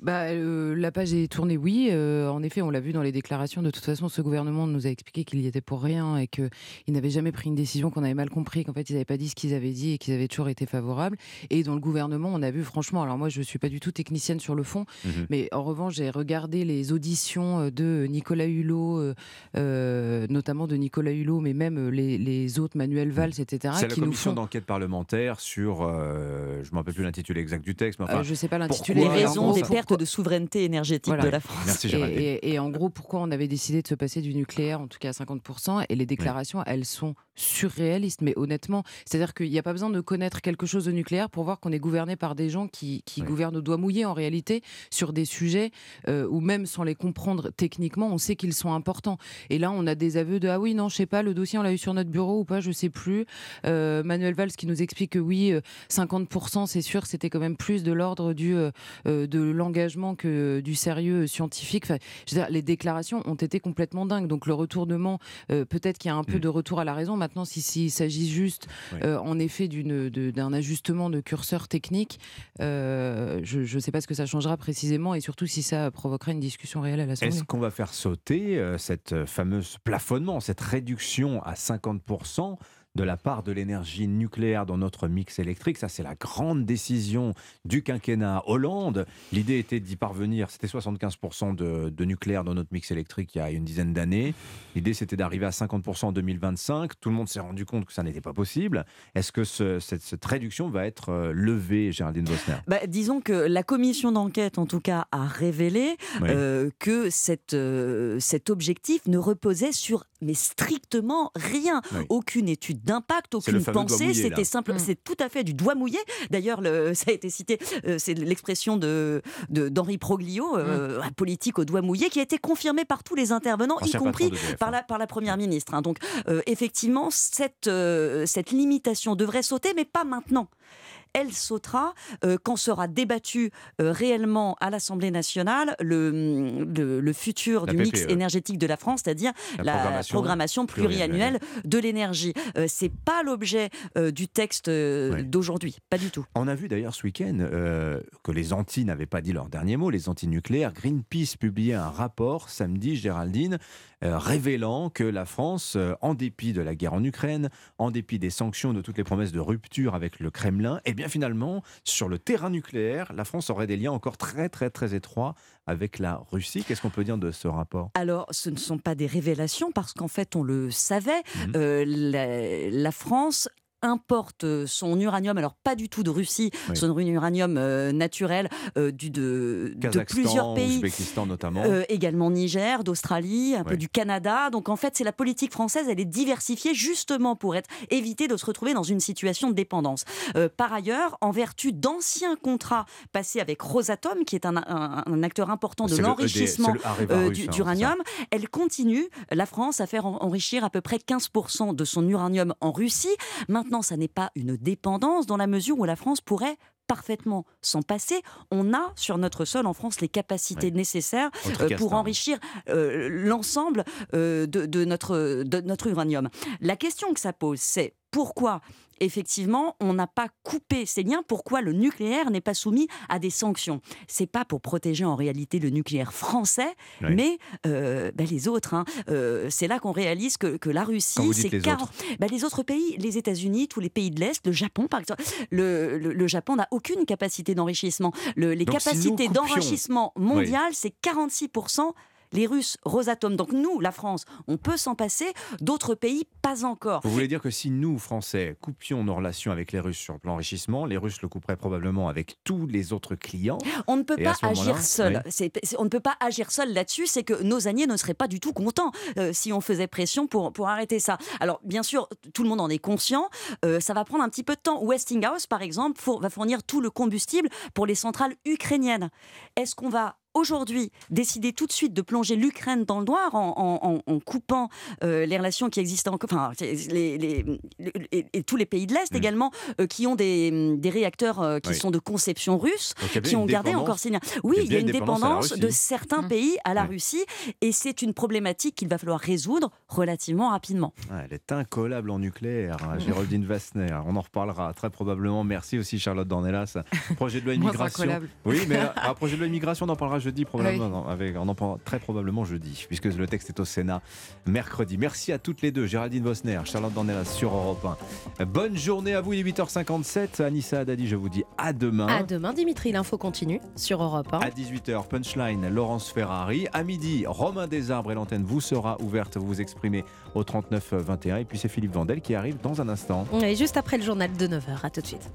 Bah, euh, la page est tournée, oui. Euh, en effet, on l'a vu dans les déclarations. De toute façon, ce gouvernement nous a expliqué qu'il y était pour rien et qu'ils n'avaient jamais pris une décision, qu'on avait mal compris, qu'en fait, ils n'avaient pas dit ce qu'ils avaient dit et qu'ils avaient toujours été favorables. Et dans le gouvernement, on a vu, franchement, alors moi, je ne suis pas du tout technicienne sur le fond, Mhm. mais en revanche, j'ai regardé les auditions euh, de Nicolas Hulot, euh, notamment de Nicolas Hulot, mais même les, les autres, Manuel Valls, etc., C'est la commission font d'enquête parlementaire sur, je ne me rappelle plus l'intitulé exact du texte, mais enfin, je sais pas l'intitulé, en gros, des pertes perte de souveraineté énergétique Voilà. de la France. Merci, Et, et- et en gros, pourquoi on avait décidé de se passer du nucléaire, en tout cas à 50%, et les déclarations, elles sont surréalistes, mais honnêtement, c'est-à-dire qu'il n'y a pas besoin de connaître quelque chose de nucléaire pour voir qu'on est gouverné par des gens qui, qui gouvernent au doigt mouillé en réalité sur des sujets euh, où même sans les comprendre techniquement, on sait qu'ils sont importants. Et là, on a des aveux de ah oui, non, je sais pas, le dossier on l'a eu sur notre bureau ou pas, je sais plus. Euh, Manuel Valls qui nous explique que oui, euh, 50%, c'est sûr, c'était quand même plus de l'ordre du euh, euh, de l'engagement que du sérieux scientifique. Enfin, je veux dire, les déclarations ont été complètement dingues. Donc le retournement, euh, peut-être qu'il y a un peu de retour à la raison. Maintenant, si- s'il s'agit juste, euh, en effet, d'un ajustement de curseur technique, euh, je ne sais pas ce que ça changera précisément et surtout si ça provoquera une discussion réelle à l'Assemblée. Est-ce qu'on va faire sauter euh, cette euh, fameuse plafonnement, cette réduction à 50% de la part de l'énergie nucléaire dans notre mix électrique Ça, c'est la grande décision du quinquennat Hollande. L'idée était d'y parvenir. C'était 75% de, de nucléaire dans notre mix électrique il y a une dizaine d'années. L'idée, c'était d'arriver à 50% en 2025. Tout le monde s'est rendu compte que ça n'était pas possible. Est-ce que ce- cette, cette réduction va être euh, levée, Géraldine Bosner Bah, disons que la commission d'enquête, en tout cas, a révélé Oui. euh, que cette, euh, cet objectif ne reposait sur mais strictement rien, Oui. aucune étude d'impact, aucune pensée. C'était simple, Mm. c'est tout à fait du doigt mouillé. D'ailleurs, le- [LAUGHS] ça a été cité, euh, c'est l'expression de de- d'Henri Proglio, euh, un politique au doigt mouillé, qui a été confirmé par tous les intervenants, y compris d'EDF, par la par la première ministre. hein. Donc, euh, effectivement, cette euh, cette limitation devrait sauter, mais pas maintenant elle sautera euh, quand sera débattu euh, réellement à l'Assemblée nationale le, le, le futur La du mix PPE. énergétique de la France, c'est-à-dire La la, programmation programmation, pluriannuelle de l'énergie. Euh, C'est pas l'objet euh, du texte d'aujourd'hui, pas du tout. On a vu d'ailleurs ce week-end que les Antilles n'avaient pas dit leur dernier mot, les anti-nucléaires. Greenpeace publiait un rapport samedi, Géraldine, révélant que la France, en dépit de la guerre en Ukraine, en dépit des sanctions, de toutes les promesses de rupture avec le Kremlin, bien finalement, sur le terrain nucléaire, la France aurait des liens encore très très très étroits avec la Russie. Qu'est-ce qu'on peut dire de ce rapport? Alors, ce ne sont pas des révélations parce qu'en fait, on le savait. Mhm. Euh, la, la France importe son uranium, alors pas du tout de Russie, Oui. son uranium euh, naturel euh, du, de, de plusieurs pays. Notamment. Euh, également Niger, d'Australie, un peu du Canada. Donc en fait, c'est la politique française, elle est diversifiée justement pour être éviter de se retrouver dans une situation de dépendance. Euh, par ailleurs, en vertu d'anciens contrats passés avec Rosatom, qui est un, un- un acteur important de le ED, l'enrichissement le euh, russe, du- hein, d'uranium, elle continue, la France, à faire en- enrichir à peu près 15% de son uranium en Russie. Maintenant, ça n'est pas une dépendance dans la mesure où la France pourrait parfaitement s'en passer. On a sur notre sol en France les capacités nécessaires euh, pour enrichir euh, l'ensemble euh, de, de notre, de notre uranium. La question que ça pose, c'est pourquoi effectivement on n'a pas coupé ces liens Pourquoi le nucléaire n'est pas soumis à des sanctions? C'est pas pour protéger en réalité le nucléaire français, Oui. mais euh, ben, les autres. hein. Euh, c'est là qu'on réalise que, que la Russie, c'est les 40 autres. ben, les autres pays, les États-Unis, tous les pays de l'Est, le Japon par exemple. Le, le- le Japon n'a aucune capacité d'enrichissement. Le- les Donc, capacités d'enrichissement mondial, c'est 46%. Les Russes, Rosatom. Donc nous, la France, on peut s'en passer. D'autres pays, pas encore. Vous voulez dire que si nous, Français, coupions nos relations avec les Russes sur le plan enrichissement, les Russes le couperaient probablement avec tous les autres clients? On ne peut pas agir seul. oui. On ne peut pas agir seul là-dessus. C'est que nos alliés ne seraient pas du tout contents euh, si on faisait pression pour, pour arrêter ça. Alors, bien sûr, tout le monde en est conscient. euh, ça va prendre un petit peu de temps. Westinghouse, par exemple, four- va fournir tout le combustible pour les centrales ukrainiennes. Est-ce qu'on va aujourd'hui décider tout de suite de plonger l'Ukraine dans le noir en, en- en- en coupant euh, les relations qui existent encore, enfin, les, les- les- et, et tous les pays de l'Est également, euh, qui ont des, des réacteurs euh, qui Oui. sont de conception russe, Donc, qui ont gardé encore ces Oui, a il y a une dépendance de certains pays à la. Russie, et c'est une problématique qu'il va falloir résoudre relativement rapidement. Ah, Elle est incollable en nucléaire, hein, Géraldine Vassner. On en reparlera très probablement. Merci aussi Charlotte Dornelas. Projet de loi [LAUGHS] immigration. Oui, mais un projet de loi immigration, on en parlera jeudi probablement. non, avec, on en parlera très probablement jeudi, puisque le texte est au Sénat mercredi. Merci à toutes les deux, Géraldine Vosner, Charlotte Dornelas sur Europe 1. Bonne journée à vous, il est 8h57. Anissa Haddadi, je vous dis à demain. À demain, Dimitri, l'info continue sur Europe 1. À 18h, Punchline, Laurence Ferrari. À midi, Romain Desarbres et l'antenne vous sera ouverte. Vous vous exprimez au 39 21. Et puis c'est Philippe Vandel qui arrive dans un instant. Et juste après le journal de 9h. À tout de suite.